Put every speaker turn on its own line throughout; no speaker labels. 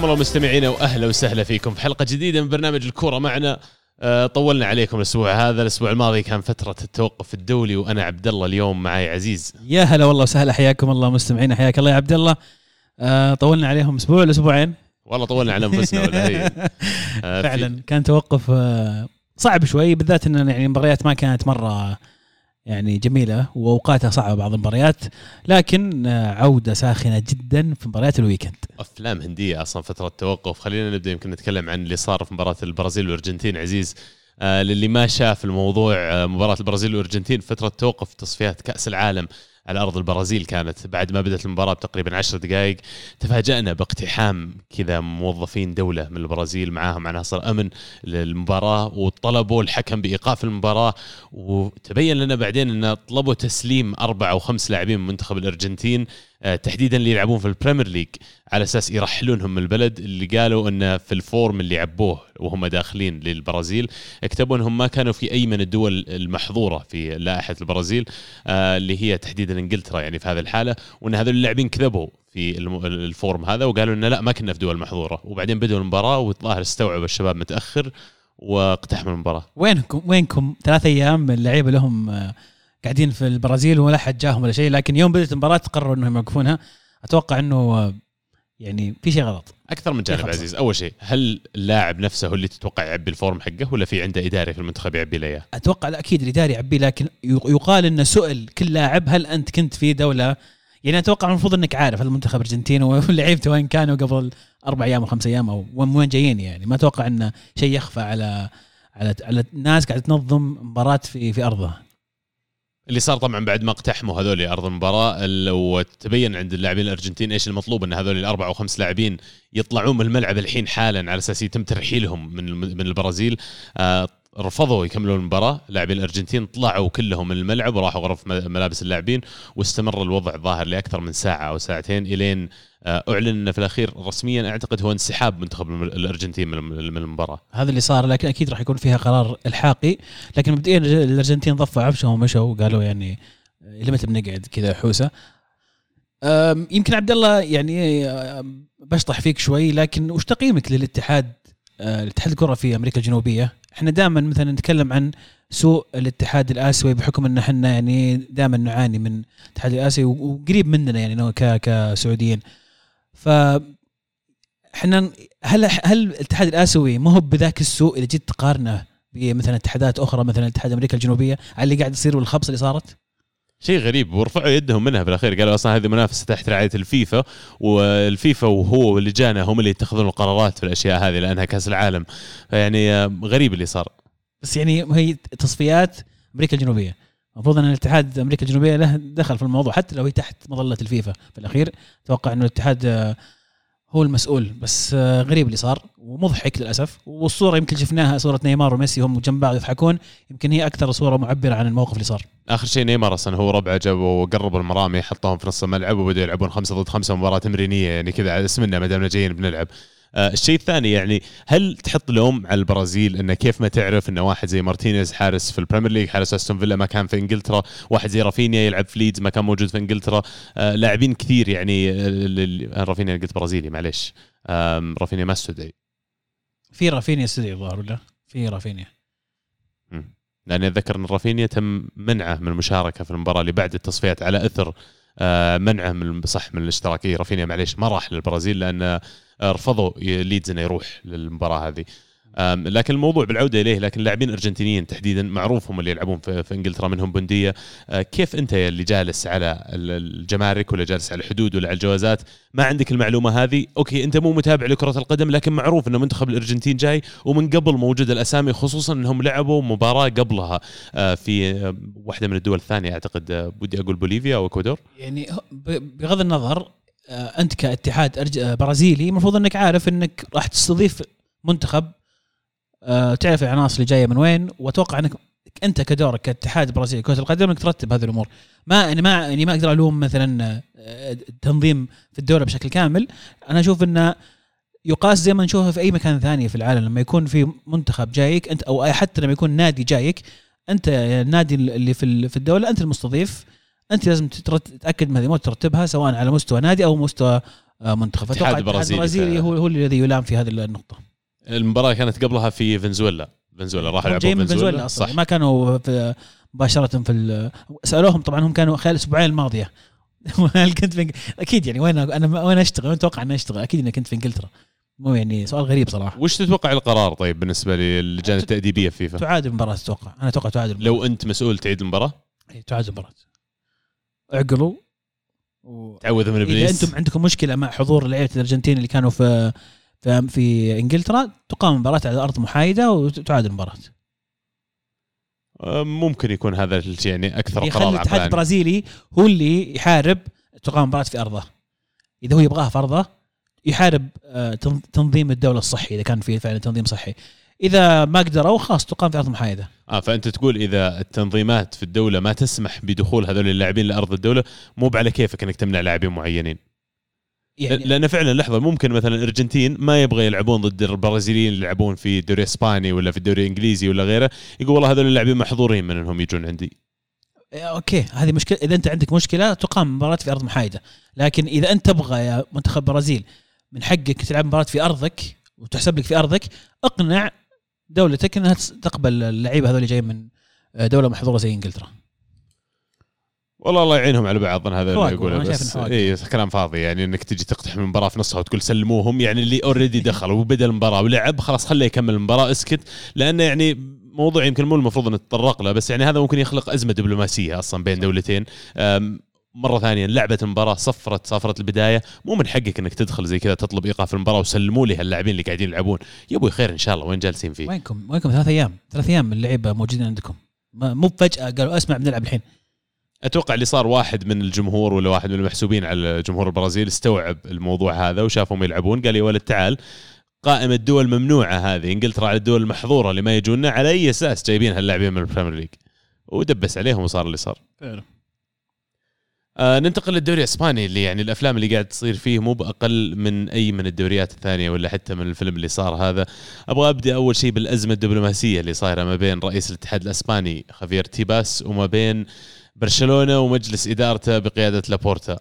حياكم الله مستمعينا وأهلا وسهلا فيكم في حلقة جديدة من برنامج الكورة معنا. آه، طولنا عليكم الأسبوع هذا. الأسبوع الماضي كان فترة التوقف الدولي وأنا عبد الله اليوم معي عزيز.
يا هلا والله وسهلا حياكم الله مستمعينا حياك الله يا عبد الله. آه طولنا عليهم أسبوع ولا أسبوعين
والله طولنا على أنفسنا ولا هي.
آه فعلا كان توقف صعب شوي بالذات إن يعني المباريات ما كانت مرة يعني جميلة وأوقاتها صعبة بعض المباريات لكن آه، عودة ساخنة جدا في مباريات الويكند.
أفلام هندية أصلا فترة توقف خلينا نبدأ يمكن نتكلم عن اللي صار في مباراة البرازيل والأرجنتين. عزيز آه للي ما شاف الموضوع آه مباراة البرازيل والأرجنتين فترة توقف تصفيات كأس العالم على ارض البرازيل كانت بعد ما بدأت المباراة بتقريبا 10 دقائق تفاجأنا باقتحام كذا موظفين دولة من البرازيل معاهم عناصر أمن للمباراة وطلبوا الحكم بإيقاف المباراة وتبين لنا بعدين إن طلبوا تسليم أربع أو خمس لاعبين من منتخب الأرجنتين. تحديدا اللي يلعبون في ال Premier League على أساس يرحلونهم من البلد اللي قالوا إنه في ال form اللي عبوه وهم داخلين للبرازيل اكتبوا إنهم ما كانوا في أي من الدول المحظورة في لائحة البرازيل آه، اللي هي تحديدا إنجلترا يعني في هذه الحالة وإن هذول اللاعبين كذبوا في ال form هذا وقالوا إنه لا ما كنا في دول محظورة. وبعدين بدوا المباراة والظاهر استوعب الشباب متأخر واقتحموا المباراة.
وينكم وينكم ثلاث أيام اللعيبة لهم آه، قاعدين في البرازيل ولا حد جاهم ولا شيء لكن يوم بدأت المباراة قرروا إنهم يوقفونها. أتوقع إنه يعني في شيء غلط.
أكثر من جانب عزيز أول شيء هل اللاعب نفسه هو اللي تتوقع يعبي الفورم حقه ولا في عنده إداري في المنتخب يعبي له إياه؟
أتوقع لا أكيد الإداري يعبيه لكن يقال إنه سئل كل لاعب هل أنت كنت في دولة؟ يعني أتوقع المفروض إنك عارف المنتخب الأرجنتيني ولعيبته وين كانوا قبل أربع أيام أو خمس أيام أو وين جايين يعني. ما أتوقع إنه شيء يخفى على على على الناس قاعدة تنظم مباراة في في أرضها.
اللي صار طبعا بعد ما اقتحموا هذول أرض المباراة وتبين عند اللاعبين الأرجنتين إيش المطلوب إن هذول الأربع أو خمس لاعبين يطلعون من الملعب الحين حالا على أساس يتم ترحيلهم من من البرازيل. آه رفضوا يكملوا المباراة لاعبين الأرجنتين طلعوا كلهم من الملعب وراحوا غرف ملابس اللاعبين واستمر الوضع ظاهر لأكثر من ساعة أو ساعتين إلين آه، أعلن إنه في الأخير رسميا أعتقد هو انسحاب منتخب الأرجنتين من المباراة.
هذا اللي صار لكن أكيد راح يكون فيها قرار إلحاقي. لكن مبدئيا الأرجنتين ضفوا عفشهم ومشوا وقالوا يعني إلى متى بنقعد كذا حوسة. يمكن عبد الله يعني بشطح فيك شوي لكن وش تقييمك للاتحاد آه، الاتحاد الكرة في أمريكا الجنوبية؟ إحنا دائما مثلا نتكلم عن سوء الاتحاد الآسيوي بحكم إن إحنا يعني دائما نعاني من الاتحاد الآسيوي وقريب مننا يعني كسعوديين. ف إحنا هل هل الاتحاد الآسيوي ما هو بذاك السوء اذا جيت تقارنه بمثلا اتحادات أخرى مثلا اتحاد أمريكا الجنوبية؟ على اللي قاعد يصير والخبص اللي صارت؟
شيء غريب. ورفعوا يدهم منها في الأخير. قالوا أصلا هذه منافسة تحت رعاية الفيفا والفيفا وهو واللجانه هم اللي يتخذون القرارات في الأشياء هذه لأنها كأس العالم. فيعني غريب اللي صار.
بس يعني هي تصفيات أمريكا الجنوبية. المفروض أن الاتحاد أمريكا الجنوبية له دخل في الموضوع حتى لو هي تحت مظلة الفيفا في الأخير. أتوقع انه الاتحاد هو المسؤول بس آه، غريب اللي صار ومضحك للأسف. والصورة يمكن شفناها صورة نيمار وميسي هم جنب بعض يضحكون. يمكن هي أكثر صورة معبرة عن الموقف اللي صار.
آخر شيء نيمار أصلا هو ربعه جابوا وقربوا المرامي حطوهم في نص الملعب وبدأوا يلعبون خمسة ضد خمسة مباراة تمرينية يعني كذا اسمنا ما دامنا جايين بنلعب. آه الشيء الثاني يعني هل تحط لوم على البرازيل إنه كيف ما تعرف إنه واحد زي مارتينيز حارس في ال Premier League حارس أستون فيلا ما كان في إنجلترا واحد زي رافينيا يلعب في ليدز ما كان موجود في إنجلترا. آه لاعبين كثير يعني آه رافينيا قلت برازيلي معليش. رافينيا ما استدعي
في رافينيا استدعي الظاهر ولا؟ في رافينيا.
لأني أتذكر إن رافينيا تم منعه من المشاركة في المباراة اللي بعد التصفيات على إثر آه، منعه من صح من الاشتراكية. رافينيا معليش ما راح للبرازيل لأن رفضوا ليدز إنه يروح للمباراة هذه. لكن الموضوع بالعودة إليه لكن لاعبين أرجنتينيين تحديدا معروف هم اللي يلعبون في, إنجلترا منهم بونديا أه، كيف أنت اللي جالس على الجمارك ولا جالس على الحدود ولا على الجوازات؟ ما عندك المعلومة هذه؟ okay أنت مو متابع لكرة القدم لكن معروف ان منتخب الأرجنتين جاي ومن قبل موجود الأسامي خصوصا إنهم لعبوا مباراة قبلها أه، في واحدة من الدول الثانية أعتقد ودي أقول بوليفيا أو إكوادور.
يعني بغض النظر أه، أنت كاتحاد برازيلي المفروض إنك عارف إنك راح تستضيف منتخب أه تعرف العناصر اللي جاية من وين؟ وأتوقع إنك أنت كدورك كاتحاد برازيلي كرة القدم إنك ترتب هذه الأمور. ما يعني ما يعني ما أقدر ألوم مثلا التنظيم آه، في الدولة بشكل كامل. أنا أشوف إنه يقاس زي ما نشوفه في أي مكان ثاني في العالم. لما يكون في منتخب جايك أنت أو حتى لما يكون نادي جايك أنت النادي اللي في في الدولة أنت المستضيف. أنت لازم تتاكد من هذه الأمور ترتبها سواء على مستوى نادي أو مستوى آه، منتخب.
الاتحاد
فتوقع
البرازيلي
هو الذي يلام في هذه النقطة.
المباراة كانت قبلها في فنزويلا. فنزويلا
جايين من
فنزويلا.
فنزويلا أصلا.
صح.
ما كانوا في مباشرة في ال- سألوهم طبعا هم كانوا خلال الاسبوعين الماضيه هل كنت في أكيد يعني وين أنا وين أشتغل؟ وين أتوقع إني أشتغل؟ أكيد إني كنت في إنجلترا. مو يعني سؤال غريب صراحة.
وش تتوقع القرار طيب بالنسبة للجان التأديبية في فيفا؟
تعادل المباراه أتوقع. أنا أتوقع تعادل المباراة.
لو أنت مسؤول تعيد المباراة؟
إيه، تعادل المباراه اعقلوا و...
تعوذ من
إذا
إبليس.
أنتم عندكم مشكلة مع حضور لعيبة الأرجنتين اللي كانوا في في, في إنجلترا تقام مباراة على أرض محايدة وتعادل
المباراة. ممكن يكون هذا الشيء يعني أكثر
يخلي
قرار
الاتحاد البرازيلي هو اللي يحارب تقام مباراة في أرضه. إذا هو يبغاها في أرضه يحارب آه، تن- تنظيم الدولة الصحي إذا كان في فعلا تنظيم صحي. إذا ما قدروا خلاص تقام في أرض محايدة.
آه فأنت تقول إذا التنظيمات في الدولة ما تسمح بدخول هذول اللاعبين لأرض الدولة مو على كيفك إنك تمنع لاعبين معينين.
يعني
لأن فعلا لحظة ممكن مثلا الأرجنتين ما يبغى يلعبون ضد البرازيليين اللي يلعبون في الدوري الإسباني ولا في الدوري الإنجليزي ولا غيره يقول والله هذول اللاعبين محظورين من إنهم يجون عندي.
آه، أوكي. هذه مشكلة إذا أنت عندك مشكلة تقام مباراة في أرض محايدة. لكن إذا أنت تبغى يا منتخب برازيل من حقك تلعب مباراة في أرضك وتحسب لك في أرضك اقنع دولتك إنها تقبل اللعيبة هذول جايين من آه، دولة محظورة زي إنجلترا.
والله الله يعينهم على بعض هذا اللي
شايف
بس. اي كلام فاضي يعني إنك تجي تقتحم المباراة في نصها وتقول سلموهم يعني اللي already دخل وبدأ المباراة ولعب خلاص خليه يكمل المباراة اسكت. لأنه يعني موضوع يمكن مو المفروض نتطرق له بس يعني هذا ممكن يخلق أزمة دبلوماسية أصلا بين دولتين. مرة ثانية لعبت المباراة صفرت صافرت البداية. مو من حقك إنك تدخل زي كذا تطلب إيقاف المباراة وسلموا لي هاللاعبين اللي قاعدين يلعبون. يا أبوي خير إن شاء الله. وين جالسين فيه؟
وينكم؟ وينكم ثلاث أيام. ثلاث أيام اللعيبه موجودين عندكم. مو فجأة قالوا أسمع بنلعب الحين.
أتوقع اللي صار واحد من الجمهور ولا واحد من المحسوبين على جمهور البرازيل استوعب الموضوع هذا وشافهم يلعبون. قال يا ولد تعال قائمة دول ممنوعة هذه. انجلترا على الدول المحظورة اللي ما يجونا على أي أساس جايبين هاللاعبين من ال Premier League. ودبس عليهم وصار اللي صار.
فعلا.
آه ننتقل للدوري الإسباني اللي يعني الأفلام اللي قاعد تصير فيه مو بأقل من أي من الدوريات الثانية ولا حتى من الفيلم اللي صار هذا. أبغى أبدأ أول شيء بالأزمة الدبلوماسية اللي صايرة ما بين رئيس الاتحاد الإسباني خافير تيباس وما بين برشلونة ومجلس إدارته بقيادة لابورتا.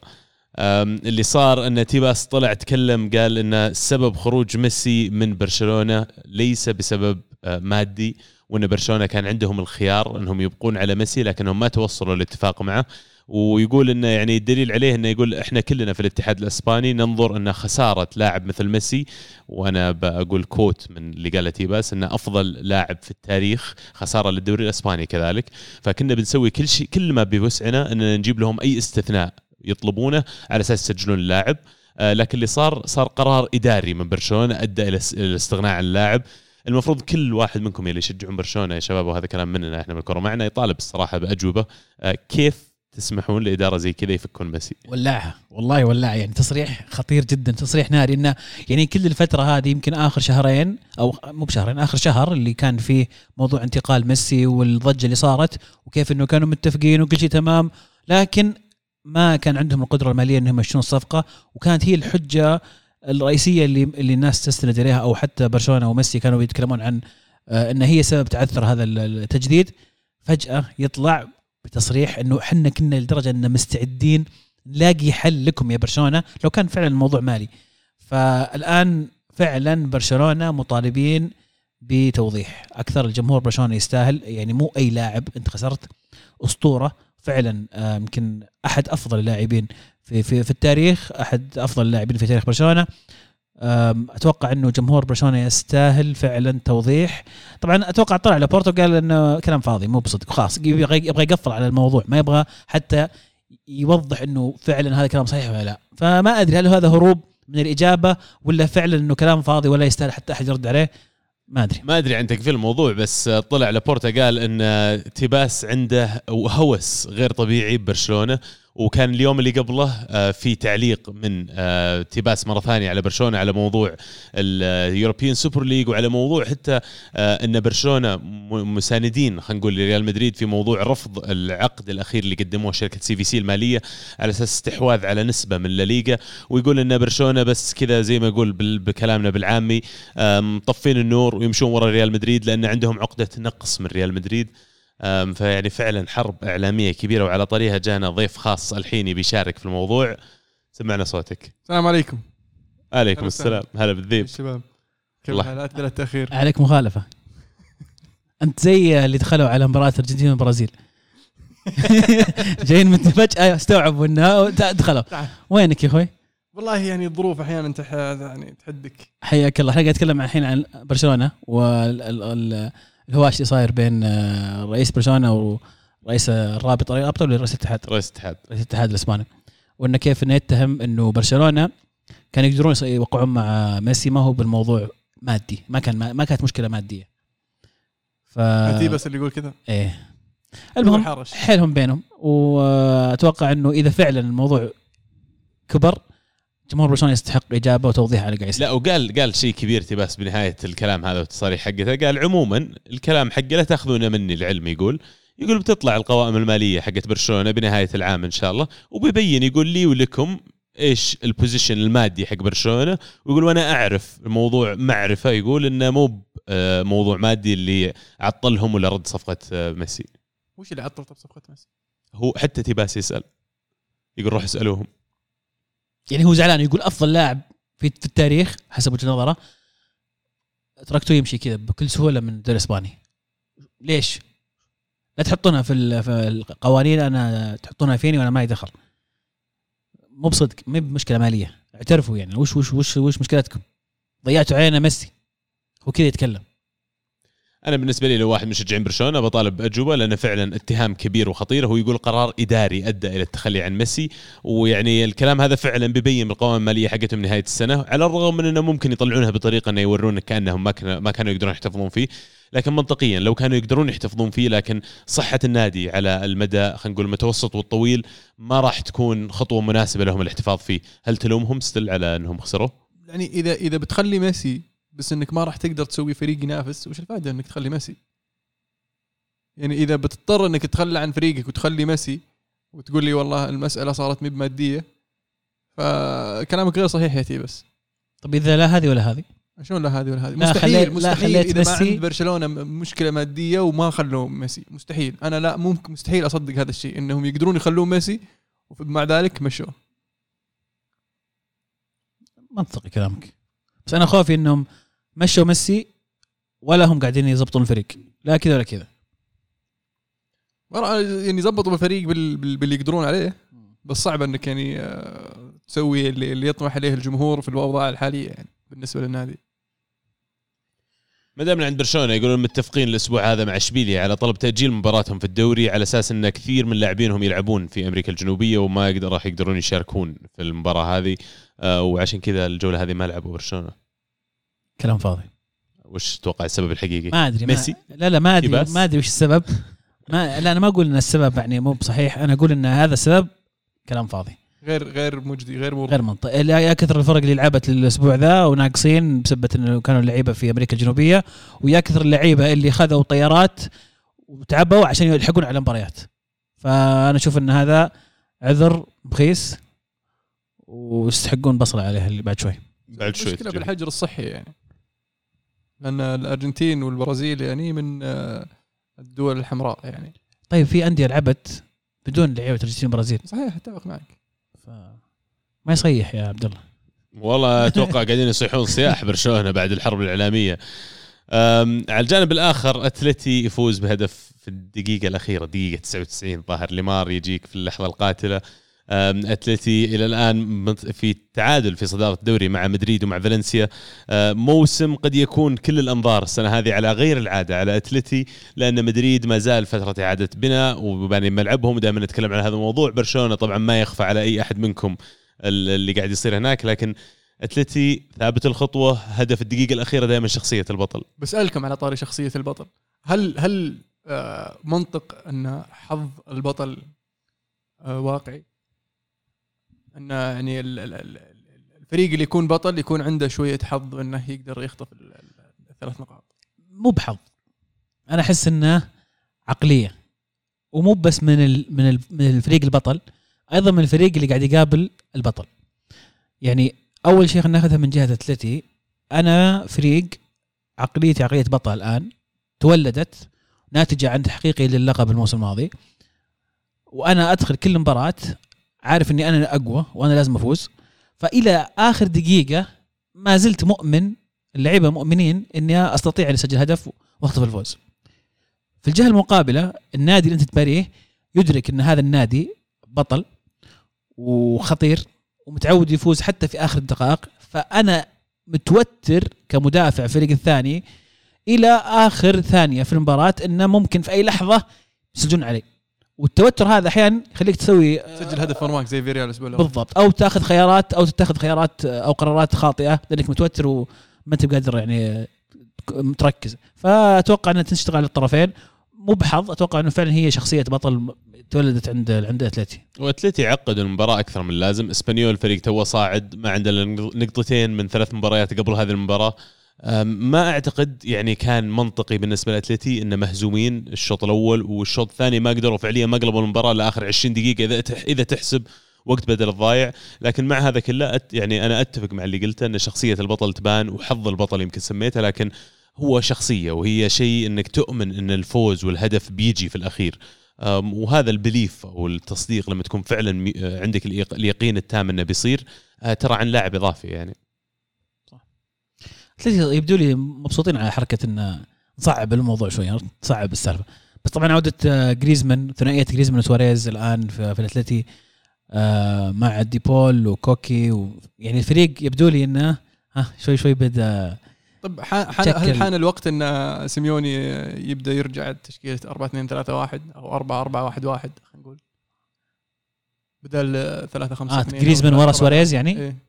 اللي صار أن تيباس طلع تكلم قال أن سبب خروج ميسي من برشلونة ليس بسبب آه، مادي وأن برشلونة كان عندهم الخيار أنهم يبقون على ميسي لكنهم ما توصلوا لاتفاق معه. ويقول إنه يعني الدليل عليه إنه يقول إحنا كلنا في الاتحاد الإسباني ننظر إن خسارة لاعب مثل ميسي وأنا بقول كوت من اللي قاله تيباس إنه أفضل لاعب في التاريخ خسارة للدوري الإسباني كذلك. فكنا بنسوي كل شيء كل ما بوسعنا إننا نجيب لهم أي استثناء يطلبونه على أساس يسجلون اللاعب. آه، لكن اللي صار صار قرار إداري من برشلونة أدى إلى الاستغناء عن اللاعب. المفروض كل واحد منكم اللي يشجعون برشلونة يا شباب وهذا كلام مننا إحنا بالكره معنا يطالب الصراحة بأجوبة. آه، كيف تسمحون لإدارة زي كذا يفكون ميسي
ولعها والله ولعها يعني تصريح خطير جدا. تصريح ناري إنه يعني كل الفترة هذه يمكن آخر شهرين أو مو بشهرين آخر شهر اللي كان فيه موضوع انتقال ميسي والضجة اللي صارت وكيف إنه كانوا متفقين وكل شيء تمام لكن ما كان عندهم القدرة المالية إنهم يمشون الصفقة وكانت هي الحجة الرئيسية اللي اللي الناس تستند إليها أو حتى برشلونة وميسي كانوا يتكلمون عن آه، إن هي سبب تعثر هذا التجديد. فجأة يطلع بتصريح إنه إحنا كنا لدرجة إن مستعدين نلاقي حل لكم يا برشلونة لو كان فعلا الموضوع مالي. فالآن فعلا برشلونة مطالبين بتوضيح. أكثر الجمهور برشلونة يستاهل يعني مو أي لاعب أنت خسرت أسطورة. فعلا آه، يمكن أحد أفضل اللاعبين في في في التاريخ أحد أفضل اللاعبين في تاريخ برشلونة. أتوقع إنه جمهور برشلونة يستاهل فعلا توضيح. طبعا أتوقع طلع لابورتا قال إنه كلام فاضي مو بصدق. خلاص يبغى يبغى يقفل على الموضوع ما يبغى حتى يوضح إنه فعلا هذا كلام صحيح ولا لا. فما أدري هل هذا هروب من الإجابة ولا فعلا إنه كلام فاضي ولا يستاهل حتى أحد يرد عليه؟ ما أدري.
ما أدري عن تقفيل الموضوع بس طلع لابورتا قال إن تيباس عنده هوس غير طبيعي ببرشلونه وكان اليوم اللي قبله آه، في تعليق من آه، تيباس مرة ثانية على برشلونة على موضوع ال European Super League وعلى موضوع حتى آه، إن برشلونة مساندين خلينا نقول لريال مدريد في موضوع رفض العقد الأخير اللي قدموه شركة CVC المالية على أساس استحواذ على نسبة من الليغا ويقول إن برشلونة بس كذا زي ما يقول بكلامنا بالعامي مطفين النور ويمشون ورا ريال مدريد لأن عندهم عقدة نقص من ريال مدريد. فيعني فعلا حرب إعلامية كبيرة وعلى طريقها جانا ضيف خاص الحين بيشارك في الموضوع. سمعنا صوتك.
السلام عليكم.
عليكم
هلا
السلام. هلا بالذيب.
الشباب كيف
الله.
الحالات بلا التأخير.
عليك مخالفة. أنت زي اللي دخلوا على مباراة الأرجنتين والبرازيل. جايين من فجأة استوعبوا انها دخلوا. وينك يا أخوي؟
والله يعني الظروف أحيانا تح... يعني تحدك.
حياك الله. إحنا قاعد نتكلم الحين عن برشلونة والهواش اللي صاير بين آه، رئيس برشلونه ورئيس الرابطه الرابطه ولا رئيس الاتحاد؟
رئيس الاتحاد.
رئيس الاتحاد الاسباني. وانه كيف إنه يتهم إنه برشلونة كانوا يقدرون يوقعون مع ميسي ما هو بالموضوع مادي ما كان ما, ما كانت مشكلة مادية. ف
بس اللي يقول كذا؟
إيه. المهم حيلهم بينهم. وأتوقع إنه إذا فعلا الموضوع كبر جمهور برشلونة يستحق إجابة وتوضيح على قاعد
لا وقال قال شيء كبير بس بنهاية الكلام هذا والتصاريح حقته. قال عموما الكلام حقه لا تأخذونه مني العلم يقول. يقول بتطلع القوائم المالية حقت برشلونة بنهاية العام إن شاء الله وبيبين يقول لي ولكم إيش ال position المادي حق برشلونة ويقول وأنا أعرف الموضوع معرفة يقول إنه مو آه، موضوع مادي اللي عطلهم ولا رد صفقة آه، ميسي.
وش اللي عطل طب صفقة ميسي؟
هو حتى تيباس يسأل. يقول روح اسألوهم.
يعني هو زعلان يقول أفضل لاعب في التاريخ حسب وجهة نظره تركته يمشي كذا بكل سهولة من الدوري الإسباني ليش؟ لا تحطونها في ال- في القوانين أنا تحطونها فيني وأنا ما دخل مو بصدق مو بمشكلة مالية اعترفوا يعني وش وش وش وش مشكلتكم؟ ضيعتوا علينا ميسي هو كذا يتكلم
أنا بالنسبة لي لو واحد من مشجعين برشلونة بطالب بأجوبة لأنه فعلا اتهام كبير وخطير. هو يقول قرار إداري أدى إلى التخلي عن ميسي ويعني الكلام هذا فعلا بيبين بالقوائم المالية حقتهم نهاية السنة على الرغم من إنه ممكن يطلعونها بطريقة إنه يورونك كأنهم ما ما كانوا يقدرون يحتفظون فيه. لكن منطقيا لو كانوا يقدرون يحتفظون فيه لكن صحة النادي على المدى خلينا نقول المتوسط والطويل ما راح تكون خطوة مناسبة لهم الاحتفاظ فيه. هل تلومهم؟ still على أنهم خسروا.
يعني اذا إذا بتخلي ميسي بس إنك ما راح تقدر تسوي فريق ينافس وش الفائدة إنك تخلي ميسي؟ يعني إذا بتضطر إنك تتخلى عن فريقك وتخلي ميسي وتقول لي والله المسألة صارت مي بمادية فكلامك غير صحيح يا تيباس.
طب إذا لا هذه ولا هذه؟
شلون لا هذه ولا هذه؟
لا
مستحيل
لا
مستحيل
خليت
إذا ما
ميسي-
عند برشلونة مشكلة مادية وما خلوا ميسي مستحيل. أنا لا ممكن مستحيل أصدق هذا الشيء إنهم يقدرون يخلون ميسي ومع ذلك مشوه.
منطقي كلامك. بس أنا خوفي إنهم مشوا ميسي ولا هم قاعدين يضبطون الفريق. لا كذا ولا كذا.
يعني زبطوا بالفريق بال- بال- باللي يقدرون عليه. بس صعب إنك يعني آه، تسوي اللي, اللي يطمح عليه الجمهور في الاوضاع الحاليه يعني بالنسبة للنادي.
ما دام عند برشلونة يقولون متفقين الأسبوع هذا مع إشبيليا على طلب تأجيل مباراتهم في الدوري على أساس إن كثير من لاعبينهم يلعبون في أمريكا الجنوبية وما يقدر راح يقدرون يشاركون في المباراة هذه. وعشان كذا الجولة هذه ما لعبوا برشلونة.
كلام فاضي.
وش تتوقع السبب الحقيقي؟
ما أدري ما
ميسي؟
لا لا ما
أدري؟
ما أدري وش السبب. ما لا أنا ما أقول إن السبب يعني مو بصحيح. أنا أقول إن هذا السبب كلام فاضي.
غير غير مجدي غير مرضي
غير منطقي. لا- يا كثر الفرق اللي لعبت الأسبوع ذا وناقصين بسبه انه كانوا اللعيبة في أمريكا الجنوبية ويا كثر اللعيبة اللي خذوا طيارات وتعبوا عشان يلحقون على المباريات. فأنا أشوف إن هذا عذر بخيس ويستحقون بصله عليه اللي بعد شوي.
بعد شوي
مشكله
تجي.
بالحجر الصحي يعني. لأن الأرجنتين والبرازيل يعني من آه، الدول الحمراء يعني.
طيب في أندية لعبت بدون لعيبة الأرجنتين والبرازيل.
صحيح أتفق معك.
ف ما يصيح يا عبد الله.
والله أتوقع قاعدين يصيحون صياح برشلونة بعد الحرب الإعلامية. أم، على الجانب الآخر أتلتي يفوز بهدف في الدقيقة الأخيرة دقيقة 99 ظاهر ليمار يجيك في اللحظة القاتلة. أتلتي إلى الآن في تعادل في صدارة الدوري مع مدريد ومع فالنسيا. أه، موسم قد يكون كل الأنظار السنة هذه على غير العادة على أتلتي لأن مدريد ما زال فترة إعادة بناء وباني ملعبهم ودائما نتكلم عن هذا الموضوع. برشلونة طبعا ما يخفى على أي أحد منكم ال- اللي قاعد يصير هناك لكن أتلتي ثابت الخطوة هدف الدقيقة الأخيرة دائما شخصية البطل.
بسألكم على طاري شخصية البطل. هل هل آه، منطق أن حظ البطل آه، واقعي؟ إن يعني ال- ال- ال- الفريق اللي يكون بطل يكون عنده شوية حظ إنه يقدر يخطف ال- ال- الثلاث نقاط.
مو بحظ. أنا أحس إنه عقلية. ومو بس من ال من ال من الفريق البطل أيضا من الفريق اللي قاعد يقابل البطل. يعني أول شيء خلينا ناخذها من جهة أتلتي. أنا فريق عقليتي عقلية بطل الآن تولدت ناتجة عن تحقيقي للقب الموسم الماضي. وأنا أدخل كل مباراة عارف إني أنا اقوى وأنا لازم أفوز. فإلى آخر دقيقة ما زلت مؤمن اللعيبة مؤمنين إني أستطيع أن أسجل هدف وأخطف الفوز. في الجهة المقابلة النادي اللي أنت تباريه يدرك إن هذا النادي بطل وخطير ومتعود يفوز حتى في آخر الدقائق. فأنا متوتر كمدافع الفريق الثاني إلى آخر ثانية في المباراة إنه ممكن في أي لحظة يسجلون علي. والتوتر هذا أحيانا يخليك تسوي
سجل هدف مرماك زي فياريال الأسبوع الأول
بالضبط. أو تأخذ خيارات أو تتخذ خيارات أو قرارات خاطئة لأنك متوتر وما أنت بقادر يعني متركز. فأتوقع إنها تشتغل على الطرفين. مو بحظ أتوقع إنه فعلا هي شخصية بطل تولدت عند عند اتلتي
وأتلتي عقد المباراة أكثر من اللازم. إسبانيول فريق تو صاعد ما عنده نقطتين من ثلاث مباريات قبل هذه المباراة. ما أعتقد يعني كان منطقي بالنسبة لاتلتي انه مهزومين الشوط الأول والشوط الثاني ما قدروا فعليا ما قلبوا المباراة لآخر 20 دقيقة إذا إذا تحسب وقت بدل الضايع. لكن مع هذا كله يعني أنا أتفق مع اللي قلته إن شخصية البطل تبان وحظ البطل يمكن سميته لكن هو شخصية وهي شيء إنك تؤمن إن الفوز والهدف بيجي في الأخير. وهذا البليف أو التصديق لما تكون فعلا عندك اليق- اليقين التام إنه بيصير آه، ترى عن لاعب إضافي يعني.
اتلتي يبدو لي مبسوطين على حركة انه نصعب الموضوع شوي نصعب السالفة بس طبعا عودة آه، جريزمان ثنائية جريزمان وسواريز الآن في, في الأتلتي آه، مع ديباول وكوكي و يعني الفريق يبدو لي إنه ها شوي شوي بدأ
طب حان. هل حان الوقت إن سيميوني يبدأ يرجع تشكيله 4 2 3 1 أو 4 4 1 1 خلينا نقول بدل 3 5
آه
2
جريزمان ورا سواريز يعني
إيه.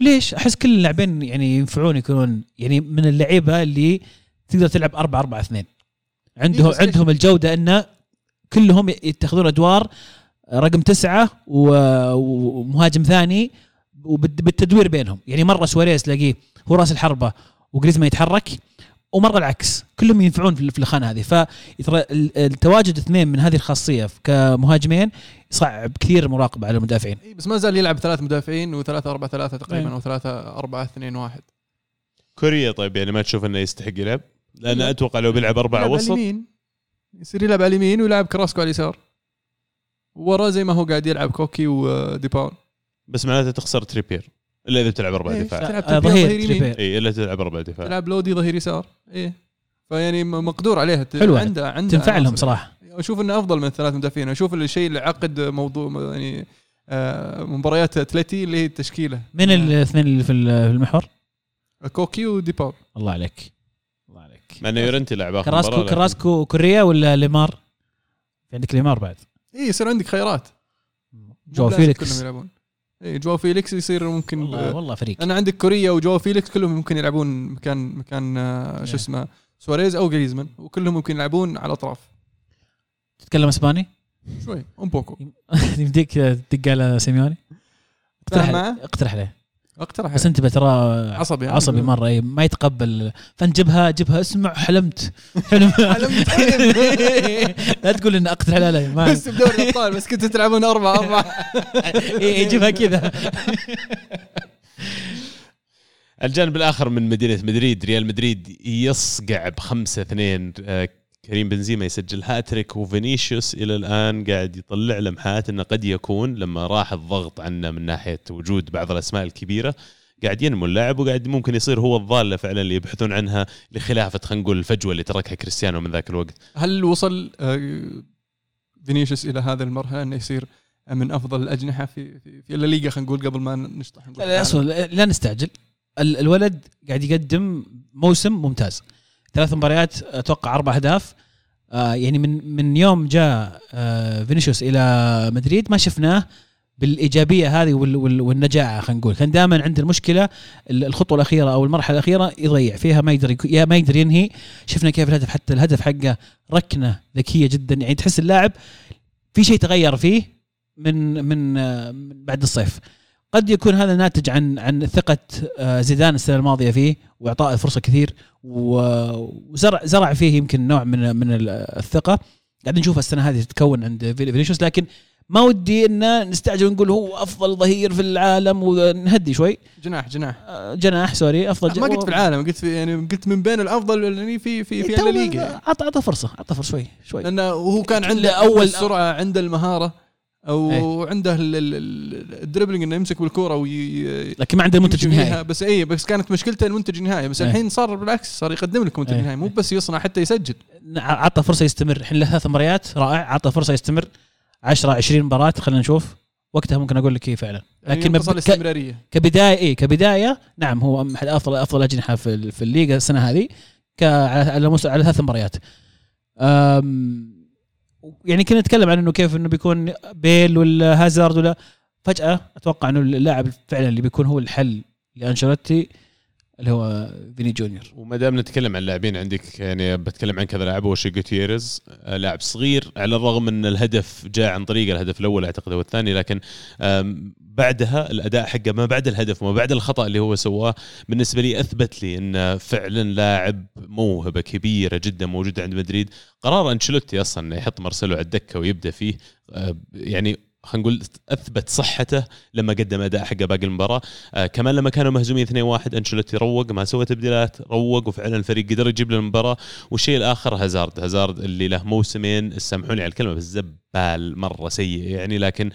ليش؟ أحس كل اللاعبين يعني ينفعون يكونون يعني من اللعيبة اللي تقدر تلعب 4 4 2 عندهم
إيه،؟
عندهم الجودة انه كلهم يتخذون أدوار رقم تسعة ومهاجم ثاني وبالتدوير بينهم. يعني مرة سواريز تلاقيه هو راس الحربة وجريزمان يتحرك. ومرة العكس كلهم ينفعون في في الخانه هذه. فترى التواجد اثنين من هذه الخاصية كمهاجمين يصعب كثير المراقبه على المدافعين.
بس ما زال يلعب ثلاث مدافعين و3 4 3 تقريبا. أو 3 4 2 1
كوريا طيب يعني ما تشوف إنه يستحق يلعب؟ لأن
لا.
أتوقع لو بيلعب أربعة
يلعب على
وسط.
اليمين. يصير يلعب على اليمين ويلعب كراسكو على اليسار. وراه زي ما هو قاعد يلعب كوكي وديباول
بس معناته تخسر تريبير. إلا إذا بتلعب أربع
إيه،
دفاع.
تلعب
آه، ظهير
يمين.
اي إلا تلعب أربع دفاع.
تلعب لودي ظهير يسار. إيه. فيعني مقدور عليها.
حلوة.
عنده عنده
تنفع لهم. صراحة.
أشوف إنه أفضل من الثلاث مدافعين. أشوف الشيء اللي عقد موضوع يعني آه، مباريات أتلتي اللي هي التشكيلة.
من الاثنين اللي في ال- في المحور؟
كوكي وديباول
الله عليك. الله عليك.
مع إنه يورنتي لعب آخر
كراسكو كراسكو كوريا ولا ليمار؟ في عندك ليمار بعد.
اي إيه، يصير عندك خيارات.
جو فيليكس.
كلهم يلعبون. اي جو فيليكس يصير ممكن
والله والله فريق.
أنا عندك كوريا وجو فيليكس كلهم ممكن يلعبون مكان مكان آه، شو
Yeah.
اسمه سواريز أو جريزمان وكلهم ممكن يلعبون على الأطراف.
تتكلم إسباني؟
شوي ام بوكو
يمديك تدق على سيميوني؟ اقترح؟ اقترح عليه.
اقترح
بس أنت ترى
عصبي يعني.
عصبي مرة اي ما يتقبل. فأنت جبها جبها اسمع حلمت. حلم.
حلمت حلم.
لا تقول ان أقترح عليه ما.
بس بدوري الأبطال بس كنتوا تلعبون أربعة أربعة.
إي، إي، جيبها كذا.
الجانب الآخر من مدينة مدريد ريال مدريد يصقع بخمسة اثنين. آه، كريم بنزيما يسجل هاتريك وفينيسيوس إلى الآن قاعد يطلع لمحات إنه قد يكون لما راح الضغط عنه من ناحية وجود بعض الأسماء الكبيرة. قاعد ينمو اللاعب وقاعد ممكن يصير هو الضاله فعلا اللي يبحثون عنها لخلافة خلينا نقول الفجوة اللي تركها كريستيانو من ذاك الوقت.
هل وصل آه، فينيسيوس إلى هذه المرحلة أنه يصير من أفضل الأجنحة في في, في الليغا خلينا نقول قبل ما نشطح؟ نقول
لا لا لا نستعجل. ال- الولد قاعد يقدم موسم ممتاز. ثلاث مباريات أتوقع أربع أهداف. آه يعني من من يوم جاء آه فينيسيوس إلى مدريد ما شفناه بالإيجابية هذه وال- وال- والنجاعة خلينا نقول. كان دائما عنده المشكلة ال- الخطوة الأخيرة أو المرحلة الأخيرة يضيع فيها ما يقدر يا ما يقدر ينهي. شفنا كيف الهدف حتى الهدف حقه ركنة ذكية جدا. يعني تحس اللاعب في شيء تغير فيه من من آه، من بعد الصيف. قد يكون هذا ناتج عن عن ثقة آه، زيدان السنة الماضية فيه واعطائه فرصة كثير وزرع زرع فيه يمكن نوع من من ال- الثقة. قاعدين نشوف السنة هذه تتكون عند في- فينيسيوس لكن ما ودي إن نستعجل ونقول هو أفضل ظهير في العالم ونهدي شوي.
جناح جناح.
آه، جناح sorry أفضل
ما قلت في العالم قلت في يعني قلت من بين الأفضل يعني في في في
تو-
الليغا.
اعطى أعطى فرصة أعطى فرصة شوي شوي.
لأنه هو كان عنده أول السرعة عنده المهارة. وعنده ال- ال- ال- ال dribbling إنه يمسك بالكورة وي
لكن ما عنده منتج. نهائي.
بس اي بس كانت مشكلته المنتج النهائي بس
إيه.
الحين صار بالعكس صار يقدم لك منتج
إيه.
نهائي. مو بس يصنع حتى يسجل.
عطى فرصة يستمر. الحين له ثلاث مباريات رائع. عطى فرصة يستمر. 10 20 مباراة خلينا نشوف. وقتها ممكن أقول لك إيه فعلا.
يعني
لكن مب-
الاستمراريه
كبداية إيه كبداية نعم هو أحد أفضل أفضل أجنحة في في الليغا السنة هذه. ك- على على ثلاث مباريات. يعني كنا نتكلم عن إنه كيف إنه بيكون بيل ولا هازارد ولا فجأة أتوقع إنه اللاعب فعلا اللي بيكون هو الحل لأنشيلوتي اللي هو فيني جونيور.
وما دام نتكلم عن لاعبين عندك يعني بتكلم عن كذا لاعب اول شيء جوتيريز آه، لاعب صغير على الرغم ان الهدف جاء عن طريق الهدف الأول أعتقد هو الثاني لكن بعدها الأداء حقه ما بعد الهدف وما بعد الخطأ اللي هو سواه بالنسبة لي أثبت لي انه فعلا لاعب موهبة كبيرة جدا موجودة عند مدريد. قرار أنشيلوتي أصلا إنه يحط مارسيلو على الدكة ويبدأ فيه آه، يعني خلينا نقول أثبت صحته لما قدم أداء حقه باقي المباراة. آه كمان لما كانوا مهزومين 2-1 أنشيلوتي روق ما سوى تبديلات روق وفعلا الفريق قدر يجيب له المباراة. والشيء الآخر هازارد. هازارد اللي له موسمين سامحوني على الكلمة بس زبال مرة سيء يعني. لكن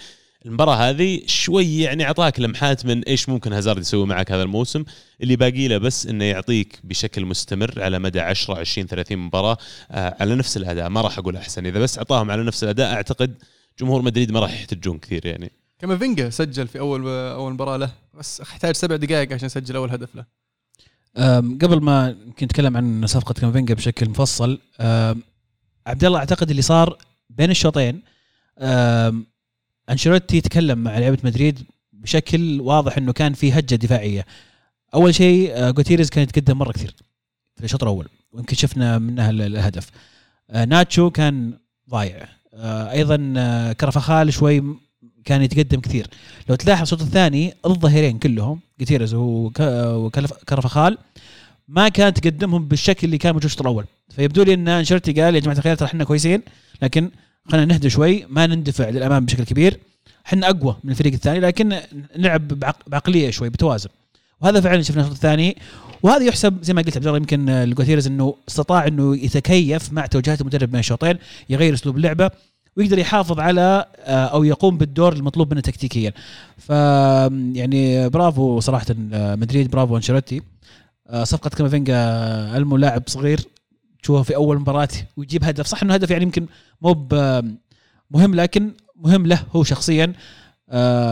المباراة هذه شوي يعني أعطاك لمحات من إيش ممكن هازارد يسوي معك هذا الموسم. اللي باقي له بس إنه يعطيك بشكل مستمر على مدى 10 20 30 مباراة. آه على نفس الأداء ما راح أقول أحسن. إذا بس أعطاهم على نفس الأداء أعتقد جمهور مدريد ما راح يحتجون كثير يعني.
كافينجا سجل في اول أول مباراة له بس أحتاج سبع دقائق عشان يسجل أول هدف له.
قبل ما يمكن نتكلم عن صفقة كامفينجا بشكل مفصل عبد الله أعتقد اللي صار بين الشوطين أنشيلوتي يتكلم مع لعيبة مدريد بشكل واضح إنه كان في هجة دفاعية. أول شيء جوتيريز كان يتقدم مرة كثير في الشوط الأول ويمكن شفنا منها ال- الهدف. آه، ناتشو كان ضايع. أيضا آه، كرفخال شوي كان يتقدم كثير. لو تلاحظ الشوط الثاني الظهيرين كلهم جوتيريز وكرفخال ما كان تقدمهم بالشكل اللي كان موجود الشوط الأول. فيبدو لي إن أنشيلوتي قال يا جماعة الخير ترى إحنا كويسين لكن خلينا نهدى شوي ما نندفع للأمام بشكل كبير. إحنا أقوى من الفريق الثاني لكن نلعب بعق- بعقلية شوي بتوازن. وهذا فعلا شفناه الشوط الثاني. وهذا يحسب زي ما قلت عبد الله يمكن آه، لجوتيريز إنه استطاع إنه يتكيف مع توجيهات المدرب بين الشوطين يغير أسلوب اللعبة. ويقدر يحافظ كامافينجا آه، أو يقوم بالدور المطلوب منه تكتيكيا. ف يعني برافو صراحة آه، مدريد برافو أنشيلوتي. آه، صفقة كامافينجا آه، ألمو لاعب صغير تشوفه في أول مباراة ويجيب هدف. صح إنه هدف يعني يمكن مو مهم لكن مهم له هو شخصيا.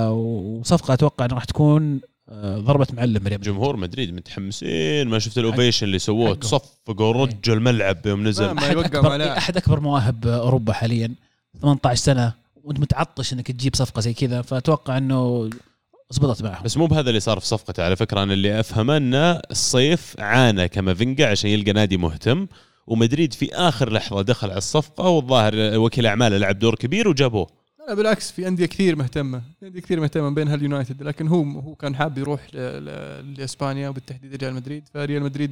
وصفقة أتوقع انها راح تكون ضربة معلم ريال
جمهور مدريد متحمسين. ما شفت ال ovation اللي سووه. تصفقوا رجوا الملعب يوم نزل.
ما
أكبر
لاعب.
أحد أكبر مواهب أوروبا حاليا. 18 سنة وأنت متعطش إنك تجيب صفقة زي كذا فأتوقع إنه زبطت معهم.
بس مو بهذا اللي صار في صفقته. على فكرة أنا اللي أفهمه انه الصيف عانى كامافينجا عشان يلقى نادي مهتم ومدريد في آخر لحظة دخل على الصفقة والظاهر وكيل أعماله لعب دور كبير وجابوه.
لا بالعكس في أندية كثير مهتمة في أندية كثير مهتمة بينها اليونايتد لكن هو هو كان حاب يروح ل- ل- لإسبانيا وبالتحديد ريال مدريد فريال مدريد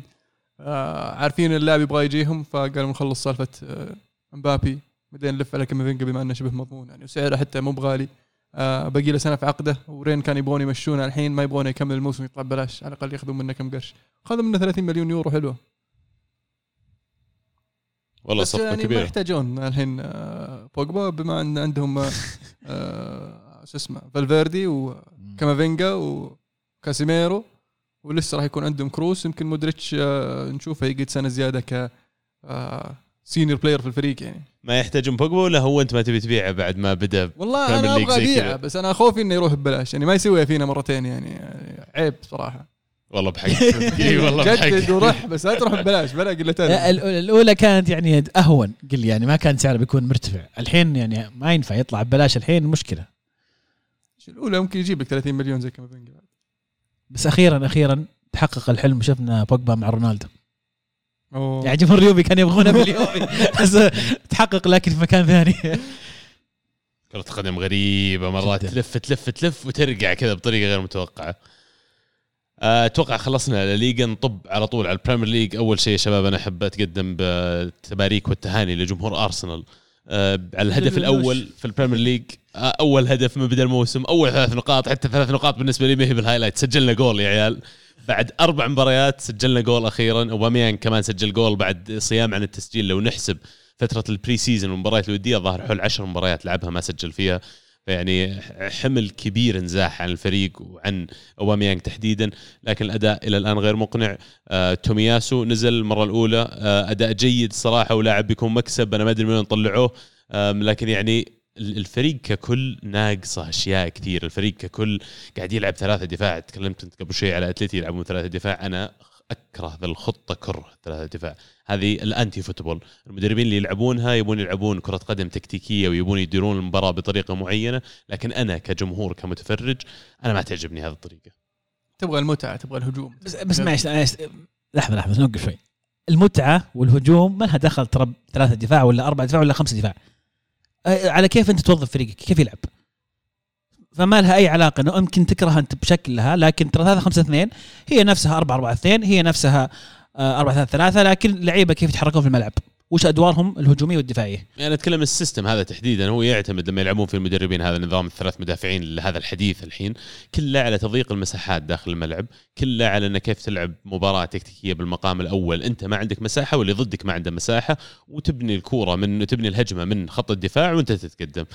آه عارفين اللاعب يبغى يجيهم فقالوا نخلص سالفة آه مبابي. بعدين نلف على كامافينجا بما أنه شبه مضمون يعني وسعره حتى مو بغالي. آه باقي له سنة في عقده ورين كان يبغون يمشونه الحين ما يبغون يكمل الموسم يطلع ببلاش على الأقل ياخذون منه كم قرش. خذوا منه 30 مليون يورو حلوة.
والله صفقة
يعني ما
كبيرة.
يحتاجون الحين آه، بوجبا بما أن عندهم آه، آه، شو اسمه فالفيردي وكامافينجا وكاسيميرو ولسه راح يكون عندهم كروس. يمكن مودريتش آه، نشوفه يقعد سنة زيادة ك senior player في الفريق يعني.
ما يحتاجون بوجبا ولا هو أنت ما تبي تبيعه بعد ما بدأ
والله
أنا
أبغى
أبيعه.
بس أنا خوفي إنه يروح ببلاش. يعني ما يسويها فينا مرتين يعني, عيب صراحة.
والله بحقك إي والله
جدد
بحقك
وروح بس لا تروح ببلاش بلا
لا،
قلتين
ال- الأولى كانت يعني أهون قل يعني ما كان سعره بيكون مرتفع. الحين يعني ما ينفع يطلع ببلاش الحين مشكلة.
الأولى؟ ممكن يجيب لك 30 مليون زي كامافينجا
بس أخيرا أخيرا تحقق الحلم وشفنا بوجبا مع رونالدو.
أوه.
يعني جمهور اليوفي كان يبغونه باليوفي بس تحقق لكن في مكان ثاني.
كرة قدم غريبة مرات
جداً.
تلف تلف تلف وترجع كذا بطريقة غير متوقعة. آه، أتوقع خلصنا الليجا نطب على طول على البريمير ليج أول شيء يا شباب أنا أحب أتقدم بالتباريك والتهاني لجمهور أرسنال. آه، على الهدف الأول في البريمير ليج آه، أول هدف من بدا الموسم أول ثلاث نقاط حتى ثلاث نقاط بالنسبة لي ما هي بال highlight. سجلنا جول يا عيال. بعد أربع مباريات سجلنا جول أخيرا. اوباميانج كمان سجل جول بعد صيام عن التسجيل. لو نحسب فترة ال pre-season والمباريات الودية ظهر حول عشر مباريات لعبها ما سجل فيها. فيعني حمل كبير انزاح عن الفريق وعن أوباميانج تحديدا. لكن الأداء إلى الآن غير مقنع. آه تومياسو نزل المرة الأولى. آه أداء جيد صراحة ولاعب بيكون مكسب. أنا ما أدري من طلعوه. آه لكن يعني الفريق ككل ناقصه أشياء كثير. الفريق ككل قاعد يلعب ثلاثة دفاع. تكلمت أنت قبل شوي على اتلتي يلعبون ثلاثة دفاع. أنا أكره ذا الخطة كره ثلاثة دفاع. هذه ال anti football المدربين اللي يلعبونها يبون يلعبون كرة قدم تكتيكية ويبون يديرون المباراة بطريقة معينة. لكن أنا كجمهور كمتفرج أنا ما تعجبني هذه الطريقة.
تبغى المتعة تبغى الهجوم.
بس بس معلش لحظة لحظة نوقف شوي. المتعة والهجوم ما لها دخل ترى ثلاثة دفاع ولا اربعه دفاع ولا خمسة دفاع. على كيف أنت توظف فريقك؟ كيف يلعب؟ فما لها أي علاقة انه يمكن تكره أنت بشكلها لكن ترى 3 5 2 هي نفسها 4 4 2 هي نفسها 4 3 3 لكن اللعيبه كيف يتحركون في الملعب؟ وش أدوارهم الهجومية والدفاعية.
يعني أتكلم السيستم هذا تحديدا هو يعتمد لما يلعبون في المدربين هذا نظام الثلاث مدافعين هذا الحديث الحين كله على تضييق المساحات داخل الملعب كله على إنه كيف تلعب مباراة تكتيكية بالمقام الأول أنت ما عندك مساحة واللي ضدك ما عنده مساحة وتبني الكورة من تبني الهجمة من خط الدفاع وأنت تتقدم.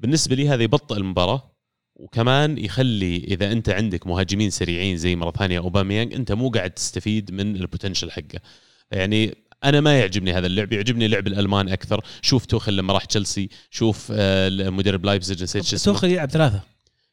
بالنسبة لي هذا يبطئ المباراة وكمان يخلي إذا أنت عندك مهاجمين سريعين زي مره ثانية أوباميانج أنت مو قاعد تستفيد من ال potential حقه. يعني أنا ما يعجبني هذا اللعب يعجبني لعب الألمان أكثر. شوف توخل لما راح تشيلسي شوف آه، مدرب لايبزيج نسيت شو
اسمه. توخل يلعب ثلاثة.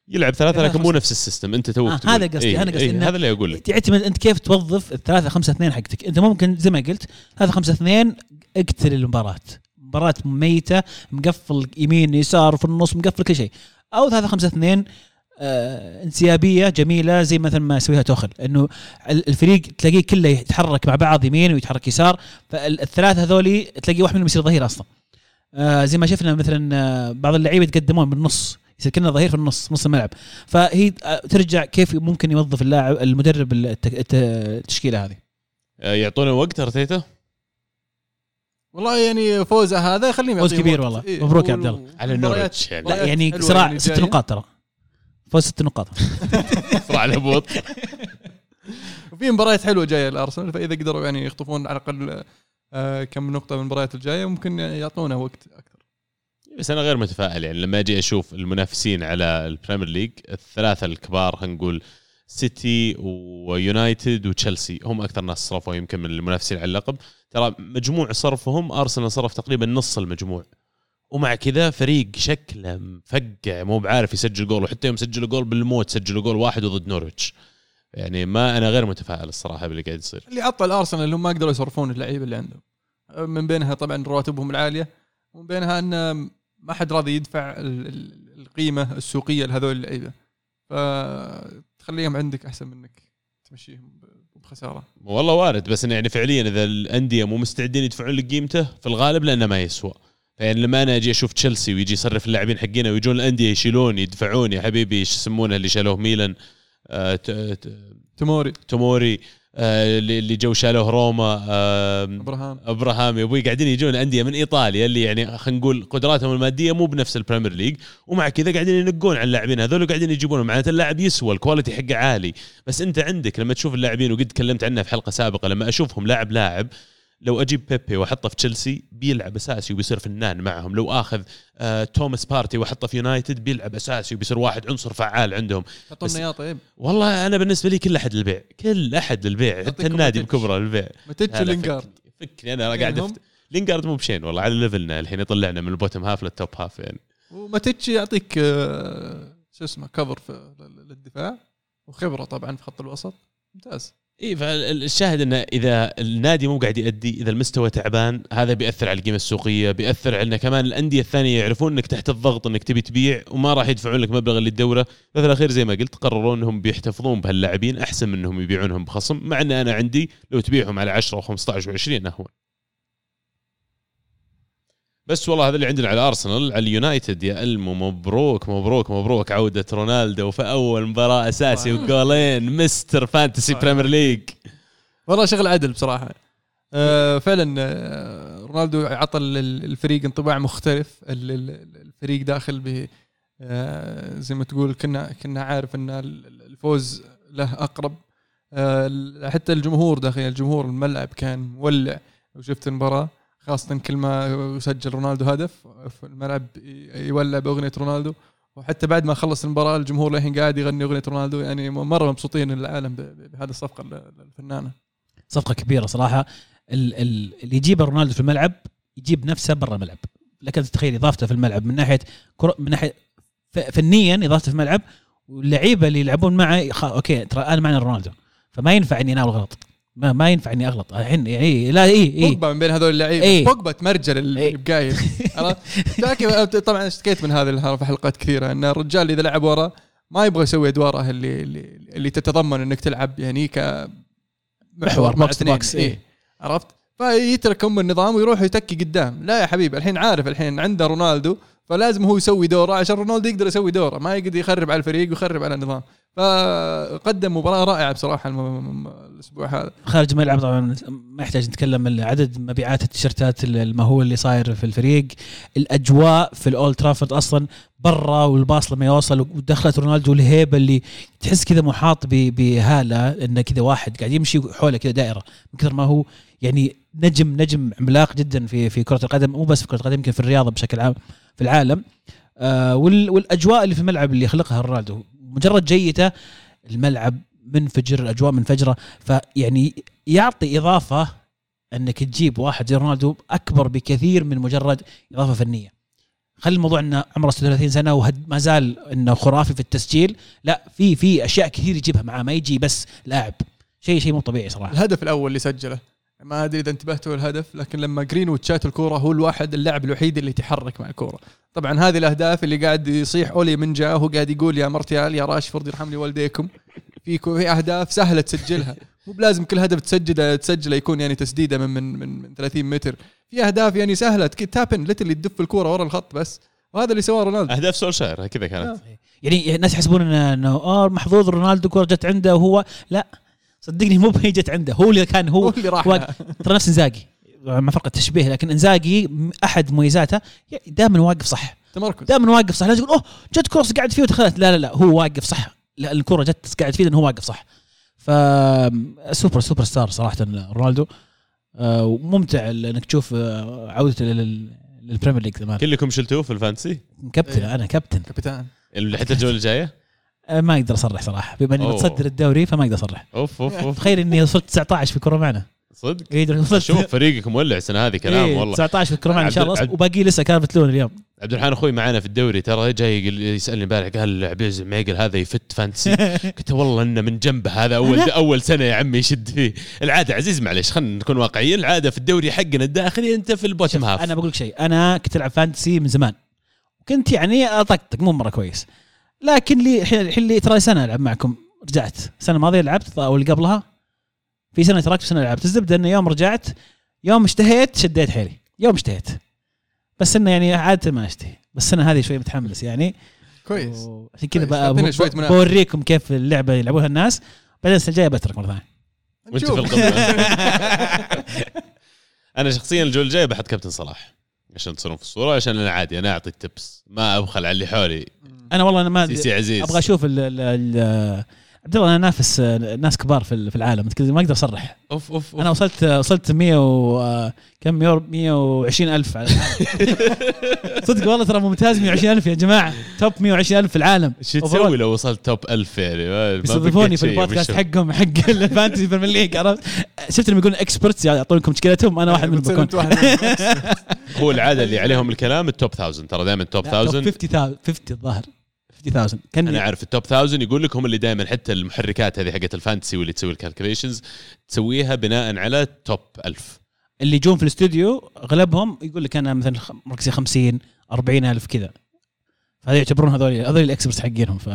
يلعب ثلاثة لكن مو نفس ال system. أنت توك
آه هذا قصدي
إيه
أنا قصدي
إيه هذا اللي أقول لك
يعتمد أنت كيف توظف الثلاثة خمسة اثنين حقتك. أنت ممكن زي ما قلت ثلاثة خمسة اثنين اقتل المباراة. مباراة ميتة مقفل يمين يسار في النص مقفل كل شيء. أو ثلاثة خمسة اثنين انسيابية جميلة زي مثلا ما يسويها توخل إنه الفريق تلاقيه كله يتحرك مع بعض يمين ويتحرك يسار فالثلاثه هذولي تلاقي واحد منهم يصير ظهير أصلا. آه زي ما شفنا مثلا آه بعض اللعيبة يتقدمون بالنص يصير كنا ظهير في النص نص الملعب. فهي آه، ترجع كيف ممكن يوظف اللاعب المدرب التشكيلة هذه.
آه، يعطونا وقت ارتيتا
والله يعني فوزه هذا يخليهم
فوز كبير والله. إيه مبروك يا عبد الله.
على نورتش
يعني. لا يعني صراع يعني ست نقاط ترى. فوز ست نقاط.
صراع الهبوط.
وفي مباريات حلوة جاية الارسنال فإذا قدروا يعني يخطفون على الأقل آه كم نقطة من المباريات الجاية ممكن يعطونا وقت أكثر.
بس أنا غير متفائل يعني لما أجي أشوف المنافسين على البريمير ليج الثلاثة الكبار خلينا نقول سيتي ويونايتد وتشيلسي هم أكثر ناس صرفوا يمكن من المنافسين على اللقب. ترى مجموع صرفهم أرسنال صرف تقريبا نص المجموع. ومع كذا فريق شكله مفقع مو بعارف يسجل جول وحتى يوم سجلوا جول بالموت سجلوا جول واحد ضد نورwich يعني ما أنا غير متفائل الصراحة باللي قاعد يصير.
اللي عطل ارسنال اللي هم ما قدروا يصرفون اللعيبة اللي عندهم. من بينها طبعا رواتبهم العالية ومن بينها إن ما حد راضي يدفع القيمة السوقية لهذول اللعيبة. فتخليهم عندك أحسن منك تمشيهم بخسارة.
والله وارد بس يعني فعليا إذا الأندية مو مستعدين يدفعون لك قيمته في الغالب لأنه ما يسوى. يعني لما أنا أجي أشوف تشيلسي ويجي يصرف اللاعبين حقينا ويجون الأندية يشيلون يدفعون يا حبيبي إيش يسمونه اللي شالوه ميلان؟ آه
تموري
تموري آه اللي جو شالوه روما
آه إبراهام.
إبراهام. يا أبوي قاعدين يجون أندية من إيطاليا اللي يعني خلينا نقول قدراتهم المادية مو بنفس ال Premier League ومع كذا قاعدين ينقون اللاعبين هذول قاعدين يجيبونهم. معناته اللاعب يسوى ال quality حقه عالي. بس أنت عندك لما تشوف اللاعبين وقد تكلمت عنه في حلقة سابقة لما أشوفهم لاعب لاعب لو أجيب بيبي وأحطه في تشيلسي بيلعب أساسي وبيصير فنان معهم. لو آخذ آه توماس بارتي وأحطه في يونايتد بيلعب أساسي وبيصير واحد عنصر فعال عندهم.
اياه طيب
والله أنا بالنسبة لي كل أحد للبيع كل أحد للبيع. حتى النادي الكبرى للبيع.
ماتيتش لينجارد.
فكني أنا قاعد أفت... لينجارد مو بشين والله على ليفلنا الحين يطلعنا من ال bottom half لل top half يعني.
وماتيتش يعطيك آه، شو اسمه كفر في للدفاع وخبرة طبعا في خط الوسط. ممتاز.
اي فالشاهد إنه إذا النادي مو قاعد يأدي إذا المستوى تعبان هذا بيأثر على القيمة السوقية بيأثر على كمان الأندية الثانية يعرفون إنك تحت الضغط إنك تبي تبيع وما راح يدفعون لك مبلغ اللي تدوره. ففي الأخير زي ما قلت قرروا إنهم بيحتفظون بهاللاعبين أحسن من إنهم يبيعونهم بخصم مع إن أنا عندي لو تبيعهم على 10 و15 و20 اهون بس والله هذا اللي عندنا على ارسنال على اليونايتد. يا ألمو مبروك مبروك مبروك. عودة رونالدو في أول مباراة أساسي وجولين. مستر Fantasy Premier League
والله شغل عدل بصراحة. آه فعلا آه رونالدو عطى الفريق انطباع مختلف. الفريق داخل ب آه زي ما تقول كنا كنا عارف إن الفوز له أقرب. آه حتى الجمهور داخل الجمهور الملعب كان مولع. لو شفت المباراة. خاصة كل ما يسجل رونالدو هدف في الملعب يولع بأغنية رونالدو. وحتى بعد ما خلص المباراة الجمهور للحين قاعد يغني أغنية رونالدو. يعني مرة مبسوطين العالم بهذه الصفقة ال- الفنانة.
صفقة كبيرة صراحة. ال- ال- اللي يجيبه رونالدو في الملعب يجيب نفسه برا الملعب. لكن تتخيل إضافته في الملعب من ناحية كرة من ناحية فنيا إضافته في الملعب واللعيبة اللي يلعبون معه. أوكي ترى أنا معنا رونالدو فما ينفع إني اناول غلط. ما, ما ينفع إني أغلط الحين يعني لا اي اي
بوجبا من بين هذول اللعيبة
إيه.
بوجبا تمرجل
إيه.
بقايل عرفت؟ شاكي- طبعا اشتكيت من هذه الحرف في حلقات كثيرة إن الرجال إذا لعب ورا ما يبغى يسوي أدواره اللي اللي, اللي تتضمن إنك تلعب يعني ك
محور،
اثنين.
box،
إيه.
إيه.
عرفت؟ فيترك أم النظام ويروح يتكي قدام لا يا حبيبي الحين عارف الحين عنده رونالدو فلازم هو يسوي دوره عشان رونالدو يقدر يسوي دوره ما يقدر يخرب على الفريق ويخرب على النظام. فقدم مباراة رائعة بصراحة الأسبوع هذا.
خارج الملعب طبعا ما يحتاج نتكلم عدد مبيعات التيشيرتات المهول اللي صاير في الفريق. الأجواء في الأولد ترافورد أصلا برا والباص لما يوصل ودخلت رونالدو الهيبة اللي تحس كذا محاط بهالة إنه كذا واحد قاعد يمشي حوله كذا دائرة من كثر ما هو يعني نجم نجم عملاق جدا في في كرة القدم مو بس في كرة القدم يمكن في الرياضة بشكل عام في العالم. آه وال- والأجواء اللي في الملعب اللي يخلقها رونالدو مجرد جيته الملعب منفجر الأجواء منفجرة. فيعني يعطي إضافة أنك تجيب واحد زي رونالدو أكبر بكثير من مجرد إضافة فنية. خلي الموضوع إنه عمره 36 سنة وما زال إنه خرافي في التسجيل. لا في في أشياء كثير يجيبها معاه ما يجي بس لاعب. شيء شيء مو طبيعي صراحة.
الهدف الأول اللي سجله. ما أدري إذا انتبهتوا الهدف لكن لما جرينوود شات الكورة هو الواحد اللاعب الوحيد اللي يتحرك مع الكورة. طبعا هذه الأهداف اللي قاعد يصيح أولي من جاه وهو قاعد يقول يا مرتيال يا راشفورد يرحم لي والديكم في في أهداف سهلة تسجلها. مو بلازم كل هدف تسجله تسجله يكون يعني تسديده من من من, من 30 متر. في أهداف يعني سهلة تابن ليتل تدف الكورة ورا الخط بس. وهذا اللي سواه رونالدو.
أهداف سولشاير كذا كانت.
يعني الناس يحسبون إنه آه محظوظ رونالدو كره جت عنده وهو لا. صدقني مو هي جت عنده. هو اللي كان
هو
هو
اللي راح.
ترى نفس إنزاجي. مع فرق التشبيه لكن إنزاجي أحد مميزاته دائما واقف صح.
تمركز.
دائما واقف صح. لا تقول أوه جت كروس قاعد فيه ودخلت. لا لا لا هو واقف صح. لا الكرة جت قاعد فيه لأنه هو واقف صح. ف super superstar صراحة رونالدو آه، وممتع انك تشوف آه، عودته لل- لل Premier League
كلكم شلتوه في ال
Fantasy؟
كابتن.
أنا كابتن.
كابتن.
اللي حتى الجولة
الجاية؟ ما أقدر أصرح صراحة. بما إني
أوه.
بتصدر الدوري فما أقدر أصرح.
أوف أوف أوف.
تخيل إني وصلت 19 في كره معنا.
صدق؟
وصلت
شوف فريقك مولع السنة هذه كلام
إيه،
والله.
19 في الكره معنا إن شاء الله. وباقي لسه كانت لون اليوم.
عبد الرحمن أخوي معنا في الدوري ترى جاي يسألني امبارح قال العزيز معقل هذا يفت Fantasy. قلت والله إنه من جنبه هذا اول؟ أول سنة يا عمي يشد فيه. العادة عزيز معلش خلينا نكون واقعيين. العادة في الدوري حقنا الداخلي أنت في ال bottom
half. أنا بقول لك شيء أنا كنت العب Fantasy من زمان. كنت يعني أطقطق مو مرة كويس. لكن لي الحين الحين لي ترى سنة ألعب معكم. رجعت. السنة الماضيه لعبت أو اللي قبلها. في سنة تركت وسنه لعبت. الزبدة إنه يوم رجعت يوم اشتهيت شديت حيلي. يوم اشتهيت. بس إنه يعني عادة ما أشتهي. بس السنة هذه شوي متحمس يعني.
كويس.
عشان كذا
كويس،
بقى
أعطينا
ب-
شوية
ب-
منافسة.
بوريكم كيف اللعبة يلعبوها الناس. بعدين السنة الجاية بترك مرة ثانية.
وانت في. القمة. أنا شخصيا الجوله الجايه بحط كابتن صلاح. عشان تصيرون في الصورة عشان أنا عادي أنا اعطي tips ما أبخل على اللي حولي.
أنا والله أنا ما
سي- سي- عزيز.
أبغى أشوف ال- ال- ال- عبد الله أنا انافس ناس كبار في ال- في العالم. ما أقدر أصرح.
أوف أوف, أوف.
أنا وصلت وصلت 100 و كم؟ 120 ألف. على العالم. صدق والله ترى ممتاز 120 ألف يا جماعة. top 120 ألف في العالم.
شو. تسوي لو وصلت top 1000 يعني؟ بقيت
في البودكاست. حقهم حق ال Fantasy Premier League عرفت؟ شفت لما يقولون experts يعطونكم مشكلتهم. أنا واحد منهم بكون.
هو العاده اللي عليهم الكلام ال top 1000 ترى دائما ال top 1000
50,000 50 الظاهر. 50,000
أنا
كان
عارف ال top 1000 يقول لك هم اللي دائما حتى المحركات هذه حقت ال Fantasy واللي تسوي ال calculations تسويها بناء على top 1000
اللي يجون في الاستوديو أغلبهم يقول لك أنا مثلا مركزي 50 40 ألف كذا. فهذا يعتبرون هذول هذول ال experts حقينهم ف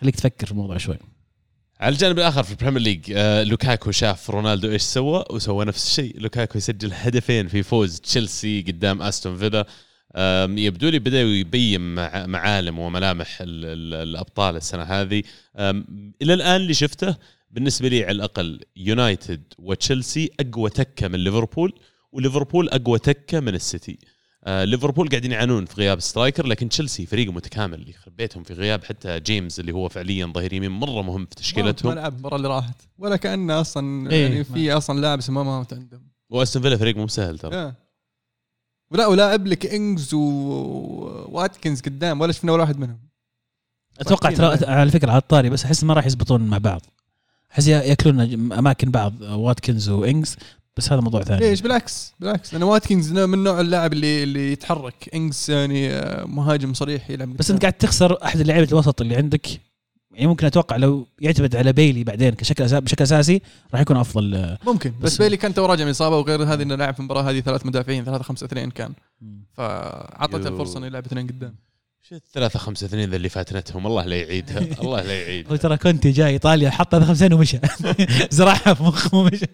خليك تفكر في الموضوع شوي.
على الجانب الآخر في ال Premier League آه لوكاكو شاف رونالدو إيش سوى؟ وسوى نفس الشيء. لوكاكو يسجل هدفين في فوز تشيلسي قدام أستون فيلا. يبدو لي بدأ يبين مع- معالم وملامح ال ال الأبطال السنة هذه. إلى الآن اللي شفته بالنسبة لي على الأقل يونايتد وتشيلسي أقوى تكة من ليفربول وليفربول أقوى تكة من السيتي. آه ليفربول قاعدين يعانون في غياب striker لكن تشيلسي فريق متكامل يخرب بيتهم في غياب. حتى جيمس اللي هو فعليا ظهير يمين مرة مهم في
ما
تشكيلتهم
لعب المباراه اللي راحت. ولا كأنه أصلا
إيه،
يعني
ما-
في أصلا لاعب اسمه ماونت عندهم.
وأستون فيلا فريق مو سهل ترى.
يا. ولا ولاعب لك إنجز وواتكنز قدام ولا شفنا ولا واحد منهم.
أتوقع ترى على فكرة على الطاري بس أحس ما راح يزبطون مع بعض. أحس ياكلون أماكن بعض واتكنز وإنجز بس هذا موضوع ثاني.
ليش؟ بالعكس بالعكس. لأن واتكنز من نوع اللاعب اللي اللي يتحرك. إنجز يعني آه، مهاجم صريح يلعب
بس أنت قاعد تخسر أحد اللعيبة الوسط اللي عندك. يعني ممكن أتوقع لو يعتمد على بيلي بعدين كشكل أسا... بشكل أساسي راح يكون أفضل.
ممكن بس,
بس-
بيلي كان توه راجع من إصابة وغير هذه إنه لاعب في المباراة هذه ثلاث مدافعين ثلاثة خمسة اثنين كان.
فأعطته.
الفرصة إنه يلعب اثنين قدام.
شو الثلاثة خمسة اثنين ذا اللي فاتنتهم؟ الله لا يعيدها الله لا
هو
يعيدها
ترى كونتي جاي إيطاليا حط هذا خمسين ومشى. زرعها في مخه ومشى.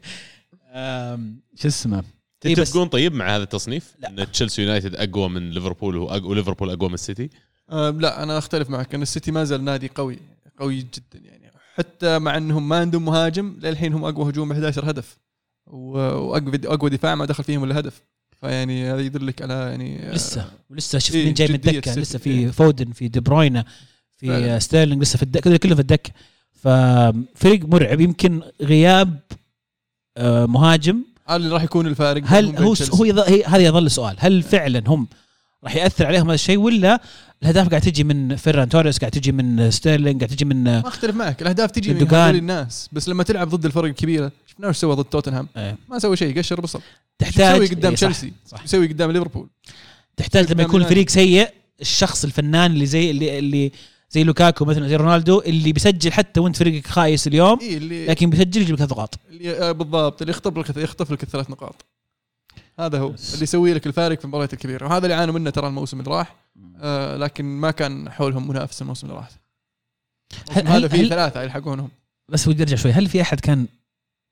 شو اسمه؟ إيه
تتفقون طيب مع هذا التصنيف؟
لا.
إن تشيلسي يونايتد أقوى من ليفربول وليفربول أقوى من السيتي؟
أه لا أنا أختلف معك إن السيتي ما زال نادي قوي. قوي جدا يعني. حتى مع إنهم ما عندهم مهاجم للحين هم أقوى هجوم ب 11 هدف. وأقوى أقوى دفاع ما دخل فيهم إلا هدف. فيعني هذا يدلك على يعني آه،
لسه ولسه شفت
إيه،
مين جاي من
الدكة.
لسه في فودن في دي بروينا في. آه، ستيرلينج لسه في الدكة كلهم في الدكة. ففريق مرعب. يمكن غياب آه، مهاجم.
اللي راح يكون الفارق
هل هو. هو هذا يظل السؤال هل فعلا هم راح يأثر عليهم هذا الشيء ولا الأهداف قاعد تجي من فيران توريس قاعد تجي من ستيرلينج قاعد تجي من
ما أختلف معك. الأهداف تجي من. هذول الناس. بس لما تلعب ضد الفرق الكبيرة شفنا وش سوى ضد توتنهام؟
آه،
ما سوى شيء قشر بصل.
تحتاج
يسوي قدام
إيه،
تشيلسي؟ يسوي قدام ليفربول؟
تحتاج لما يكون
يونايتد.
فريق سيء الشخص الفنان اللي زي اللي, اللي زي لوكاكو مثلا زي رونالدو اللي بيسجل حتى وانت فريقك خايس اليوم
إيه اللي
لكن بيسجل يجيب لك نقاط.
اللي آه، بالضبط اللي يخطف لك يخطف لك الثلاث نقاط. هذا هو. اللي يسوي لك الفارق في المباريات الكبيرة. وهذا اللي عانوا منه ترى الموسم اللي راح. آه لكن ما كان حولهم منافس الموسم اللي راح. هذا
هل-
ثلاثة يلحقونهم.
بس ودي أرجع شوي. هل في أحد كان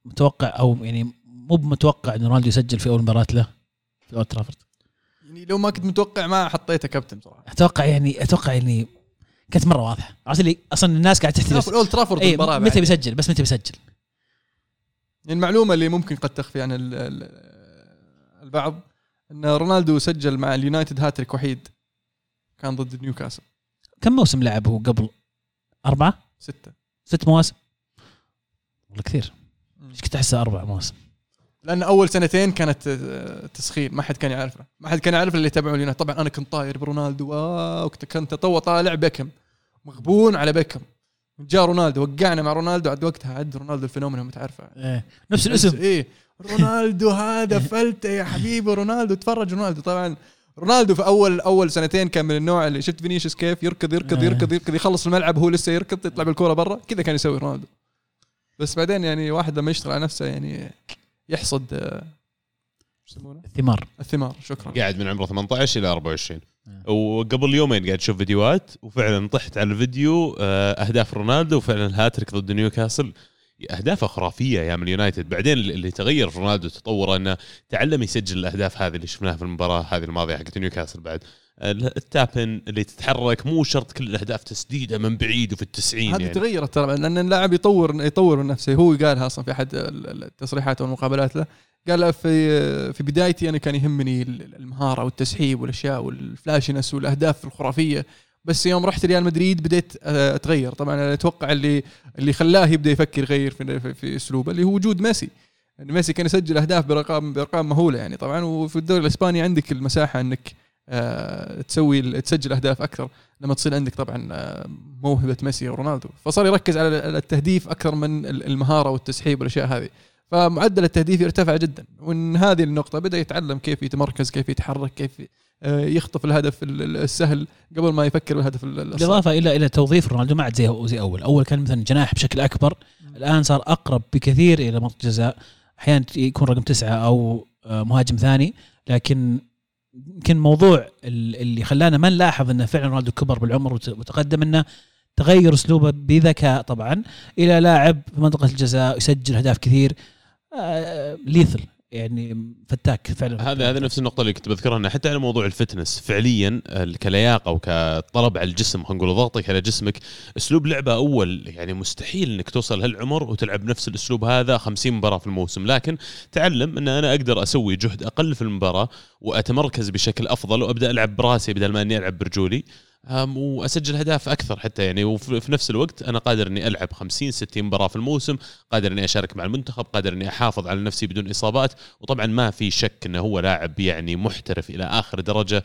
متوقع أو يعني مو متوقع إن رونالدو يسجل في أول مباراة له في أولد ترافورد؟
يعني لو ما كنت متوقع ما حطيته كابتن صراحة.
أتوقع يعني أتوقع يعني كانت مرة واضحة. عرفت اللي أصلا الناس قاعدة تحترس
أولد ترافورد
اي
المباراة
متى. بيسجل؟ بس متى بيسجل؟
يعني المعلومة اللي ممكن قد تخفي عن ال- ال- البعض إن رونالدو سجل مع اليونايتد هاتريك وحيد. كان ضد نيوكاسل.
كم موسم لعب هو قبل؟ أربعة؟
ستة.
ست مواسم؟ والله كثير. إيش كنت أحسها أربع مواسم؟
لأن أول سنتين كانت آه، تسخين. ما حد كان يعرفه. ما حد كان يعرف اللي يتابعون اليونايتد. طبعا أنا كنت طاير برونالدو. wow كنت كنت تو طالع بيكهام مغبون على بيكهام جاء رونالدو. وقعنا مع رونالدو. عد وقتها عد رونالدو الفينومينا متعرفة.
إيه. نفس الاسم.
إيه. رونالدو هذا فلتة يا حبيبي رونالدو تفرج رونالدو. طبعا رونالدو في اول أول سنتين كان من النوع اللي شفت فينيسيوس كيف يركض يركض
آه.
يركض يركض يخلص الملعب هو لسه يركض يطلع بالكورة برا كذا كان يسوي رونالدو. بس بعدين يعني واحد لما يشتغل على نفسه يعني يحصد آه، شو يسمونه؟
ثمار
الثمار شكرا.
قاعد من عمره 18 إلى 24
آه.
وقبل يومين قاعد أشوف فيديوهات وفعلا طحت على الفيديو آه، أهداف رونالدو وفعلا الهاتريك ضد نيوكاسل. اهدافه خرافية يا من اليونايتد بعدين اللي تغير في رونالدو تطوره أنه تعلم يسجل الأهداف هذه اللي شفناها في المباراة هذه الماضية حقت نيوكاسل بعد. ال tap in اللي تتحرك مو شرط كل الأهداف تسديدة من بعيد وفي التسعين
هذه
يعني.
تغيرت ترى لأن اللاعب يطور يطور من نفسه. هو قالها أصلا في أحد ال- ال- التصريحات أو المقابلات له. قال في في بدايتي أنا كان يهمني ال- المهارة والتسحيب والأشياء وال flashiness والأهداف الخرافية. بس يوم رحت ريال مدريد بديت آه، أتغير. طبعا أتوقع اللي اللي خلاه يبدأ يفكر يغير في في, أسلوبه اللي هو وجود ميسي. يعني ميسي كان يسجل أهداف برقم بارقام مهولة يعني. طبعا وفي الدوري الإسباني عندك المساحة إنك آه، تسوي تسجل أهداف أكثر لما تصير عندك طبعا آه، موهبة ميسي ورونالدو. فصار يركز على التهديف أكثر من ال- المهارة والتسحيب والأشياء هذه. فمعدل التهديف يرتفع جدا. ومن هذه النقطة بدأ يتعلم كيف يتمركز كيف يتحرك كيف يخطف الهدف ال- ال- السهل قبل ما يفكر بالهدف ال- الصعب
بالإضافة إلى إلى توظيف رونالدو ما عاد زي زي أول، أول كان مثلا جناح بشكل أكبر، الآن صار أقرب بكثير إلى منطقة الجزاء، أحيانا يكون رقم تسعة أو آه، مهاجم ثاني، لكن يمكن موضوع ال- اللي خلانا ما نلاحظ إنه فعلا رونالدو كبر بالعمر وت- وتقدم إنه تغير أسلوبه بذكاء طبعا إلى لاعب في منطقة الجزاء يسجل أهداف كثير. آه، ليثل. يعني فتاك فعلا
هذا هذا نفس النقطة اللي كنت بذكرها إنه حتى على موضوع الفتنس فعليا كلياقة وكطلب على الجسم خلينا نقول ضغطك على جسمك أسلوب لعبة أول يعني مستحيل إنك توصل هالعمر وتلعب نفس الأسلوب هذا 50 مباراة في الموسم لكن تعلم إن أنا أقدر أسوي جهد أقل في المباراة وأتمركز بشكل أفضل وأبدأ ألعب براسي بدل ما إني ألعب برجولي. وأسجل أهداف أكثر حتى يعني. وفي في نفس الوقت أنا قادر إني ألعب 50 60 مباراة في الموسم قادر إني أشارك مع المنتخب قادر إني أحافظ على نفسي بدون إصابات. وطبعا ما في شك إنه هو لاعب يعني محترف إلى آخر درجة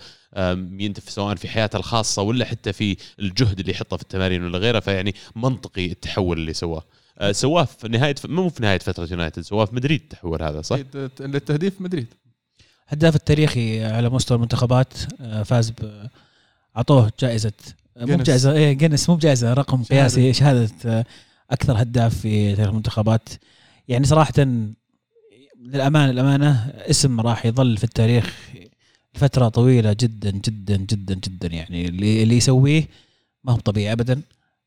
ينتف سواء في حياته الخاصة ولا حتى في الجهد اللي يحطه في التمارين ولا غيره. فيعني منطقي التحول اللي سواه. أه، سواه في نهاية مو في نهاية فترة يونايتد سواه في مدريد التحول هذا صح؟
أكيد، للتهديف مدريد.
هداف التاريخي على مستوى المنتخبات آه، فاز ب أعطوه جائزة مو. بجائزة إيه جينيس مو بجائزة رقم
شهادة.
قياسي شهادة آه، أكثر هداف في تاريخ المنتخبات. يعني صراحة للأمانة الامانه اسم راح يظل في التاريخ فتره طويلة جدا جدا جدا جدا. يعني اللي اللي يسويه ما هو طبيعي ابدا.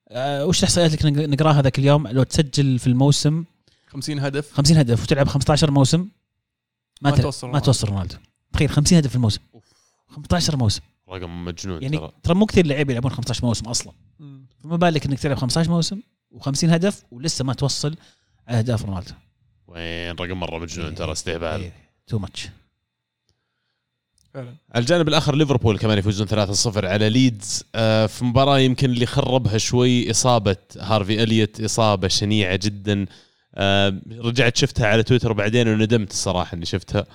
آه، وش الاحصائيات اللي نقرأها ذاك اليوم؟ لو تسجل في الموسم
50 هدف.
50 هدف وتلعب 15 موسم ما,
ما توصل
ما. توصل رونالدو تخيل 50 هدف في الموسم. 15 موسم.
رقم مجنون
يعني
ترى.
ترى مو كثير لعيبة يلعبون 15 موسم
أصلا.
فما بالك إنك تلعب 15 موسم و50 هدف ولسه ما توصل على أهداف رونالدو.
وين رقم مرة مجنون ترى استهبال.
too much
فعلا.
على الجانب الآخر ليفربول كمان يفوزون 3-0 على ليدز. آه، في مباراة يمكن اللي خربها شوي إصابة هارفي إليوت إصابة شنيعة جدا. آه، رجعت شفتها على تويتر بعدين وندمت الصراحة إني شفتها.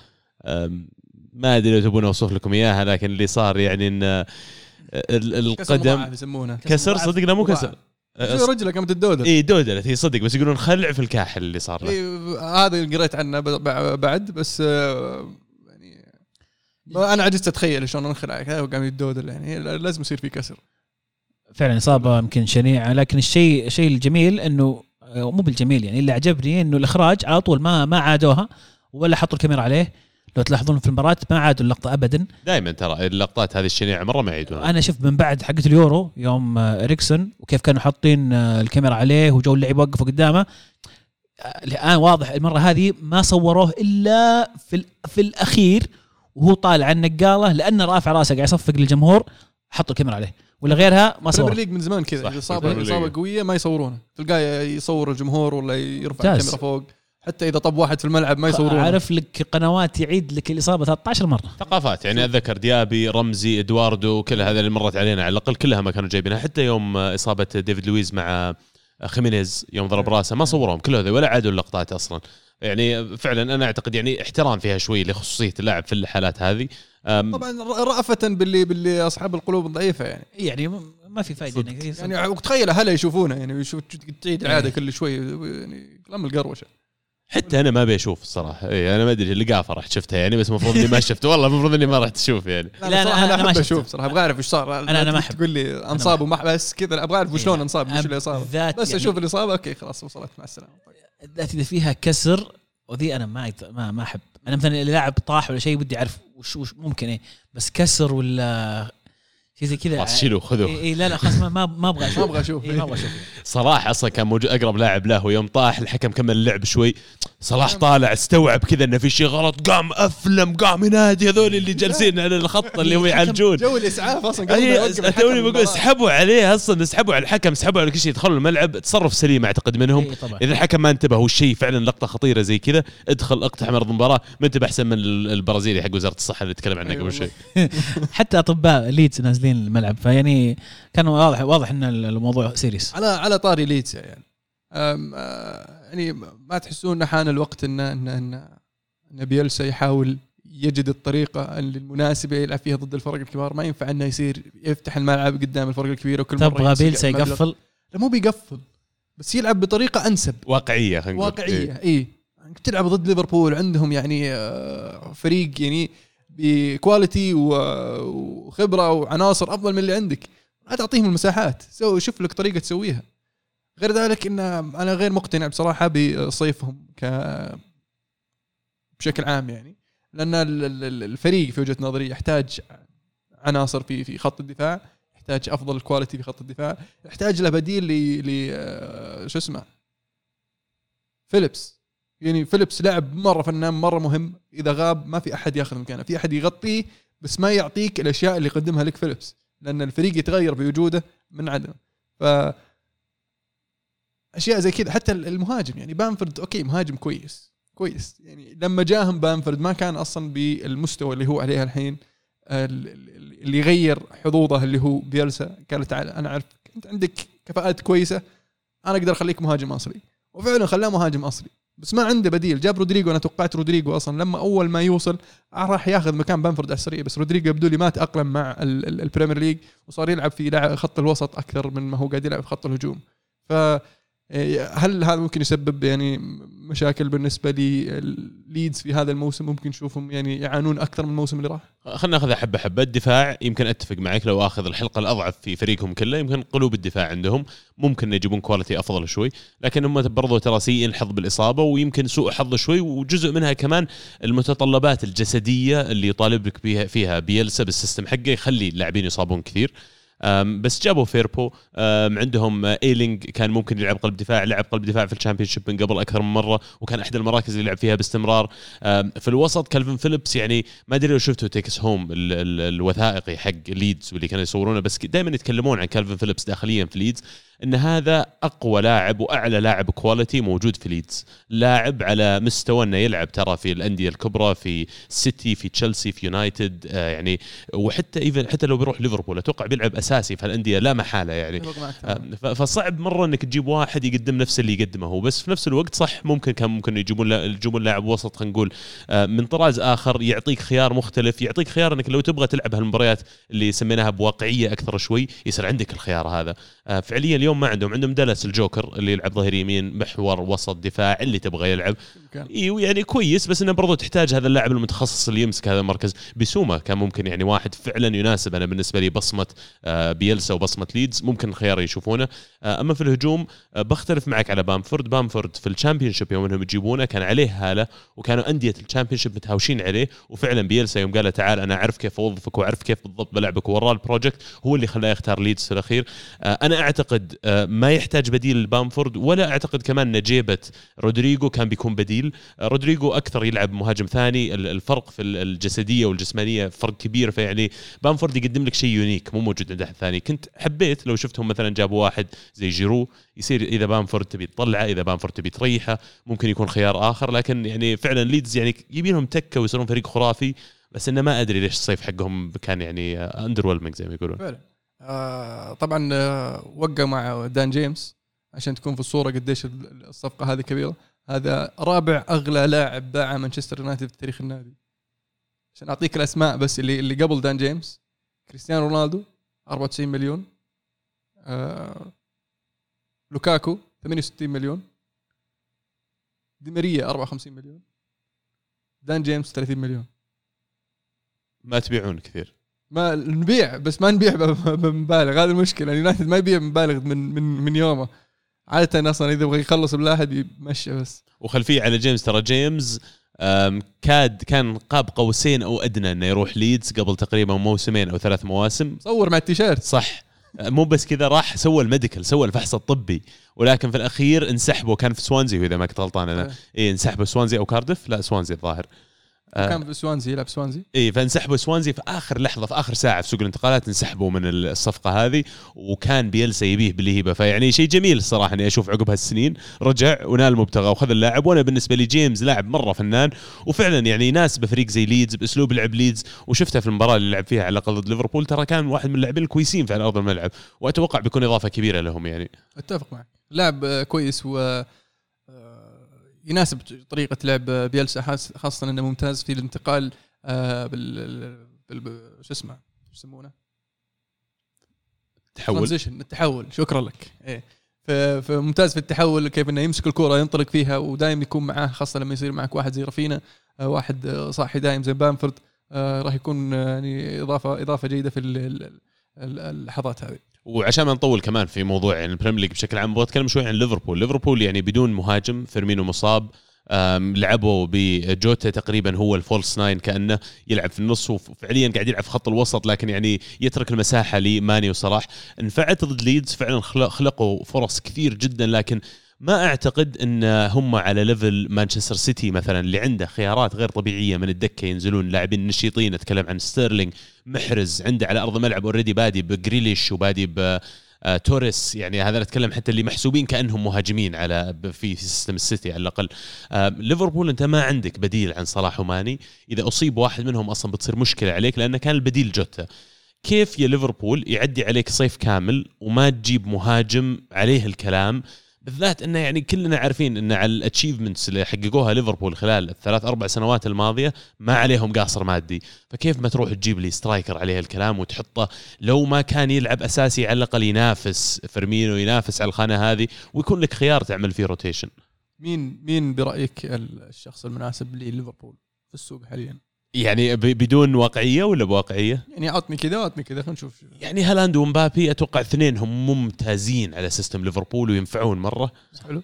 ما أدري لو تبون أوصف لكم إياها لكن اللي صار يعني إن آه، القدم
يسمونه.
كسر صدق لا مو. كسر.
شو رجله قامت تدودر.
اي دودلت هي صدق بس يقولون خلع في الكاحل اللي صار له.
إيه، هذا اللي قريت عنه بعد بس آه، يعني أنا عجزت أتخيل شلون انخلع. كذا وقام يتدودل يعني. لازم يصير في كسر.
فعلا إصابة يمكن شنيعة. لكن الشيء الشيء الجميل إنه آه، مو بالجميل يعني اللي عجبني إنه الإخراج على طول ما ما عادوها ولا حطوا الكاميرا عليه. لو تلاحظون في المباراة ما عادوا اللقطة ابدا.
دائما ترى اللقطات هذه الشنيعه مره ما يعيدونها.
أنا شفت من بعد حقه اليورو يوم آه، إريكسون وكيف كانوا حاطين آه، الكاميرا عليه وجو اللعيبه وقفوا قدامه. آه، الآن واضح المرة هذه ما صوروه إلا في في الأخير وهو طالع على النقالة لأنه رافع رأسه قاعد يصفق للجمهور حطوا الكاميرا عليه ولا غيرها ما صور
ليج من زمان كذا اصابه
إصابة.
قوية ما يصورونه. تلقاه يصور الجمهور ولا يرفع. الكاميرا فوق. حتى إذا طب واحد في الملعب ما يصورونه.
عارف لك قنوات يعيد لك الإصابة 13 مرة.
ثقافات يعني أتذكر ديابي رمزي إدواردو كل هذا اللي مرت علينا على الأقل كلها ما كانوا جايبينها. حتى يوم إصابة ديفيد لويز مع خيمينيز يوم ضرب راسه ما صوروهم كل هذول ولا عادوا اللقطات أصلا. يعني فعلا أنا أعتقد يعني احترام فيها شوي لخصوصية اللاعب في الحالات هذه.
طبعا رأفة باللي باللي أصحاب القلوب الضعيفه يعني.
يعني ما في فائده
صدق.
إنك-
يعني وتخيل هلا يشوفونه يعني يشوف تعيد
إيه.
العاده كل شوي يعني كلام القروشة.
حتى أنا ما أبي أشوف الصراحة. إيه أنا ما أدري لقافه رحت شفتها يعني بس المفروض إني ما شفت. والله المفروض إني ما رحت أشوف يعني.
لا,
لا،
لا
أنا- أنا,
أنا أحب
شفته.
أشوف صراحة أبغى أعرف إيش صار.
أنا- أنا ما أحب.
تقول لي أنصاب وما بس كذا أبغى أعرف وشلون أنصاب وش اللي صار.
بالذات
بس
يعني-
أشوف الاصابه أوكي خلاص وصلت مع السلامة.
بالذات إذا فيها كسر وذي أنا ما ما ما أحب. أنا مثلا اللاعب طاح ولا شيء ودي أعرف وش, وش ممكن إيه. بس كسر ولا شيء زي كذا.
خلاص شيلوا خذوه.
اي إيه لا لا خلاص ما ما ما أبغى أشوف.
ما أبغى أشوف.
إيه ما أبغى أشوف.
صلاح أصلا كان موجود أقرب لاعب له ويوم طاح الحكم كمل اللعب شوي. صلاح طالع استوعب كذا إنه في شيء غلط قام أفلم قام ينادي هذول اللي جالسين على الخط اللي هو يعالجون.
جو الإسعاف أصلا
توني بقول. اسحبوا عليه أصلا اسحبوا على الحكم اسحبوا على كل شيء يدخلوا الملعب تصرف سليم أعتقد منهم.
إيه طبعا.
إذا الحكم ما انتبه والشيء فعلا لقطة خطيرة زي كذا ادخل اقتحم أرض المباراة. ما انتبه أحسن من البرازيلي حق وزارة الصحة اللي تكلم عنه
أي
قبل. شوي.
حتى أطباء ليدز نازلين الملعب. فيعني كان واضح واضح إن الموضوع serious
على على طاري ليدز يعني. أم آه، يعني ما تحسون انه حان الوقت ان ان ان إن بيلسا يحاول يجد الطريقة المناسبة يلعب فيها ضد الفرق الكبار؟ ما ينفع إنه يصير يفتح الملعب قدام الفرق الكبيره وكل مرة
تبغى بيلسا. يقفل.
لا مو بيقفل بس يلعب بطريقة أنسب.
واقعية خلينا نقول. إيه.
واقعيه اي تلعب ضد ليفربول عندهم يعني آه، فريق يعني ب quality وخبرة وعناصر أفضل من اللي عندك. لا تعطيهم المساحات. so شوف لك طريقة تسويها. غير ذلك إن أنا غير مقتنع بصراحة بصيفهم ك بشكل عام يعني. لأن ال- ال- ال- الفريق في وجهة نظري يحتاج عناصر في في خط الدفاع يحتاج أفضل quality في خط الدفاع يحتاج له بديل ل آه، شو اسمه؟ فيليبس. يعني فيليبس لاعب مرة فنان مرة مهم. إذا غاب ما في أحد ياخذ مكانه. في أحد يغطيه بس ما يعطيك الأشياء اللي يقدمها لك فيليبس. لأن الفريق يتغير بوجوده من عدمه. ف أشياء زي كذا. حتى المهاجم يعني بامفورد okay مهاجم كويس. كويس. يعني لما جاهم بامفورد ما كان أصلا بالمستوى اللي هو عليه الحين. ال- ال- اللي يغير حظوظه اللي هو بيلسا. قال تعال أنا أعرف أنت عندك كفاءات كويسة. أنا أقدر أخليك مهاجم أصلي. وفعلا خلاه مهاجم أصلي. بس ما عنده بديل. جاب رودريجو أنا توقعت رودريجو أصلا لما أول ما يوصل راح ياخذ مكان بامفورد على السريع بس رودريجو يبدو لي ما تأقلم مع ال- ال- البريمير ليج وصار يلعب في خط الوسط أكثر من ما هو قاعد يلعب في خط الهجوم. ف هل هذا ممكن يسبب يعني مشاكل بالنسبة لليدز في هذا الموسم؟ ممكن نشوفهم يعني يعانون أكثر من الموسم اللي راح؟
خلينا ناخذها حبه حبه الدفاع يمكن أتفق معك لو آخذ الحلقة الأضعف في فريقهم كله يمكن قلوب الدفاع عندهم ممكن يجيبون quality أفضل شوي. لكن هم برضو ترى سيئين الحظ بالإصابة ويمكن سوء حظ شوي وجزء منها كمان المتطلبات الجسدية اللي يطالبك بها فيها بيلسا بال system حقه يخلي اللاعبين يصابون كثير. بس جابوا فيربو. عندهم إيلينج كان ممكن يلعب قلب دفاع لعب قلب دفاع في ال Championship من قبل أكثر من مرة وكان أحد المراكز اللي يلعب فيها باستمرار. في الوسط كالفين فيليبس يعني ما أدري لو شفتوا Take Us Home ال- ال- الوثائقي حق ليدز واللي كانوا يصورونه بس دائما يتكلمون عن كالفين فيليبس داخليا في ليدز. إن هذا أقوى لاعب وأعلى لاعب quality موجود في ليدز. لاعب على مستوى إنه يلعب ترى في الأندية الكبرى في سيتي في تشيلسي في يونايتد آه يعني وحتى even حتى لو بيروح ليفربول أتوقع بيلعب أساسي في الأندية لا محالة يعني. آه، فصعب مرة إنك تجيب واحد يقدم نفس اللي يقدمه هو بس في نفس الوقت صح ممكن كان ممكن يجيبون يجيبون لاعب وسط خلينا نقول آه، من طراز آخر يعطيك خيار مختلف يعطيك خيار إنك لو تبغى تلعب هالمباريات اللي سميناها بواقعية أكثر شوي يصير عندك الخيار هذا. آه، فعليا اليوم ما عندهم عندهم دالاس الجوكر اللي يلعب ظهير يمين محور وسط دفاع اللي تبغى يلعب. أيوه يعني كويس بس إنه برضو تحتاج هذا اللاعب المتخصص اللي يمسك هذا المركز. بسوما كان ممكن يعني واحد فعلا يناسب. أنا بالنسبة لي بصمة آه، بيلسا وبصمة ليدز ممكن خيار يشوفونه. آه، أما في الهجوم آه، بختلف معك على بامفورد. بامفورد في ال Championship يوم إنهم يجيبونه كان عليه هالة وكانوا أندية ال Championship متهاوشين عليه. وفعلا بيلسا يوم قال له تعال أنا أعرف كيف أوظفك وأعرف كيف بالضبط بلعبك ووراه ال project هو اللي خلاه يختار ليدز في الأخير. أنا أعتقد ما يحتاج بديل لبامفورد ولا أعتقد كمان ان جيبه رودريجو كان بيكون بديل. آه، رودريجو أكثر يلعب مهاجم ثاني. ال- الفرق في ال- الجسدية والجسمانية فرق كبير فيعني بامفورد يقدم لك شيء unique مو موجود عند أحد ثاني. كنت حبيت لو شفتهم مثلا جابوا واحد زي جيرو يصير إذا بامفورد تبي تطلعه إذا بامفورد تبي تريحه ممكن يكون خيار آخر. لكن يعني فعلا ليدز يعني يبينهم تكة ويصيرون فريق خرافي بس إنه ما أدري ليش الصيف حقهم كان يعني under زي ما يقولون.
فعلا. آه طبعا آه وقع مع دان جيمس عشان تكون في الصورة قديش ال- الصفقة هذه كبيرة. هذا رابع أغلى لاعب باعه مانشستر يونايتد في تاريخ النادي. عشان أعطيك الأسماء بس اللي اللي قبل دان جيمس كريستيانو رونالدو 94 مليون. آه لوكاكو 68 مليون. دي ماريا 54 مليون. دان جيمس 30 مليون.
ما تبيعون كثير.
ما نبيع بس ما نبيع بمبالغ هذه المشكلة. اليونايتد ما يبيع بمبالغ من من من يومه. عادة أصلا إذا يبغى يخلص بلاعب يمشي بس.
وخلفية على جيمس ترى جيمس كاد كان قاب قوسين أو أدنى إنه يروح ليدز قبل تقريبا موسمين أو ثلاث مواسم.
صور مع التيشيرت.
صح. مو بس كذا راح سوى ال medical سوى الفحص الطبي. ولكن في الأخير انسحبوا كان في سوانزي اذا ما كنت غلطان أنا. اي انسحبوا سوانزي أو كاردف لا سوانزي الظاهر.
كان في سوانزي يلعب سوانزي؟
اي فانسحبوا سوانزي في آخر لحظة في آخر ساعة في سوق الانتقالات انسحبوا من الصفقة هذه وكان بيلسا يبيه بالهيبة. فيعني شيء جميل الصراحة إني أشوف عقب هالسنين. رجع ونال المبتغى وخذ اللاعب. وأنا بالنسبة لي جيمس لاعب مرة فنان وفعلا يعني يناسب فريق زي ليدز بأسلوب لعب ليدز وشفته في المباراة اللي لعب فيها على الاقل ضد ليفربول ترى كان واحد من اللاعبين الكويسين في على أرض الملعب. وأتوقع بيكون إضافة كبيرة لهم يعني.
أتفق معك. لاعب آه، كويس و آه، يناسب طريقة لعب بيلسا خاصة إنه ممتاز في الانتقال آه، بال بال- شو اسمه؟ شو يسمونه؟
تحول.
transition التحول. شكرا لك. إيه. فممتاز في التحول كيف إنه يمسك الكرة ينطلق فيها ودائما يكون معاه خاصة لما يصير معك واحد زي رفينا آه، واحد صاحي دايم زي بامفورد آه، راح يكون يعني اضافه إضافة جيدة في ال- ال- ال- اللحظات هذه.
وعشان ما نطول كمان في موضوع يعني ال Premier League بشكل عام أبغى أتكلم شوي عن ليفربول، ليفربول يعني بدون مهاجم فيرمينو مصاب لعبوا بجوتا تقريبا هو ال false nine كأنه يلعب في النص وفعليا قاعد يلعب في خط الوسط لكن يعني يترك المساحة لماني وصلاح. انفعت ضد ليدز فعلا خلق- خلقوا فرص كثير جدا لكن ما أعتقد إن هم على level مانشستر سيتي مثلا اللي عنده خيارات غير طبيعية من الدكة ينزلون لاعبين نشيطين أتكلم عن ستيرلينج محرز عنده على أرض الملعب already بادي بجريليش وبادي ب آه توريس يعني هذا نتكلم حتى اللي محسوبين كأنهم مهاجمين على في system السيتي على الأقل. آه ليفربول أنت ما عندك بديل عن صلاح وماني. إذا أصيب واحد منهم أصلا بتصير مشكلة عليك لأنه كان البديل جوتا. كيف يا ليفربول يعدي عليك صيف كامل وما تجيب مهاجم عليه الكلام؟ بالذات إنه يعني كلنا عارفين إن على ال achievements اللي حققوها ليفربول خلال الثلاث أربع سنوات الماضية ما عليهم قاصر مادي. فكيف ما تروح تجيب لي striker عليه الكلام وتحطه؟ لو ما كان يلعب أساسي على الأقل ينافس فيرمينو ينافس على الخانة هذه ويكون لك خيار تعمل فيه rotation
مين مين برأيك الشخص المناسب لليفربول في السوق حاليا؟
يعني ب- بدون واقعية ولا بواقعية؟
يعني عطني كذا وعطني كذا خلينا نشوف.
يعني هالاند ومبابي أتوقع اثنين هم ممتازين على system ليفربول وينفعون مرة.
حلو.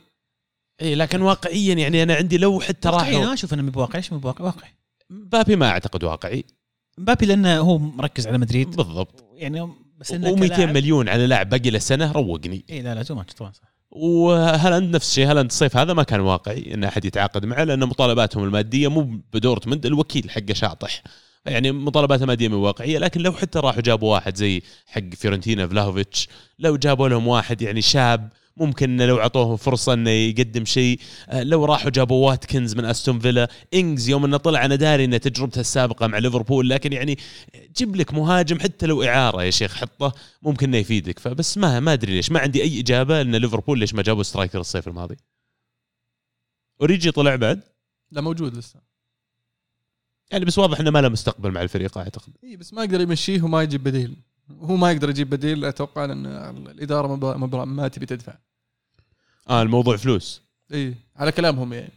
إي لكن واقعيا يعني أنا عندي لو حتى راحوا.
أنا أشوف إنه بواقع إيش بواقع واقعي.
مبابي ما أعتقد واقعي.
مبابي لأنه هو مركز على مدريد.
بالضبط.
يعني بس إنه
و200
كلاعب-
مليون على لاعب باقي له سنة روقني.
إي لا لا too much طبعا صح.
وهالاند نفس الشيء؟ هالاند الصيف هذا ما كان واقعي إن أحد يتعاقد معه؟ لأن مطالباتهم المادية مو بدورتموند الوكيل حقه شاطح. يعني مطالباته ماديه مو واقعية لكن لو حتى راحوا جابوا واحد زي حق فيورنتينا فلاهوفيتش لو جابوا لهم واحد يعني شاب ممكن لو اعطوه فرصة إنه يقدم شيء. آه، لو راحوا جابوا واتكنز من أستون فيلا إنجز يوم إنه طلع أنا داري إن تجربته السابقة مع ليفربول لكن يعني جيب لك مهاجم حتى لو إعارة يا شيخ حطه ممكن إنه يفيدك. فبس ما ما أدري ليش ما عندي أي إجابة ان ليفربول ليش ما جابوا striker الصيف الماضي. أوريجي طلع بعد؟
لا موجود لسه.
يعني بس واضح إنه ما له مستقبل مع الفريق أعتقد.
اي بس ما يقدر يمشيه وما يجيب بديل. هو ما يقدر يجيب بديل أتوقع لأن الإدارة ما, ما, تبي تدفع.
آه الموضوع فلوس.
إي على كلامهم يعني.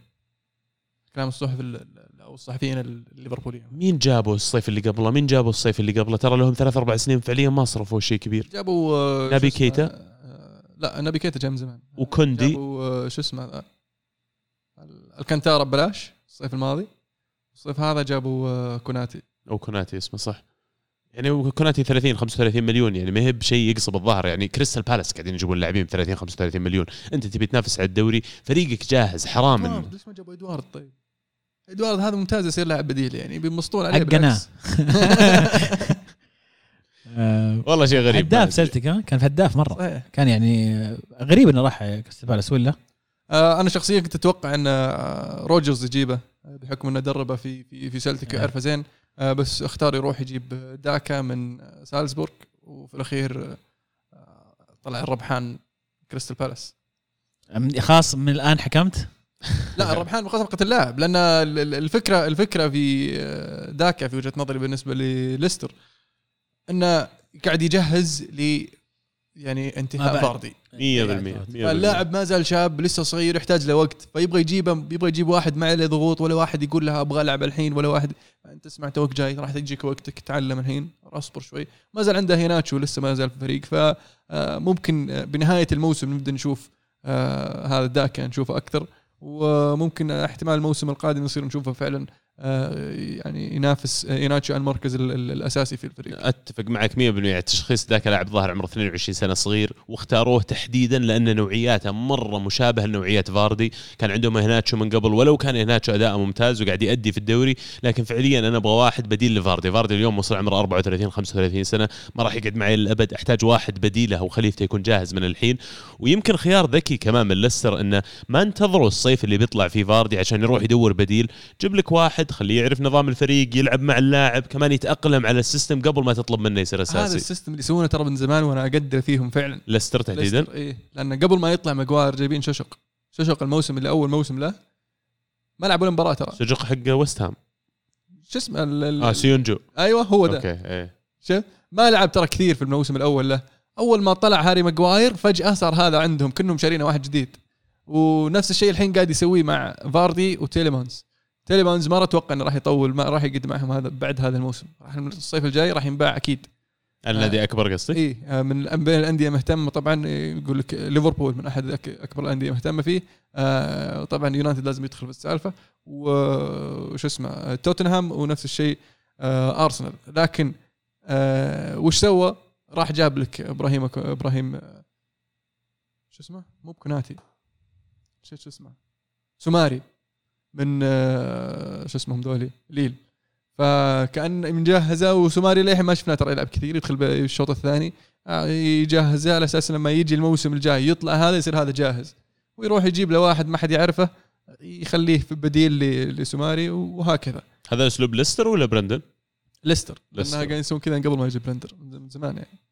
كلام الصحف ال- ال- أو الصحفيين الليفربوليين.
مين جابوا الصيف اللي قبله؟ مين جابوا الصيف اللي قبله؟ ترى لهم ثلاث أربع سنين فعليا ما صرفوا شيء كبير.
جابوا آه،
نبي كيتا؟
آه، لا نبي كيتا جاء من زمان.
وكوندي؟
جابوا آه، شو اسمه ذا ال- ألكانتارا ببلاش الصيف الماضي. الصيف هذا جابوا كوناتي.
أو كوناتي اسمه صح. يعني هو كوناتي 30 35 مليون يعني ما هي بشيء يقصم الظهر. يعني كريستال بالاس قاعدين يجيبون لاعبين ب 30 35 مليون. أنت تبي تنافس على الدوري؟ فريقك جاهز حرام
إدوارد ليش ما جابوا إدوارد؟ طيب؟ إدوارد هذا ممتاز يصير لاعب بديل يعني بينبسطون عليه
حقنا. آه،
والله شيء غريب.
هداف. سلتك ها؟ كان هداف مرة.
صحيح.
كان يعني غريب إنه راح كريستال بالاس ولا؟
آه أنا شخصيا كنت أتوقع إن آه، روجرز يجيبه بحكم إنه دربه في في في سلتك
آه.
يعرفه زين. بس اختار يروح يجيب داكا من آه، سالزبورغ وفي الأخير آه، طلع الربحان كريستال بالاس.
خلاص من الآن حكمت؟
لا الربحان بصفقه اللاعب لأن ال- ال- الفكرة الفكرة في آه، داكا في وجهة نظري بالنسبة لليستر إنه قاعد يجهز ل يعني انتهاء
بعد.
فاردي
100% 100%
اللاعب ما زال شاب لسه صغير يحتاج له وقت. فيبغى يجيبه يبغى يجيب واحد ما عليه ضغوط ولا واحد يقول له أبغى ألعب الحين ولا واحد. انت اسمع توك جاي راح تجيك وقتك تعلم الحين اصبر شوي. ما زال عنده هيناتشو لسه ما زال في الفريق. فممكن بنهاية الموسم نبدأ نشوف آه، هذا داكا نشوفه أكثر. وممكن احتمال الموسم القادم يصير نشوفه فعلا. آه، يعني ينافس يناتشو على المركز ال- ال- الأساسي في الفريق.
أتفق معك 100% التشخيص ذاك لاعب ظاهر عمره 22 سنة صغير واختاروه تحديدا لأن نوعياته مرة مشابهه لنوعية فاردي. كان عندهم إهيناتشو من قبل ولو كان إهيناتشو اداءه ممتاز وقاعد يأدي في الدوري لكن فعليا أنا أبغى واحد بديل لفاردي. فاردي اليوم وصل عمره 34 35 سنة ما راح يقعد معي للابد أحتاج واحد بديله أو خليفته يكون جاهز من الحين. ويمكن خيار ذكي كمان من ليستر إنه ما انتظروا الصيف اللي بيطلع فيه فاردي عشان يروح يدور بديل. جيب لك واحد خليه يعرف نظام الفريق يلعب مع اللاعب كمان يتأقلم على ال system قبل ما تطلب منه يصير
هذا
أساسي.
ال system اللي يسوونه ترى من زمان وأنا أقدر فيهم فعلا.
ليستر تحديدا؟
إيه. لأن قبل ما يطلع ماجواير جايبين سويونشو ششق الموسم اللي أول موسم له. ما لعب ولا مباراة ترى.
سجق حق ويست هام.
شو اسمه
آه سيونجو.
أيوه هو ده.
أوكي إيه.
شوف ما لعب ترى كثير في الموسم الأول له. أول ما طلع هاري ماجواير فجأة صار هذا عندهم كأنهم شارينا واحد جديد. ونفس الشيء الحين قاعد يسويه مع فاردي وتيليمانز تيليمانز ما أتوقع إنه راح يطول ما راح يقعد معهم هذا بعد هذا الموسم راح الصيف الجاي راح ينباع أكيد
النادي أكبر قصدك؟
اي آه، من بين الأندية مهتمة طبعا آه، يقول لك ليفربول من أحد أكبر الأندية مهتمة فيه آه، طبعا يونايتد لازم يدخل في السالفة وش اسمه آه، توتنهام ونفس الشيء آه، أرسنال لكن آه، وش سوى؟ راح جاب لك إبراهيم إبراهيم آه، شو اسمه؟ مو بكوناتي شو شو اسمه؟ سوماري من آه، شو اسمهم ذولي؟ ليل. فكأن مجهزه وسوماري للحين ما شفناه ترى يلعب كثير يدخل بالشوط الثاني. آه، يجهزه على أساس لما يجي الموسم الجاي يطلع هذا يصير هذا جاهز. ويروح يجيب له واحد ما حد يعرفه يخليه في بديل لسوماري وهكذا.
هذا أسلوب ليستر ولا بريندن؟
ليستر. لأنها قاعدين يسوون كذا قبل ما يجي بريندن من زمان يعني.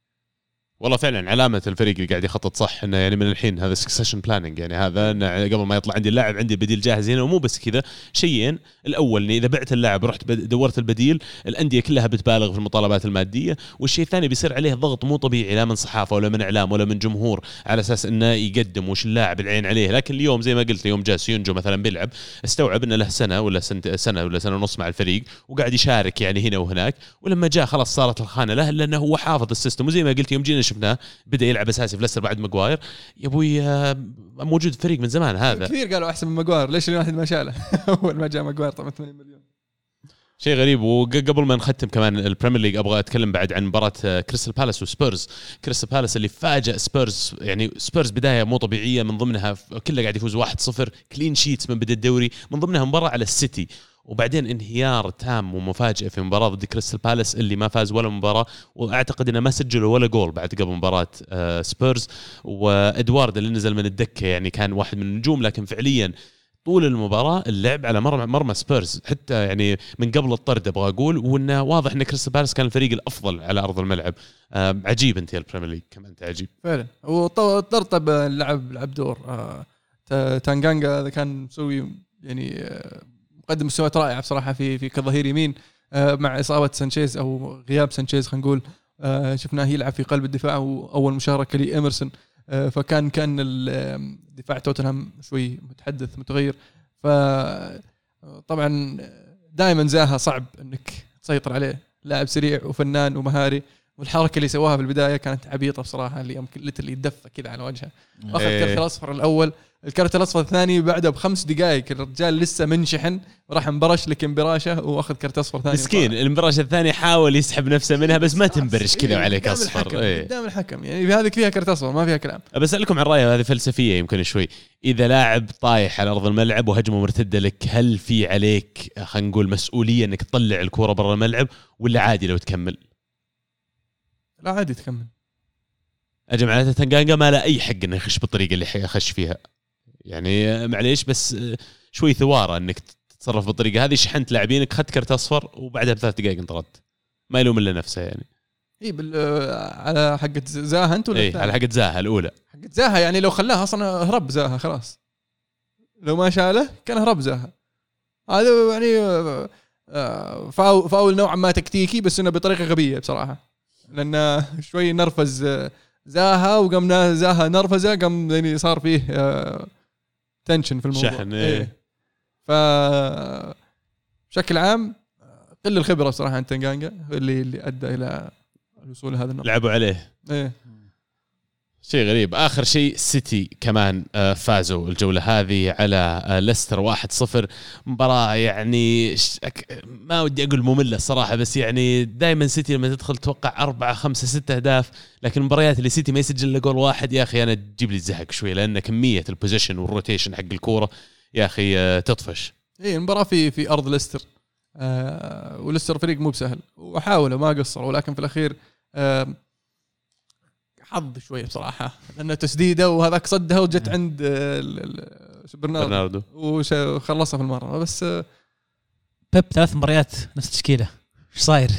والله فعلا علامة الفريق اللي قاعد يخطط صح إنه يعني من الحين هذا succession planning يعني هذا إنه قبل ما يطلع عندي اللاعب عندي بديل جاهز هنا ومو بس كذا شيئين الأول إني إذا بعت اللاعب ورحت بد- دورت البديل الأندية كلها بتبالغ في المطالبات المادية والشيء الثاني بيصير عليه ضغط مو طبيعي لا من صحافة ولا من إعلام ولا من جمهور على أساس إنه يقدم وش اللاعب العين عليه. لكن اليوم زي ما قلت يوم جاء سويونشو مثلا بيلعب استوعب إنه له سنة ولا سنت سنة ولا سنة ونص مع الفريق وقاعد يشارك يعني هنا وهناك ولما جاء خلاص صارت الخانة له لأنه هو حافظ ال system. وزي ما قلت يوم جينا شفناه بدأ يلعب أساسي في ليستر بعد ماجواير. يا أبوي آه، موجود في الفريق من زمان هذا.
كثير قالوا أحسن من ماجواير. ليش الواحد ما شاله؟ أول ما جاء ماجواير طبعا 80 مليون.
شيء غريب. وقبل ما نختم كمان البريمير ليج أبغى أتكلم بعد عن مباراة آه، كريستال بالاس وسبيرز. كريستال بالاس اللي فاجأ سبيرز يعني سبيرز بداية مو طبيعية. من ضمنها كله قاعد يفوز 1-0 clean sheets من بدا الدوري. من ضمنها مباراة على السيتي. وبعدين انهيار تام ومفاجئ في مباراة ضد كريستال بالاس اللي ما فاز ولا مباراة وأعتقد إنه ما سجلوا ولا جول بعد قبل مباراة آه، سبيرز. وادوارد اللي نزل من الدكة يعني كان واحد من النجوم لكن فعليا طول المباراة اللعب على مرمى مرمى سبيرز. حتى يعني من قبل الطرد أبغى أقول وإنه واضح إن كريستال بالاس كان الفريق الأفضل على أرض الملعب. آه، عجيب أنت البريمير ليج كم أنت عجيب.
فعلا. وطرطب لعب لعب دور. آه، تا- تانجانجا كان مسوي يعني مقدم مستويات رائعة بصراحة في في كظهير يمين آه، مع إصابة سانشيز أو غياب سانشيز خلينا نقول آه، شفناه يلعب في قلب الدفاع وأول مشاركة لإيمرسون آه، فكان كان دفاع توتنهام شوي متحدث متغير ف طبعا دائما زاها صعب إنك تسيطر عليه لاعب سريع وفنان ومهاري والحركة اللي سواها في البداية كانت عبيطة بصراحة اللي يمكن ليتل يتدفى كذا على وجهه اخذ. الكرت الاصفر الأول الكرت الأصفر الثاني بعدها بخمس دقائق الرجال لسه منشحن راح انبرش لكن براشه وأخذ كرت أصفر ثاني
مسكين المبراش الثاني حاول يسحب نفسه منها بس ما تنبرش كذا
إيه،
وعليك أصفر.
الحكم
إيه.
قدام الحكم يعني هذه فيها كرت أصفر ما فيها كلام.
بسألكم عن رأي هذه فلسفية يمكن شوي. إذا لاعب طايح على أرض الملعب وهجمة مرتدة لك هل في عليك خلينا نقول مسؤولية أنك تطلع الكرة برا الملعب ولا عادي لو تكمل؟
لا عادي تكمل.
أجل معناته تنقانقا ما له أي حق أنه يخش بالطريقة اللي يخش فيها. يعني معليش بس آه، شوي ثوارة أنك تتصرف بالطريقة هذه. شحنت لاعبينك خدت كرت أصفر وبعدها بثلاث دقائق انطردت ما يلوم إلا نفسه يعني.
اي بال آه، على حقة زاها أنت ولا
إيه
الثاني؟
على حقة زاها الأولى.
حقت زاها يعني لو خلاها أصلا هرب زاها خلاص. لو ما شاله كان هرب زاها. هذا يعني آه، فاول فاول نوعا ما تكتيكي بس إنه بطريقة غبية بصراحة. لأن شوي نرفز زاها وقام زاها نرفزة قام يعني صار فيه تنشن في الموضوع.
شحن، إيه.
ف بشكل عام قل الخبرة بصراحه عن تنجانجا اللي اللي أدى إلى الوصول لهذا النقطة.
لعبوا عليه.
إيه.
شيء غريب. آخر شيء سيتي كمان آه، فازوا الجولة هذه على آه، ليستر 1-0 مباراة يعني ما ودي أقول مملة الصراحه بس يعني دائما سيتي لما تدخل تتوقع أربعة خمسة ستة أهداف لكن المباريات اللي سيتي ما يسجل إلا جول واحد يا أخي أنا تجيب لي الزهق شوي لأن كمية ال possession وال rotation حق الكورة يا أخي آه، تطفش.
اي المباراة في في أرض ليستر آه وليستر فريق مو بسهل. وحاولوا ما قصروا ولكن في الأخير آه حظ شوية بصراحة لأنه تسديده وهذاك صدها وجت عند آه، برناردو. وخلصها في المرة. بس آه
بيب ثلاث مباريات نفس التشكيلة. إيش صاير؟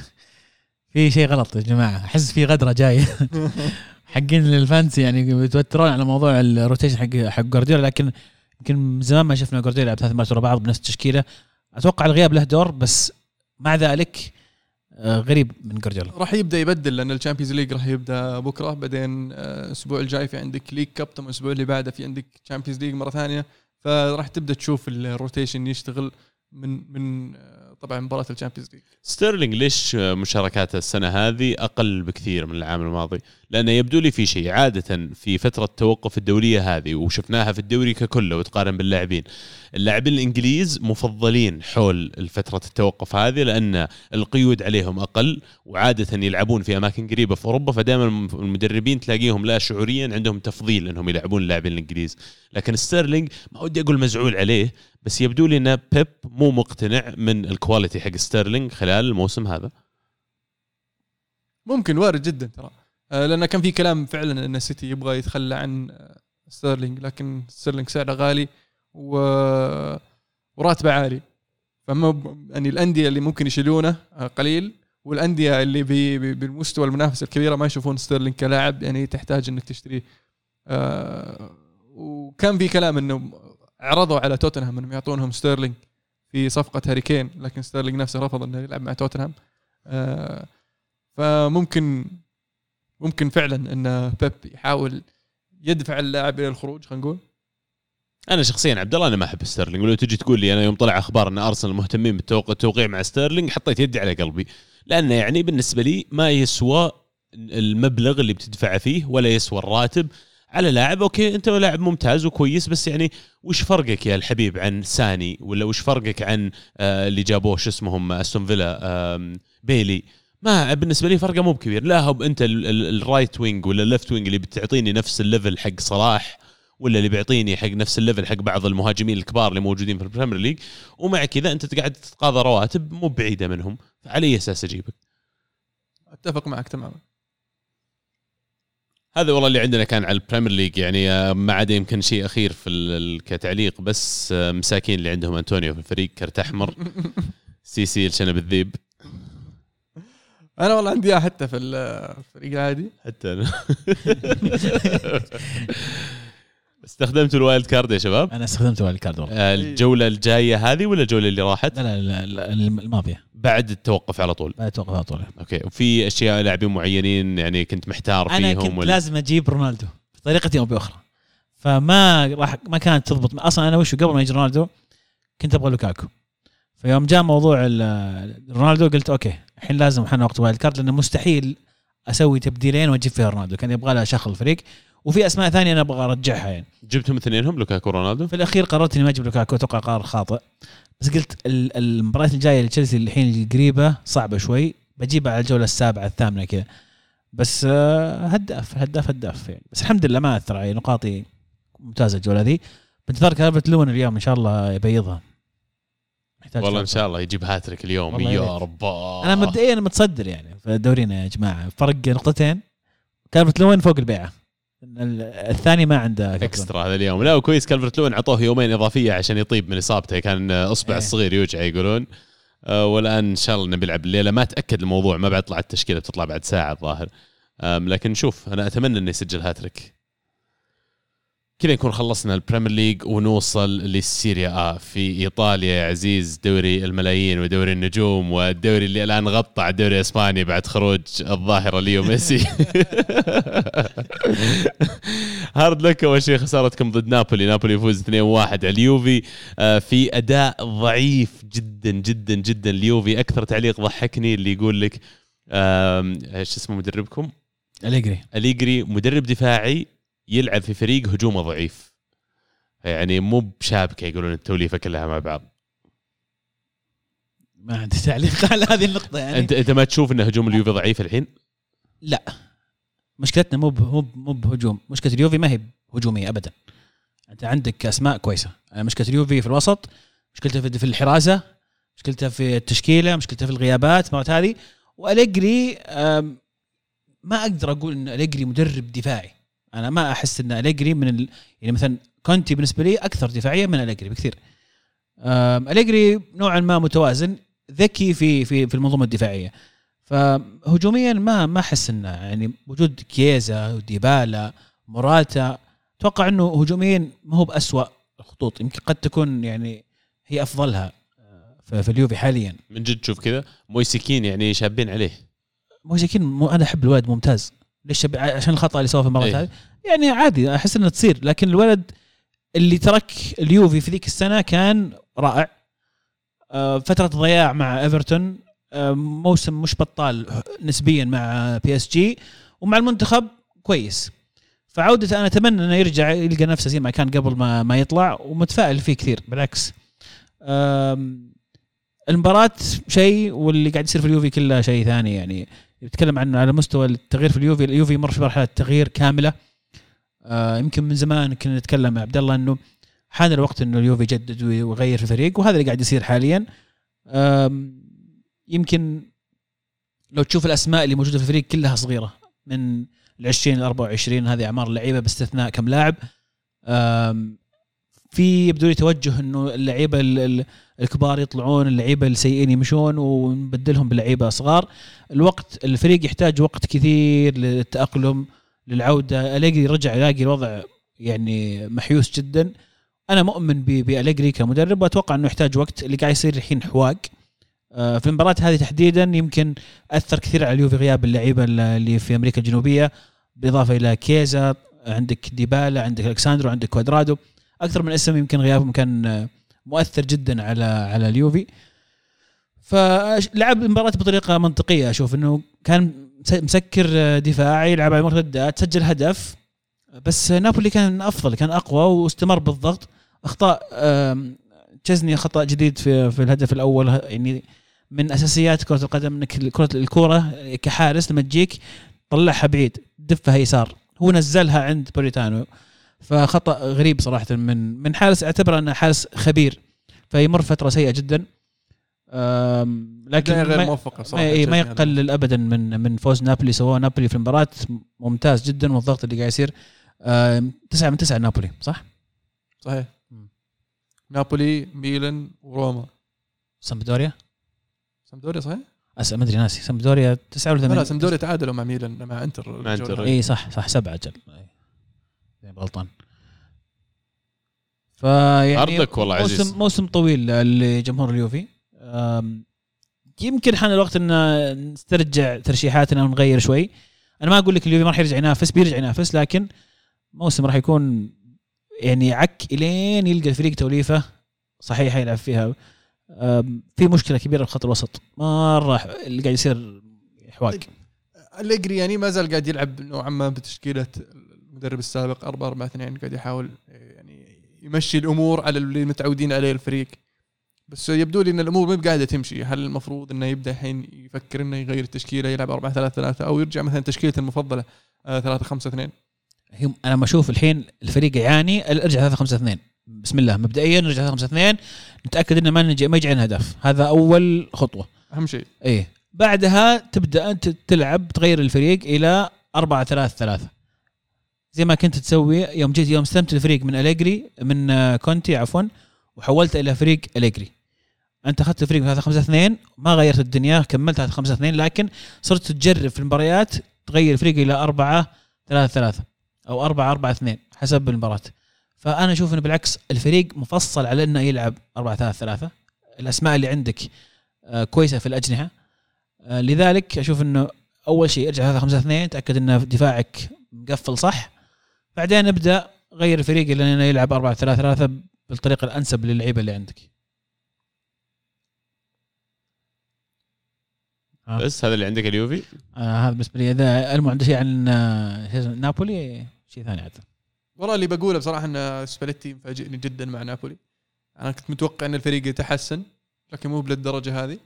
في شيء غلط يا جماعة. أحس في غدرة جاية. حقين الفانتسي يعني يتوترون على موضوع ال rotation حق حق جوارديولا لكن يمكن من زمان ما شفنا جوارديولا يلعب ثلاث مرات ورا بعض بنفس التشكيلة. أتوقع الغياب له دور بس مع ذلك غريب من جوارديولا.
راح يبدأ يبدل لأن الشامبيونز ليج راح يبدأ بكرة. بعدين آه، الأسبوع الجاي في عندك League Cup ثم الأسبوع اللي بعده في عندك شامبيونز ليج مرة ثانية. فراح تبدأ تشوف ال rotation يشتغل من من آه، طبعا مباراة ال Champions League
ستيرلينج ليش مشاركاته السنة هذه أقل بكثير من العام الماضي؟ لأنه يبدو لي في شيء عادة في فترة توقف الدولية هذه وشفناها في الدوري ككل لو تقارن باللاعبين. اللاعبين الإنجليز مفضلين حول فتره التوقف هذه لأن القيود عليهم أقل وعادة يلعبون في أماكن قريبة في أوروبا فدائما المدربين تلاقيهم لا شعوريا عندهم تفضيل إنهم يلعبون اللاعبين الإنجليز. لكن ستيرلينج ما ودي أقول مزعول عليه بس يبدو لي إن بيب مو مقتنع من ال quality حق ستيرلينج خلال الموسم هذا.
ممكن وارد جدا ترى. آه، لأن كان في كلام فعلا إن السيتي يبغى يتخلى عن آه، ستيرلينج لكن ستيرلينج سعره غالي و... وراتبه عالي. فما ب- يعني الأندية اللي ممكن يشيلونه آه، قليل والأندية اللي بي بالمستوى المنافسه الكبيرة ما يشوفون ستيرلينج كلاعب يعني تحتاج إنك تشتريه. آه وكان في كلام إنه عرضوا على توتنهام انهم يعطونهم ستيرلينج في صفقة هاري كين لكن ستيرلينج نفسه رفض إنه يلعب مع توتنهام. آه فممكن ممكن فعلا إن بيب يحاول يدفع اللاعب إلى الخروج خلينا نقول.
أنا شخصيا عبد الله أنا ما أحب ستيرلينج. ولو تجي تقول لي أنا يوم طلع أخبار إن أرسنال مهتمين بالتوقيع التوقيع مع ستيرلينج حطيت يدي على قلبي. لأنه يعني بالنسبة لي ما يسوى المبلغ اللي بتدفعه فيه ولا يسوى الراتب على لاعب okay أنت لاعب ممتاز وكويس بس يعني وش فرقك يا الحبيب عن ساني؟ ولا وش فرقك عن آه اللي جابوه شو اسمهم أستون فيلا آه بيلي؟ ما بالنسبة لي فرقة مو بكبير. لا هو أنت ال- ال- ال right wing ولا ال left wing اللي بتعطيني نفس ال level حق صلاح ولا اللي بيعطيني حق نفس ال level حق بعض المهاجمين الكبار اللي موجودين في ال Premier League ومع كذا أنت قاعد تتقاضى رواتب مو بعيدة منهم. فعلى أي أساس أجيبك؟
أتفق معك تماما.
هذا والله اللي عندنا كان على ال Premier League يعني آه، ما عدا يمكن شيء أخير في كتعليق بس آه، مساكين اللي عندهم أنطونيو في الفريق كرت أحمر سي سي الشنب الذيب.
أنا والله عندي إياه حتى في الفريق العادي.
حتى أنا. استخدمتوا ال wild card يا شباب؟
أنا استخدمت ال wild card والله.
آه، الجولة الجاية هذه ولا الجولة اللي راحت؟
لا لا, لا, لا الماضية.
بعد التوقف على طول.
بعد توقف على طول.
okay. وفي أشياء لاعبين معينين يعني كنت محتار
أنا
فيهم
كنت
ولا
لازم أجيب رونالدو بطريقة أو بأخرى. فما راح ما كانت تضبط. أصلا أنا وشو قبل ما يجي رونالدو كنت أبغى لوكاكو. فيوم جاء موضوع ال- رونالدو قلت okay الحين لازم حنا وقت wild card لأنه مستحيل أسوي تبديلين وأجيب فيها رونالدو. كان يبغى لها شغل الفريق. وفي أسماء ثانية أنا أبغى أرجعها يعني.
جبتهم اثنينهم لوكاكو رونالدو
في الأخير قررت إني ما أجيب لوكاكو أتوقع قرار خاطئ. بس قلت ال- المباريات الجاية لتشيلسي الحين القريبة صعبة شوي بجيبها على الجولة السابعة الثامنة كذا. بس آه، هداف هداف هداف يعني. بس الحمد لله ما أثر علي نقاطي ممتازة الجولة ذي. بانتظار كالفرت لون اليوم إن شاء الله يبيضها.
والله
إن.
شاء الله يجيب هاتريك اليوم يا رب
أنا مبدئيا متصدر يعني. في دورينا يا جماعة. فرق نقطتين. كالفرت لون فوق البيعة. ال- الثاني ما عنده.
extra هذا اليوم. لا وكويس كالفرت لوين اعطوه يومين إضافية عشان يطيب من إصابته. كان أصبع
إيه.
الصغير يوجع يقولون. آه، والآن إن شاء الله إنه بيلعب الليلة. ما تأكد الموضوع ما بعد طلعت التشكيلة بتطلع بعد ساعة الظاهر. لكن شوف أنا أتمنى إنه يسجل هاتريك. كذا نكون خلصنا ال Premier League ونوصل للسيريا آ. في إيطاليا يا عزيز دوري الملايين ودوري النجوم والدوري اللي الآن غطى على الدوري الإسباني بعد خروج الظاهرة ليو ميسي. هارد لك أول شيء خسارتكم ضد نابولي. نابولي يفوز 2-1 على اليوفي. في أداء ضعيف جدا جدا جدا اليوفي أكثر تعليق ضحكني اللي يقول لك إيش اسمه مدربكم؟
أليجري.
أليجري مدرب دفاعي. يلعب في فريق هجومه ضعيف. يعني مو بشابكة يقولون التوليفة كلها مع بعض.
ما عندي تعليق على هذه النقطة يعني.
انت أنت ما تشوف إن هجوم اليوفي ضعيف الحين؟
لا. مشكلتنا مو مو مو بهجوم. مشكلة اليوفي ما هي هجوميه ابدا. أنت عندك أسماء كويسة. أنا مشكلة اليوفي في الوسط مشكلته في الحراسة مشكلته في التشكيلة مشكلته في الغيابات مرات هذه. وأليجري أم، ما أقدر أقول إن أليجري مدرب دفاعي. أنا ما أحس إن أليجري من ال... يعني مثلا كونتي بالنسبة لي أكثر دفاعيه من أليجري بكثير. أليجري نوعا ما متوازن ذكي في في في المنظومة الدفاعية. فهجوميا ما ما أحس انه يعني وجود كييزا وديبالا موراتا أتوقع إنه هجوميا ما هو بأسوأ الخطوط. يمكن قد تكون يعني هي أفضلها آه، في في اليوفي حاليا.
من جد تشوف كذا؟ مويسكين يعني شابين عليه.
موسيكين مو أنا أحب الولد ممتاز. ليش عشان الخطأ اللي سواه في المباراه
إيه.
هذه يعني عادي أحس إنها تصير لكن الولد اللي ترك اليوفي في ذيك السنة كان رائع. آه، فترة ضياع مع إيفرتون آه، موسم مش بطال نسبيا مع بي إس جي ومع المنتخب كويس. فعودته أنا أتمنى إنه يرجع يلقى نفسه زي ما كان قبل ما ما يطلع ومتفائل فيه كثير بالعكس. المباراة شيء واللي قاعد يصير في اليوفي كله شيء ثاني يعني. يتكلم عنه على مستوى التغيير في اليوفي. اليوفي يمر في مرحلة تغيير كاملة. آه يمكن من زمان كنا نتكلم مع عبد الله إنه حان الوقت إنه اليوفي يجدد ويغير في الفريق وهذا اللي قاعد يصير حاليا. يمكن لو تشوف الأسماء اللي موجودة في الفريق كلها صغيرة من ال 20 ل 24 هذه أعمار اللعيبه باستثناء كم لاعب. في يبدو لي توجه إنه اللعيبة ال- ال- الكبار يطلعون اللعيبة السيئين يمشون ونبدلهم بلعيبة صغار الوقت الفريق يحتاج وقت كثير للتأقلم للعودة. أليجري رجع يلاقي الوضع يعني محيوس جدا. أنا مؤمن بأليجري كمدرب وأتوقع إنه يحتاج وقت. اللي قاعد يصير الحين حواق. آه، في المباراة هذه تحديدا يمكن أثر كثير على اليوفي غياب اللعيبة اللي في أمريكا الجنوبية. بالاضافه إلى كيزا عندك ديبالا عندك ألكساندرو عندك كوادرادو. أكثر من اسم يمكن غيابهم كان آه، مؤثر جدا على على اليوفي. فلعب المباراه بطريقة منطقية. أشوف إنه كان مس- مسكر دفاعي يلعب على المرتدات سجل هدف. بس نابولي كان أفضل كان أقوى واستمر بالضغط. أخطاء آم، تشيزني خطأ جديد في في الهدف الأول. ه- يعني من أساسيات كرة القدم إنك كرة الكورة كحارس لما تجيك طلعها بعيد دفها يسار. هو نزلها عند بوريتانو. فخطأ غريب صراحة من من حارس أعتبره أنه حارس خبير فيمر فترة سيئة جدا لكن
غير
ما-
موفقه صراحة
ما, إيه، ما
تشيلسي هذا.
يقلل ابدا من من فوز نابولي سواه نابولي في المباراة ممتاز جدا والضغط اللي قاعد يصير تسعة من تسعة نابولي صح؟
صحيح. نابولي ميلان وروما
سامبدوريا
سامدوريا صحيح؟
أس ما أدري ناسي سامبدوريا تسعة ولا
لا
ثمانية
لا سامدوريا تعادلوا مع ميلان مع إنتر
مع إنتر.
الجولة.
اي صح صح سبعة أجل غلطان فيعني
أرضك والله عزيز.
موسم موسم طويل لجمهور اليوفي. يمكن حان الوقت إن نسترجع ترشيحاتنا ونغير شوي. أنا ما أقول لك اليوفي ما راح يرجع ينافس بيرجع ينافس لكن موسم راح يكون يعني عك إلين يلقى الفريق توليفة صحيحه يلعب فيها. في مشكلة كبيرة بخط الوسط. مره اللي قاعد يصير حواق
طيب. أليجري يعني ما زال قاعد يلعب نوعا ما بتشكيلة المدرب السابق 4 4 2 قاعد يحاول يعني يمشي الأمور على اللي متعودين عليه الفريق. بس يبدو لي إن الأمور ما قاعدة تمشي. هل المفروض إنه يبدأ الحين يفكر إنه يغير التشكيلة يلعب 4 3 3 أو يرجع مثلا تشكيلته المفضلة 3 5 2
هم أنا لما أشوف الحين الفريق يعاني ارجع 3 5 2 بسم الله مبدئيا نرجع 3 5 2 نتأكد إنه ما نجي ما يجي عندنا هدف. هذا أول خطوة.
أهم شيء.
إيه. بعدها تبدأ أنت تلعب تغير الفريق إلى 4 3 3 زي ما كنت تسوي يوم جيت يوم استلمت الفريق من أليجري من آه، كونتي عفوا وحولته إلى فريق أليجري. أنت أخذت الفريق 3 5 2 ما غيرت الدنيا كملت 3 5 2 لكن صرت تجرب في المباريات تغير الفريق إلى 4 3 3 أو 4 4 2 حسب المباراة. فأنا أشوف إنه بالعكس الفريق مفصل على إنه يلعب 4 3 3 الأسماء اللي عندك آه، كويسة في الأجنحة. آه، لذلك أشوف إنه أول شيء ارجع 3 5 2 تأكد إن دفاعك مقفل صح. بعدين ابدا غير الفريق إلى انه يلعب 4 3 3 بالطريقة الأنسب للعيبة اللي عندك. آه.
بس هذا اللي عندك اليوفي؟
آه هذا بالنسبة لي. إذا المو عنده شيء عن آه، شو اسمه، نابولي شيء ثاني عاد.
والله اللي بقوله بصراحة إن سباليتي مفاجئني جدا مع نابولي. أنا كنت متوقع إن الفريق يتحسن لكن مو بللدرجه هذه.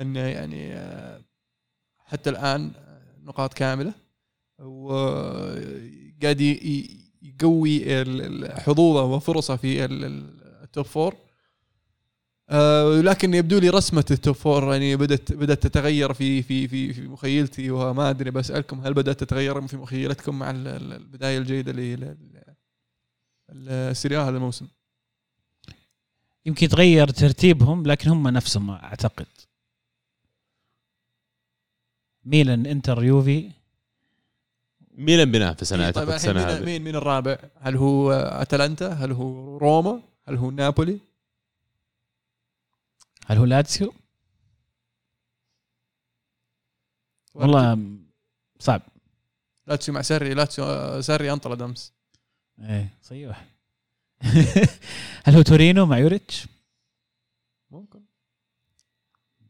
انه يعني آه، حتى الآن آه، نقاط كاملة. وقاعد ي- يقوي حظوظه وفرصه في ال- ال- ال top four لكن يبدو لي رسمة ال top four يعني بدات بدأت تتغير في في في في مخيلتي وما أدري بسألكم هل بدأت تتغير في مخيلتكم مع ال- ال- البداية الجيدة للسيريا هذا الموسم؟
يمكن يتغير ترتيبهم لكن هم نفسهم أعتقد. ميلان إنتر يوفي.
ميلان بينافس أنا
طيب
أعتقد
الحين
السنة
مين,
هذه
مين مين الرابع؟ هل هو أتلانتا؟ هل هو روما؟ هل هو نابولي؟
هل هو لاتسيو؟ والله صعب
لاتسيو مع ساري لاتسيو ساري انطرد أمس
إيه صيوح هل هو تورينو مع يوريتش؟
ممكن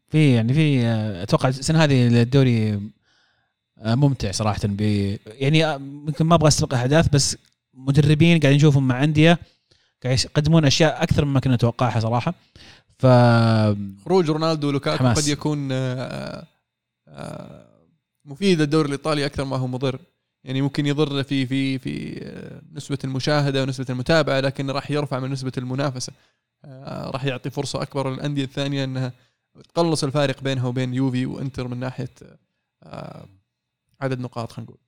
في يعني في آه، أتوقع السنة هذه الدوري آه، ممتع صراحة ب يعني آه، ممكن ما أبغى استبق أحداث بس مدربين قاعدين نشوفهم مع أندية قاعد يقدمون أشياء أكثر مما كنا نتوقعها صراحة. ف
خروج رونالدو ولوكاكو. قد يكون آه، آه، مفيد للدوري الإيطالي أكثر ما هو مضر. يعني ممكن يضر في في في آه، نسبة المشاهدة ونسبة المتابعة لكن راح يرفع من نسبة المنافسة. آه، راح يعطي فرصة أكبر للأندية الثانية إنها تقلص الفارق بينها وبين يوفي وإنتر من ناحية آه، عدد نقاط خلينا نقول.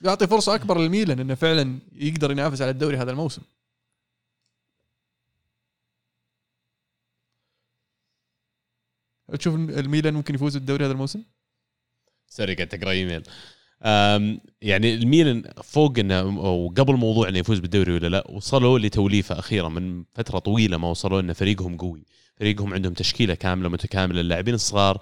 يعطي فرصة أكبر للميلان إنه فعلا يقدر ينافس على الدوري هذا الموسم. تشوف الميلان ممكن يفوز بالدوري هذا الموسم؟
سوري قاعد تقرأ إيميل. يعني الميلان فوق إنه أو قبل موضوع إنه يفوز بالدوري ولا لا وصلوا لتوليفة أخيرة من فترة طويلة ما وصلوا إن فريقهم قوي. فريقهم عندهم تشكيلة كاملة متكاملة اللاعبين الصغار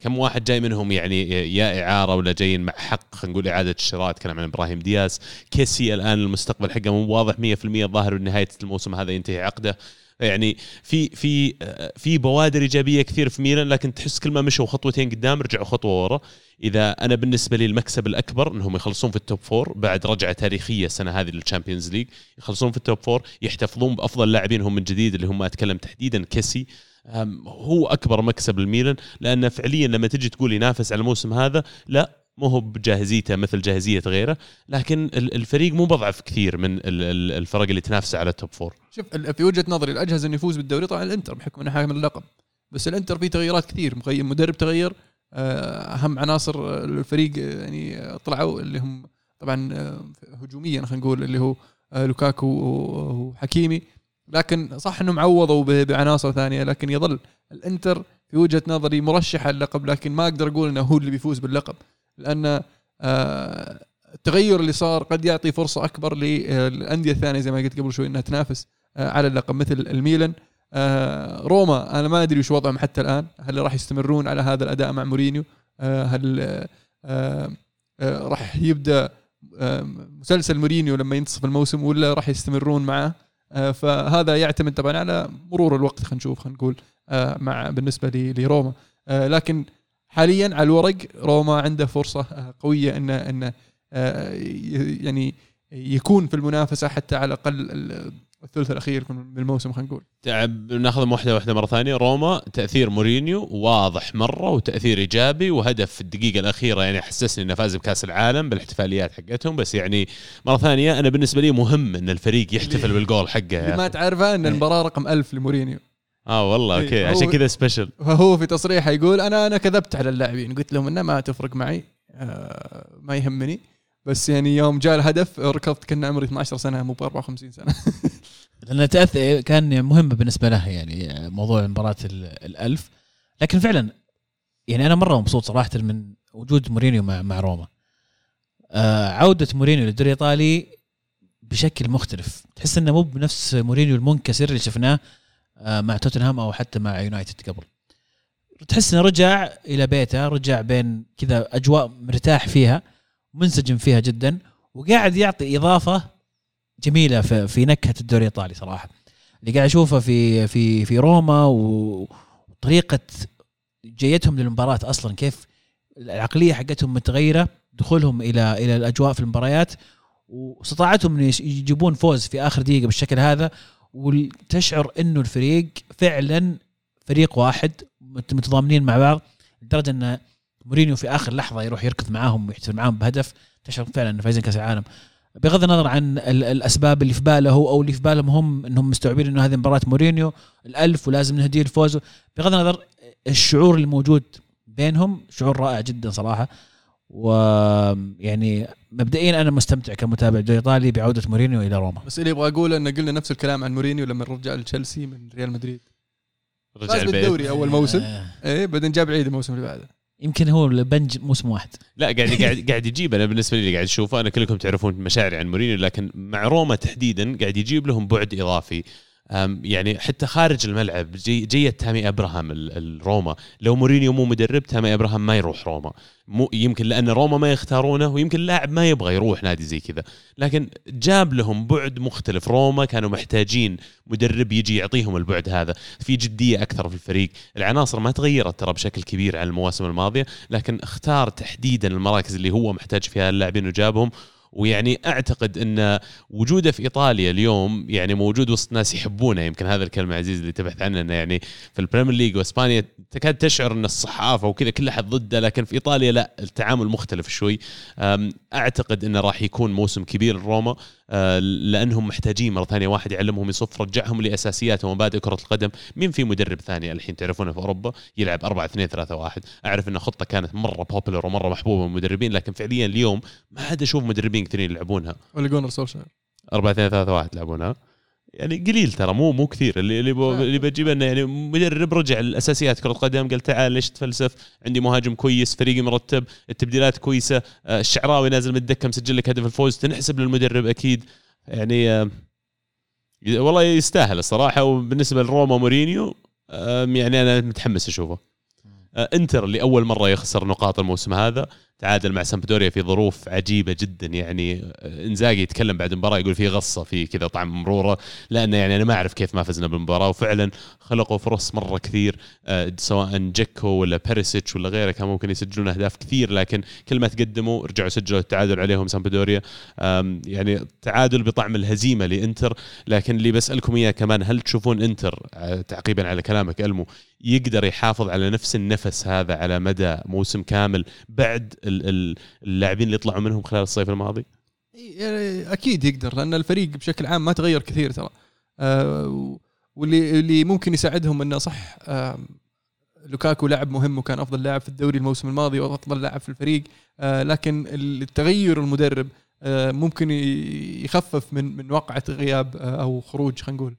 كم واحد جاي منهم يعني يا إعارة ولا جايين مع حق خلينا نقول إعادة الشراء تكلم عن إبراهيم دياس كيسي الآن المستقبل حقه مو واضح 100% الظاهر بنهايه الموسم هذا ينتهي عقده. يعني في في في بوادر إيجابية كثير في ميلان لكن تحس كل ما مشوا خطوتين قدام رجعوا خطوة ورا. إذا أنا بالنسبة لي المكسب الأكبر إنهم يخلصون في ال top four بعد رجعة تاريخية السنة هذه لل Champions League يخلصون في ال top four يحتفظون بأفضل لاعبينهم من جديد اللي هم أتكلم تحديدا كيسي. هو أكبر مكسب للميلان لأنه فعليا لما تجي تقول ينافس على الموسم هذا لا مو هو بجاهزيته مثل جاهزية غيره لكن ال- الفريق مو بضعف كثير من ال- ال- الفرق اللي تنافس على ال top
four شوف في وجهة نظري الاجهز إنه يفوز بالدوري طبعا الإنتر بحكم إنه حامل اللقب بس الإنتر فيه تغييرات كثير مدرب تغير آه، أهم عناصر الفريق آه، يعني طلعوا اللي هم طبعا آه، هجوميا خلينا نقول اللي هو لوكاكو وحكيمي. لكن صح إنهم عوضوا بعناصر ثانية لكن يظل الإنتر في وجهة نظري مرشح اللقب لكن ما أقدر أقول إنه هو اللي بيفوز باللقب. لأن آه، التغير اللي صار قد يعطي فرصة أكبر للأندية الثانية زي ما قلت قبل شوي إنها تنافس آه، على اللقب مثل الميلان. آه، روما أنا ما أدري وش وضعهم حتى الآن هل راح يستمرون على هذا الأداء مع مورينيو؟ آه، هل آه، آه، آه، راح يبدأ آه، مسلسل مورينيو لما ينتصف الموسم ولا راح يستمرون معه؟ آه، فهذا يعتمد طبعا على مرور الوقت خلينا نشوف خلينا نقول آه، مع بالنسبة لروما. آه، لكن حاليا على الورق روما عنده فرصة قوية انه إنه آه، يعني يكون في المنافسة حتى على الأقل ال- الثلث الأخير من الموسم خلينا نقول.
تعب ناخذهم واحدة واحدة مرة ثانية. روما تأثير مورينيو واضح مرة وتأثير إيجابي وهدف في الدقيقة الأخيرة يعني حسسني إنه فاز بكأس العالم بالاحتفاليات حقتهم. بس يعني مرة ثانية أنا بالنسبة لي مهم إن الفريق يحتفل بالجول حقه
اللي ما. تعرفه إن المباراة رقم ألف لمورينيو.
آه والله
إيه،
أوكي
هو-
عشان كذا special
فهو في تصريحه يقول أنا أنا كذبت على اللاعبين. قلت لهم إنه ما تفرق معي آه، ما يهمني. بس يعني يوم جاء الهدف ركضت كان عمري 12 سنة مو ب 54 سنة.
لأن تاثر كان مهم بالنسبة له يعني موضوع مباراة ال- الألف. لكن فعلا يعني أنا مرة مبسوط صراحة من وجود مورينيو مع مع روما. آه عودة مورينيو للدوري الإيطالي بشكل مختلف. تحس إنه مو بنفس مورينيو المنكسر اللي شفناه مع توتنهام أو حتى مع يونايتد قبل. تحس إنه رجع إلى بيته رجع بين كذا أجواء مرتاح فيها منسجم فيها جدا وقاعد يعطي إضافة جميلة في, نكهة الدوري الإيطالي صراحة. اللي قاعد أشوفه في في في روما وطريقة جيتهم للمباراة أصلا كيف العقلية حقتهم متغيرة دخولهم إلى إلى الأجواء في المباريات واستطاعتهم يجيبون فوز في آخر دقيقة بالشكل هذا وتشعر إنه الفريق فعلا فريق واحد مت- متضامنين مع بعض لدرجة إن مورينيو في آخر لحظة يروح يركض معاهم ويحتفل معاهم بهدف تشعر فعلا إنه فايزين كأس العالم. بغض النظر عن ال- الأسباب اللي في باله هو أو اللي في بالهم هم إنهم مستوعبين إنه هذه مباراة مورينيو الألف ولازم نهديه الفوز بغض النظر الشعور اللي موجود بينهم شعور رائع جدا صراحة. ويعني مبدئيا أنا مستمتع كمتابع دوري ايطالي بعودة مورينيو إلى روما.
بس اللي أبغى أقوله ان قلنا نفس الكلام عن مورينيو لما رجع لتشيلسي من ريال مدريد.
رجع البيت.
بالدوري أول موسم.
آه،
إيه بعدين جاب عيد الموسم اللي بعده.
يمكن هو البنج موسم واحد.
لا قاعد قاعد قاعد يجيب. أنا بالنسبة لي اللي قاعد اشوفه أنا كلكم تعرفون مشاعري عن مورينيو لكن مع روما تحديدا قاعد يجيب لهم بعد إضافي. يعني حتى خارج الملعب جي جية تامي أبراهام ال- الروما لو مورينيو مو مدرب تامي أبراهام ما يروح روما. مو يمكن لأن روما ما يختارونه ويمكن اللاعب ما يبغى يروح نادي زي كذا. لكن جاب لهم بعد مختلف. روما كانوا محتاجين مدرب يجي يعطيهم البعد هذا. في جدية أكثر في الفريق. العناصر ما تغيرت ترى بشكل كبير عن المواسم الماضية لكن اختار تحديدا المراكز اللي هو محتاج فيها اللاعبين وجابهم. ويعني أعتقد إن وجوده في إيطاليا اليوم يعني موجود وسط ناس يحبونه. يمكن هذا الكلمة عزيز اللي تبحث عنها إنه يعني في ال Premier League وإسبانيا تكاد تشعر إن الصحافة وكذا كل أحد ضده لكن في إيطاليا لا التعامل مختلف شوي. أعتقد إنه راح يكون موسم كبير لروما. لأنهم محتاجين مرة ثانية واحد يعلمهم يصف يرجعهم لاساسيات ومبادئ كرة القدم. مين في مدرب ثاني الحين تعرفونه في أوروبا؟ يلعب 4 2 3 1 أعرف إن خطة كانت مرة popular ومرة محبوبة من المدربين لكن فعليا اليوم ما عاد أشوف مدربين كثيرين يلعبونها.
ولا جونار سولشاير
4 2 3 1 يلعبونها. يعني قليل ترى مو مو كثير. اللي اللي, بو اللي بجيب إنه يعني مدرب رجع الأساسيات. كرة القدم قال تعال ليش تفلسف؟ عندي مهاجم كويس فريقي مرتب التبديلات كويسة آه، الشعراوي نازل من الدكه مسجل لك هدف الفوز. تنحسب للمدرب أكيد. يعني آه، والله يستاهل الصراحة. وبالنسبة لروما مورينيو آه، يعني أنا متحمس أشوفه. إنتر اللي أول مرة يخسر نقاط الموسم هذا. تعادل مع سامبدوريا في ظروف عجيبة جدا. يعني إنزاجي يتكلم بعد المباراه يقول في غصة في كذا طعم مرورة لأنه يعني أنا ما أعرف كيف ما فزنا بالمباراة. وفعلا خلقوا فرص مرة كثير آه، سواء جيكو ولا بيريسيتش ولا غيره كان ممكن يسجلون أهداف كثير لكن كل ما تقدموا رجعوا سجلوا التعادل عليهم سامبدوريا. يعني تعادل بطعم الهزيمة لإنتر. لكن اللي بسألكم إياه كمان هل تشوفون إنتر آه، تعقيبا على كلامك ألمو يقدر يحافظ على نفس النفس هذا على مدى موسم كامل بعد اللاعبين اللي طلعوا منهم خلال الصيف الماضي؟
يعني أكيد يقدر لأن الفريق بشكل عام ما تغير كثير ترى. آه واللي اللي ممكن يساعدهم إنه صح لوكاكو لاعب مهم وكان أفضل لاعب في الدوري الموسم الماضي وأفضل لاعب في الفريق. آه لكن التغير المدرب آه ممكن يخفف من من وقعة غياب أو خروج خلينا نقول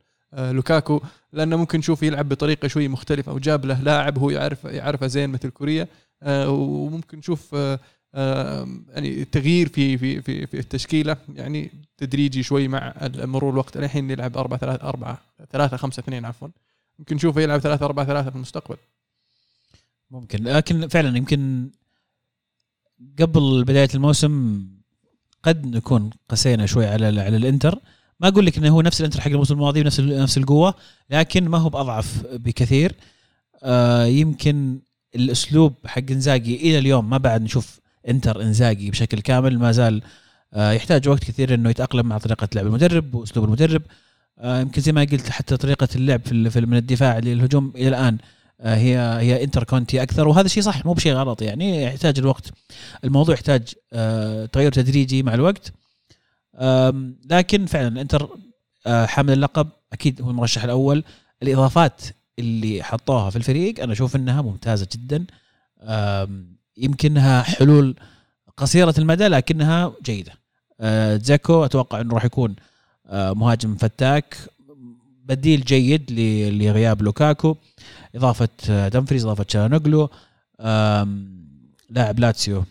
لوكاكو. لأنه ممكن نشوف يلعب بطريقة شوي مختلفة وجاب له لاعب هو يعرف يعرفه زين مثل كوريا. وممكن نشوف آه، آه، يعني تغيير في في في في التشكيلة يعني تدريجي شوي مع مرور الوقت. الحين يلعب 4 3 4 3 5 2 عفوا. يمكن نشوفه يلعب 3 4 3 في المستقبل.
ممكن. لكن فعلا يمكن قبل بداية الموسم قد نكون قسينا شوي على على الإنتر. ما أقول لك إنه هو نفس الإنتر حق الموسم الماضي بنفس نفس القوة لكن ما هو بأضعف بكثير. آه يمكن الأسلوب حق إنزاجي إلى اليوم ما بعد نشوف إنتر إنزاجي بشكل كامل ما زال آه يحتاج وقت كثير إنه يتأقلم مع طريقة لعب المدرب وأسلوب المدرب. آه يمكن زي ما قلت حتى طريقة اللعب في من الدفاع للهجوم إلى الآن آه هي هي إنتر كونتي أكثر. وهذا شيء صح مو بشيء غلط يعني يحتاج الوقت. الموضوع يحتاج تغير تدريجي مع الوقت. لكن فعلا إنتر حامل اللقب أكيد هو المرشح الأول. الإضافات اللي حطوها في الفريق أنا أشوف إنها ممتازة جدا. يمكنها حلول قصيرة المدى لكنها جيدة. آه، زاكو أتوقع إنه راح يكون آه، مهاجم فتاك. بديل جيد لغياب لوكاكو. إضافة دمفريز إضافة شانوغلو لاعب لاتسيو.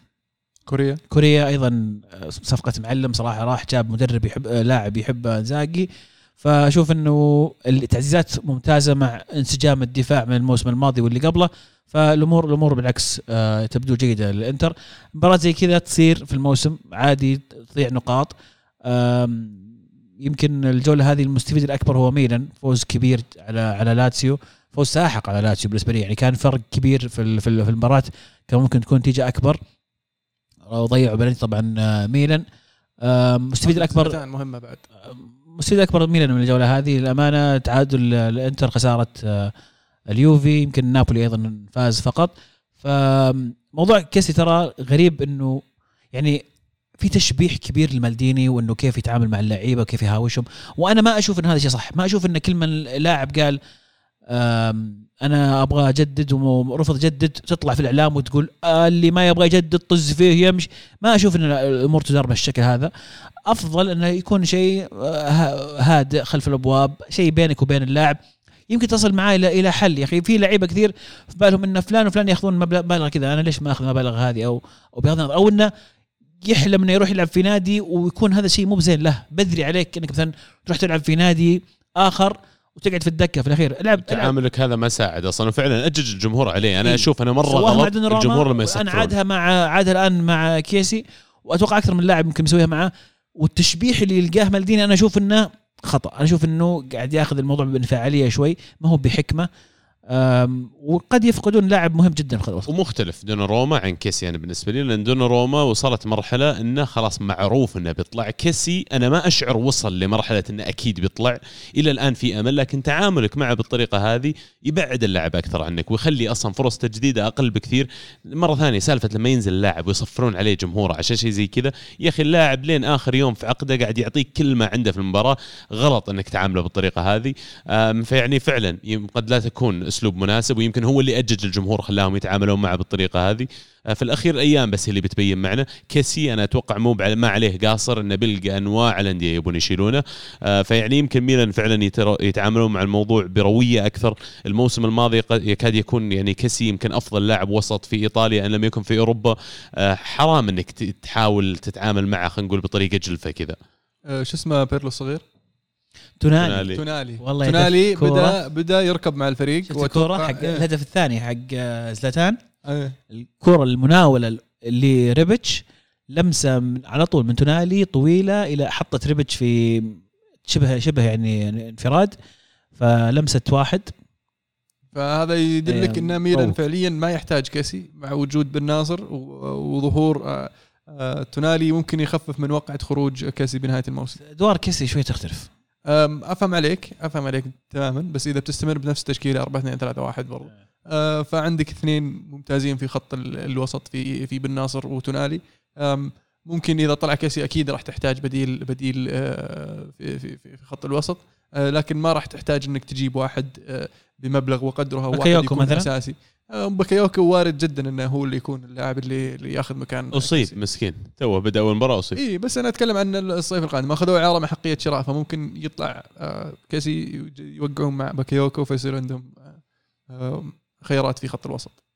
كوريا.
كوريا أيضا صفقة معلم صراحة راح جاب مدرب يحب لاعب يحب إنزاجي. فأشوف إنه التعزيزات ممتازة مع انسجام الدفاع من الموسم الماضي واللي قبله. فالامور الأمور بالعكس آه، تبدو جيدة للإنتر. مباراة زي كذا تصير في الموسم عادي تضيع نقاط. يمكن الجولة هذه المستفيد الأكبر هو ميلان فوز كبير على على لاتسيو. فوز ساحق على لاتسيو بالنسبة لي. يعني كان فرق كبير في في المباراة. كان ممكن تكون نتيجة أكبر. وضيعوا بلنتي طبعا آه، ميلان. مستفيد الاكبر
مهمة بعد.
مستفيد أكبر ميلان من الجولة هذه الامانه تعادل الإنتر خسارة آه، اليوفي يمكن نابولي أيضا فاز فقط. فموضوع كيسي ترى غريب إنه يعني في تشبيح كبير لمالديني وإنه كيف يتعامل مع اللعيبة وكيف يهاوشهم. وأنا ما أشوف إن هذا شيء صح. ما أشوف إن كل من لاعب قال أنا أبغى أجدد ورفض أجدد تطلع في الإعلام وتقول آه اللي ما يبغى يجدد طز فيه يمشي. ما أشوف إن الأمور تدار بالشكل هذا. أفضل أنه يكون شيء آه، هادئ خلف الأبواب شيء بينك وبين اللاعب. يمكن تصل معاه إلى إلى حل يا أخي. في لعيبة كثير في بالهم إن فلان وفلان يأخذون مبلغ كذا أنا ليش ما أخذ المبالغ هذه أو أو النظر أو إنه يحلم إنه يروح يلعب في نادي ويكون هذا شيء مو بزين له. بدري عليك إنك مثلا تروح تلعب في نادي آخر وتقعد في الدكة في الأخير. العب
تعاملك هذا ما ساعد أصلا. فعلا أجج الجمهور عليه. أنا إيه؟ أشوف أنا مرة غلط الجمهور لما
يسكرون أنا عادها مع عادها الآن مع كيسي. وأتوقع أكثر من لاعب ممكن يسويها معه والتشبيح اللي يلقاه مالديني أنا أشوف إنه خطأ. أنا أشوف إنه قاعد ياخذ الموضوع بانفعالية شوي. ما هو بحكمة. وقد يفقدون لاعب مهم جدا في الوسط
ومختلف دون روما عن كيسي أنا بالنسبة لي لأن دون روما وصلت مرحلة إنه خلاص معروف إنه بيطلع. كيسي أنا ما أشعر وصل لمرحلة إنه أكيد بيطلع. إلى الآن في أمل لكن تعاملك معه بالطريقة هذه يبعد اللاعب أكثر عنك ويخلي أصلا فرص تجديده أقل بكثير. مرة ثانية سالفة لما ينزل اللاعب ويصفرون عليه جمهوره عشان شيء زي كذا. يا أخي اللاعب لين آخر يوم في عقده قاعد يعطيك كل ما عنده في المباراة. غلط إنك تعامله بالطريقة هذه. فيعني فعلا قد لا تكون أسلوب مناسب ويمكن هو اللي أجج الجمهور خلاهم يتعاملون معه بالطريقة هذه. آه، في الأخير الأيام بس هي اللي بتبين معنا كيسي أنا أتوقع مو ما عليه قاصر إنه بيلقى أنواع الانديه يبون يشيلونه. آه، فيعني يمكن ميلان فعلا يتعاملون مع الموضوع بروية أكثر. الموسم الماضي يكاد يكون يعني كيسي يمكن أفضل لاعب وسط في إيطاليا إن لم يكن في أوروبا. آه، حرام إنك تحاول تتعامل معه خلينا نقول بطريقة جلفة كذا.
شو اسمه بيرلو الصغير؟
تونالي
تونالي.
تونالي
والله
تونالي. بدا بدا يركب مع الفريق الكورة
حق
إيه.
الهدف الثاني حق آه، زلاتان
إيه.
الكورة المناولة اللي ريبيتش لمسة من على طول من تونالي طويلة إلى حطت ريبيتش في شبه شبه يعني انفراد فلمسة واحد
فهذا يدلك
إيه،
إن ميلان. فعليا ما يحتاج كيسي مع وجود بن ناصر وظهور آه، آه، تونالي ممكن يخفف من وقعة خروج كيسي بنهاية الموسم
إدوار كيسي شوي تختلف
أفهم عليك أفهم عليك تماما بس إذا بتستمر بنفس التشكيلة 4 2 3 1 برضو. آه، فعندك اثنين ممتازين في خط ال- الوسط في في بن ناصر وتونالي. ممكن إذا طلع كيسي أكيد راح تحتاج بديل بديل آه، في في في خط الوسط. آه، لكن ما راح تحتاج إنك تجيب واحد آه، بمبلغ وقدره واحد يكون
مثلاً؟
أساسي. آه، باكايوكو وارد جدا إنه هو اللي يكون اللاعب اللي اللي ياخذ مكان
أصيب
كيسي.
مسكين. تو بدأ أول مباراة أصيب.
اي بس أنا أتكلم عن الصيف القادم. اخذوا إعارة مع أحقية شراء فممكن يطلع آه، كيسي يوقعون مع باكايوكو فيصير عندهم آه، خيارات في خط الوسط.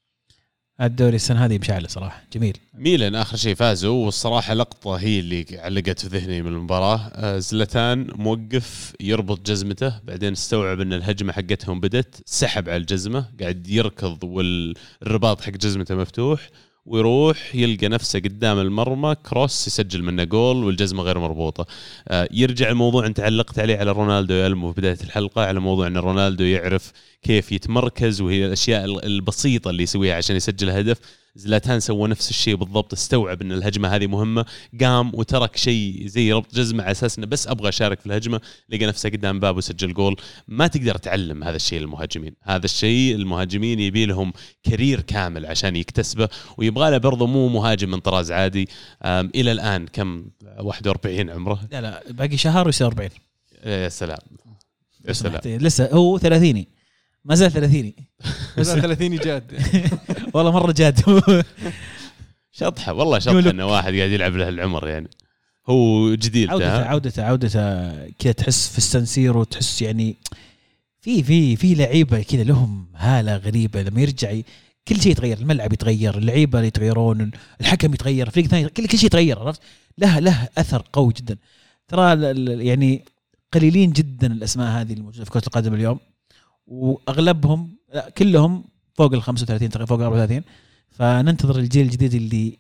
الدوري السنة هذه مشعل صراحة. جميل.
ميلان آخر شيء فازوا والصراحة لقطة هي اللي علقت في ذهني من المباراة. آه، زلاتان موقف يربط جزمته بعدين استوعب إن الهجمة حقتهم بدت سحب على الجزمة قاعد يركض والرباط حق جزمته مفتوح. ويروح يلقى نفسه قدام المرمى كروس يسجل منه جول والجزمة غير مربوطة. آه، يرجع الموضوع انت علقت عليه على رونالدو يا ألمو في بداية الحلقة على موضوع إن رونالدو يعرف كيف يتمركز وهي الأشياء ال- البسيطة اللي يسويها عشان يسجل هدف. زلاتان سوى نفس الشيء بالضبط استوعب إن الهجمة هذه مهمة. قام وترك شيء زي ربط جزمة على أساس إنه بس أبغى أشارك في الهجمة لقى نفسه قدام باب وسجل جول. ما تقدر تعلم هذا الشيء للمهاجمين. هذا الشيء المهاجمين يبي لهم career كامل عشان يكتسبه ويبغى له برضه مو مهاجم من طراز عادي. إلى الآن كم؟ 41 عمره؟
لا لا باقي شهر ويصير 40
يا سلام. يا سلام.
لسه هو ثلاثيني. ما زال ثلاثيني.
بس 30 جاد.
والله مرة جاد.
شطحة والله
شطحة
إنه واحد قاعد يلعب له العمر يعني. هو جديد
عودته عودته عودته كذا تحس في السان سيرو تحس يعني في في في لعيبة كذا لهم هالة غريبة. لما يرجع كل شيء يتغير الملعب يتغير اللعيبة اللي يتغيرون الحكم يتغير الفريق الثاني كل كل شيء يتغير عرفت؟ له له أثر قوي جدا. ترى ال- ال- يعني قليلين جدا الأسماء هذه الموجودة في كرة القدم اليوم. وأغلبهم لا كلهم فوق ال 35 تقريبا فوق ال 34 فننتظر الجيل الجديد اللي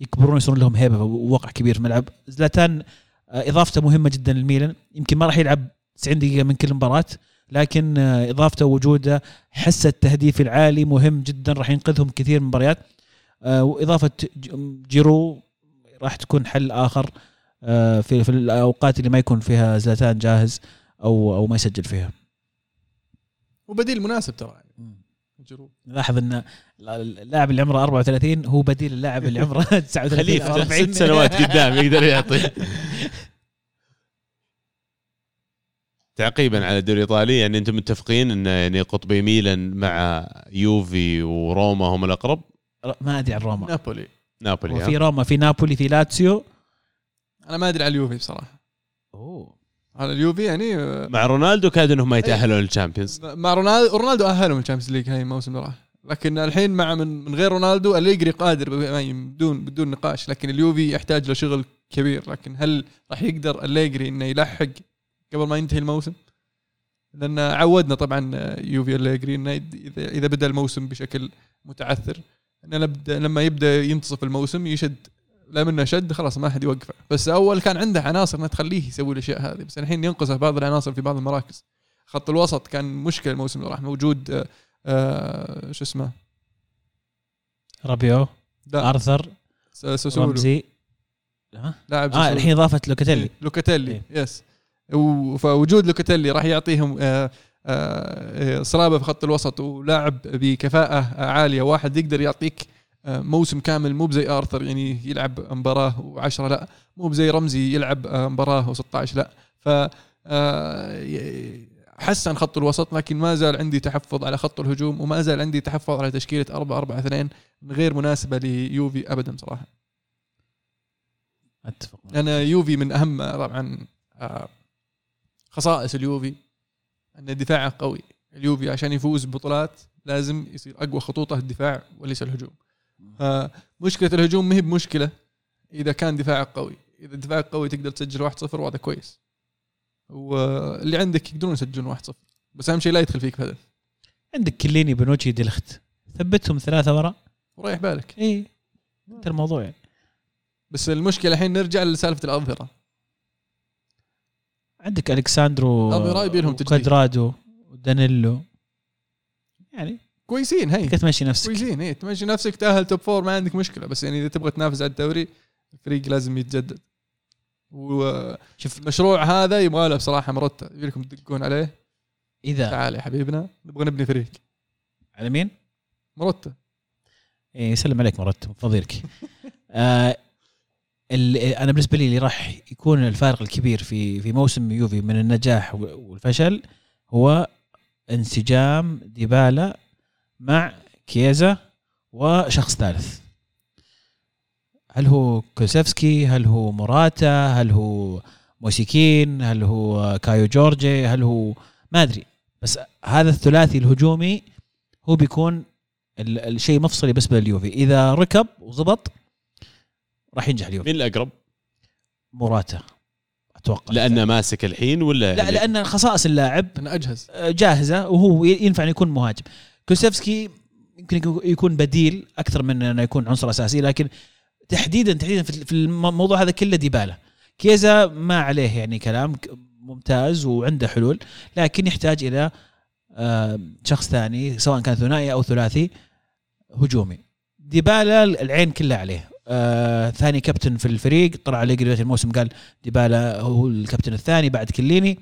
يكبرون يصيرون لهم هيبة ووقع كبير في الملعب. زلاتان آه، إضافته مهمة جدا للميلان. يمكن ما راح يلعب 90 دقيقة من كل مباراة لكن آه، إضافته ووجوده حس التهديف العالي مهم جدا راح ينقذهم كثير من المباريات آه، وإضافة جيرو راح تكون حل آخر في الأوقات اللي ما يكون فيها زلاتان جاهز أو أو ما يسجل فيها.
وبديل مناسب ترى. يعني جرو.
لاحظ إن اللاعب اللي عمره 34 هو بديل اللاعب اللي عمره 39
خليفة.
40
ست سنوات قدام يقدر يعطي. تعقيبا على الدوري الإيطالي يعني أنتم متفقين إن يعني قطبي ميلان مع يوفي وروما هم الأقرب؟
ما أدري عن روما.
نابولي.
نابولي
وفي
ها؟
روما في نابولي في لاتسيو.
أنا ما أدري على اليوفي بصراحة.
أوه.
على اليوفي يعني آه،
مع رونالدو كادوا إنهم ما يتأهلون للشامبيونز
مع رونالدو رونالدو أهلهم ال Champions League هاي الموسم اللي راح لكن الحين مع من, من غير رونالدو أليجري قادر ب- بدون بدون نقاش. لكن اليوفي يحتاج له شغل كبير. لكن هل راح يقدر أليجري إنه يلحق قبل ما ينتهي الموسم؟ لأن عودنا طبعا يوفي أليجري إنه إذا إذا بدأ الموسم بشكل متعثر إنه لما يبدأ ينتصف الموسم يشد لا منه شد خلاص ما حد يوقفه. بس أول كان عنده عناصر انها تخليه يسوي الأشياء هذه. بس الحين ينقصه بعض العناصر في بعض المراكز. خط الوسط كان مشكلة الموسم اللي راح. موجود آه، آه شو اسمه؟
رابيو
لا.
آرثر
س- ساسولو
رمزي. ها؟
لاعب آه.
الحين اضافه لوكاتيلي.
لوكاتيلي
إيه.
yes و- فوجود لوكاتيلي راح يعطيهم آه، آه، صلابة في خط الوسط ولاعب بكفاءة عالية. واحد يقدر يعطيك موسم كامل مو بزي آرثر يعني يلعب مباراة و10 لا. مو بزي رمزي يلعب آه، مباراة و16 لا. ف آه، حسن خط الوسط لكن ما زال عندي تحفظ على خط الهجوم وما زال عندي تحفظ على تشكيلة 4 4 2 غير مناسبة ليوفي ابدا صراحة.
أتفق
أنا يوفي من أهم طبعا آه، خصائص اليوفي أن دفاعه قوي. اليوفي عشان يفوز ببطولات لازم يصير أقوى خطوطة الدفاع وليس الهجوم. فمشكلة الهجوم ما هي بمشكلة. إذا كان دفاعك قوي. إذا دفاعك قوي تقدر تسجل 1-0 وهذا كويس. واللي عندك يقدرون يسجلون 1-0 بس أهم شيء لا يدخل فيك بهدف
عندك كيليني بنوتشي ديلخت. ثبتهم ثلاثة ورا.
وريح بالك.
إي. انت الموضوع يعني.
بس المشكلة الحين نرجع لسالفة الأظهرة.
عندك ألكساندرو
أظهرة يبي لهم تجديد.
كوادرادو ودانيلو. يعني
كويسين هي.
تمشي نفسك؟
كويسين إيه تمشي نفسك تأهل top four ما عندك مشكلة. بس يعني إذا تبغى تنافس على الدوري الفريق لازم يتجدد.
شوف.
والمشروع هذا يبغى له بصراحة مرتب يبي لكم تدقون عليه.
إذا.
تعال يا حبيبنا. نبغى نبني فريق.
على مين؟
مرتب
إيه يسلم عليك مرتب فضيلك. آه أنا بالنسبة لي اللي راح يكون الفارق الكبير في في موسم يوفي من النجاح والفشل هو انسجام ديبالا مع كيزا وشخص ثالث. هل هو كوسيفسكي؟ هل هو موراتا؟ هل هو مويس كين؟ هل هو كايو جورجي؟ هل هو ما أدري. بس هذا الثلاثي الهجومي هو بيكون ال- الشيء مفصلي بس باليوفي إذا ركب وزبط راح ينجح اليوفي.
مين الأقرب؟
موراتا أتوقع.
لأنه ماسك الحين ولا
لا لأن خصائص اللاعب
أنا أجهز.
جاهزة وهو ينفع يكون مهاجم. كوسيفسكي يمكن يكون- بديل أكثر من أنه يكون عنصر أساسي لكن تحديدا تحديدا في الموضوع هذا كله ديبالا. كيزا ما عليه يعني كلام ممتاز وعنده حلول لكن يحتاج إلى آه، شخص ثاني سواء كان ثنائي أو ثلاثي هجومي. ديبالا العين كلها عليه. آه ثاني كابتن في الفريق طلع بدايه الموسم قال ديبالا هو الكابتن الثاني بعد كليني.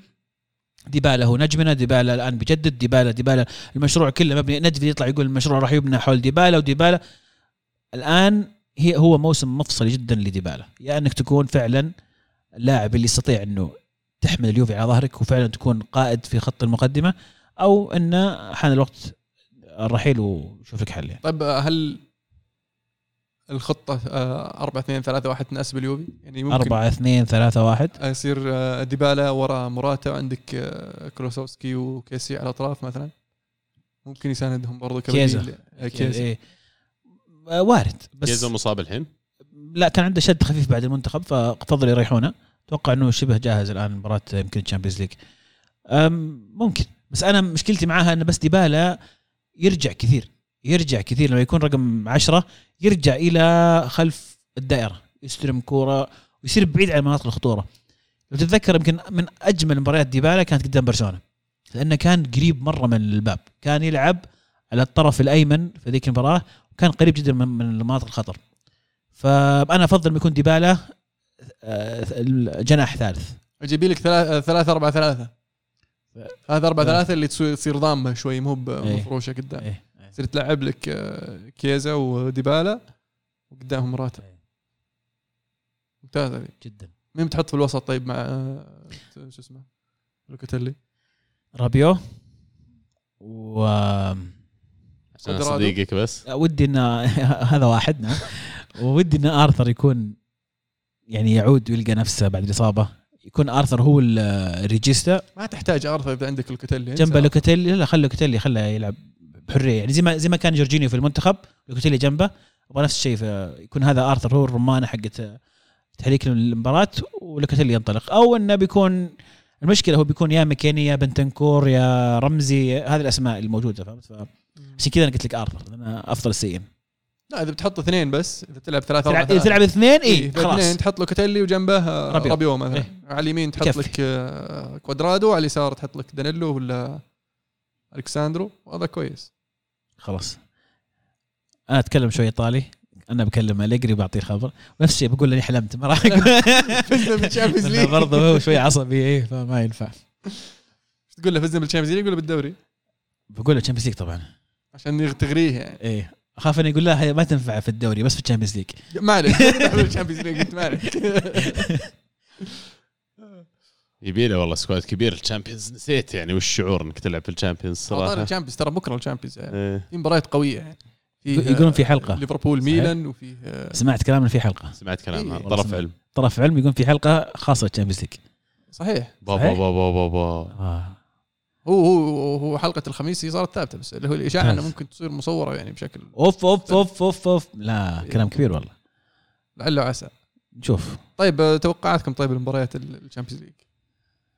ديبالا هو نجمنا ديبالا الآن بيجدد ديبالا ديبالا المشروع كله مبني. ندفي يطلع يقول المشروع راح يبنى حول ديبالا وديبالا. الآن هي هو موسم مفصلي جدا لديبالا. يا إنك تكون فعلا اللاعب اللي يستطيع إنه تحمل اليوفي على ظهرك وفعلا تكون قائد في خط المقدمة أو إنه حان الوقت الرحيل وشوف لك حل يعني.
طيب هل الخطة 4 2 3 1 تناسب اليوفي يعني ممكن
4 2 3 1
يصير آه، ديبالا ورا موراتا وعندك آه، كلوسوفسكي وكيسي على الأطراف مثلا. ممكن يساندهم برضو
كيزا.
كبديل آه، كيزا
إيه. آه، وارد. بس
كيزا مصاب الحين؟
لا كان عنده شد خفيف بعد المنتخب ففضل يريحونه. أتوقع إنه شبه جاهز الآن مباراة يمكن Champions League. ممكن. بس أنا مشكلتي معاها إنه بس ديبالا يرجع كثير. يرجع كثير لما يكون رقم عشرة يرجع إلى خلف الدائرة يستلم كورة ويصير بعيد عن مناطق الخطورة لو تتذكر يمكن من أجمل مباريات ديبالا كانت قدام برشلونة لأنه كان قريب مرة من الباب كان يلعب على الطرف الأيمن في ذيك المباراة وكان قريب جدا من من مناطق الخطر فأنا أفضل ما يكون ديبالا آه، جناح ثالث
أجيب لك ثلاثة أربعة ثلاثة ثلاثة أربعة
ثلاثة.
اللي تصير ضامة شوي مو
إيه.
مفروشة قدام
إيه.
تصير تلعب لك آه، كيزا وديبالا وقدامهم موراتا ممتازة هذه.
جدا.
مين بتحط في الوسط طيب مع آه، شو اسمه؟ لوكاتيلي.
رابيو. و.
صديقك بس.
ودي إن هذا واحد نعم. وودي إن آرثر يكون يعني يعود ويلقى نفسه بعد الإصابة. يكون آرثر هو ال- ال regista
ما تحتاج آرثر إذا عندك لوكاتيلي
جنبه لوكاتيلي. لا خلي لوكاتيلي خله يلعب. بحرية. يعني زي ما زي ما كان جورجينيو في المنتخب لوكاتيلي جنبه. أبغى نفس الشيء يكون هذا آرثر هو الرمانة حقت تحريك المباراة ولوكاتيلي ينطلق. أو إنه بيكون المشكلة هو بيكون يا ماكيني يا بنتنكور يا رمزي هذه الأسماء الموجودة فهمت؟ عشان كذا أنا قلت لك آرثر أنا أفضل السيئين.
لا إذا بتحط اثنين بس إذا تلعب ثلاثة
تلعب إذا
ثلاثة.
تلعب اثنين
إيه
اي
خلاص.
خلاص
تحط لوكاتيلي وجنبه آه،
رابيو.
رابيو مثلا.
إيه.
على اليمين تحط. لك آه، كوادرادو على اليسار تحط لك دانيلو ولا الكساندرو وهذا كويس.
خلاص. أنا أتكلم شوي إيطالي. أنا بكلم أليجري بعطيه خبر. نفس الشيء بقول إني حلمت ما راح
فزنا بال
Champions
League.
برضه هو شوي عصبي إيه فما ينفع.
إيش تقول له فزنا بال Champions League ولا بالدوري؟
بقول له Champions League طبعا.
عشان تغريه يعني.
إيه. أخاف انه يقول لا هي ما تنفع في الدوري بس في ال Champions League
ما عليك. بال Champions League ما عليك.
يبي له والله squad كبير. ال Champions نسيت يعني وش الشعور إنك تلعب في ال Champions
والله
صراحة.
ال Champions ترى بكره ال Champions يعني.
إيه.
في مباريات قوية يعني. في
يقولون في حلقة.
ليفربول ميلان وفي آه،
سمعت كلام إنه في حلقة.
سمعت كلامها.
إيه.
طرف علم.
طرف علم يقول في حلقة خاصة بال Champions League.
صحيح.
بابا؟ بابا بابا
آه.
هو هو هو حلقة الخميس هي صارت ثابتة بس اللي هو
الإشاعة.
إنه ممكن تصير مصورة يعني بشكل
أوف أوف أوف أوف أوف. لا كلام كبير والله.
لعل وعسى
نشوف
طيب آه، توقعاتكم طيب المباريات ال Champions League؟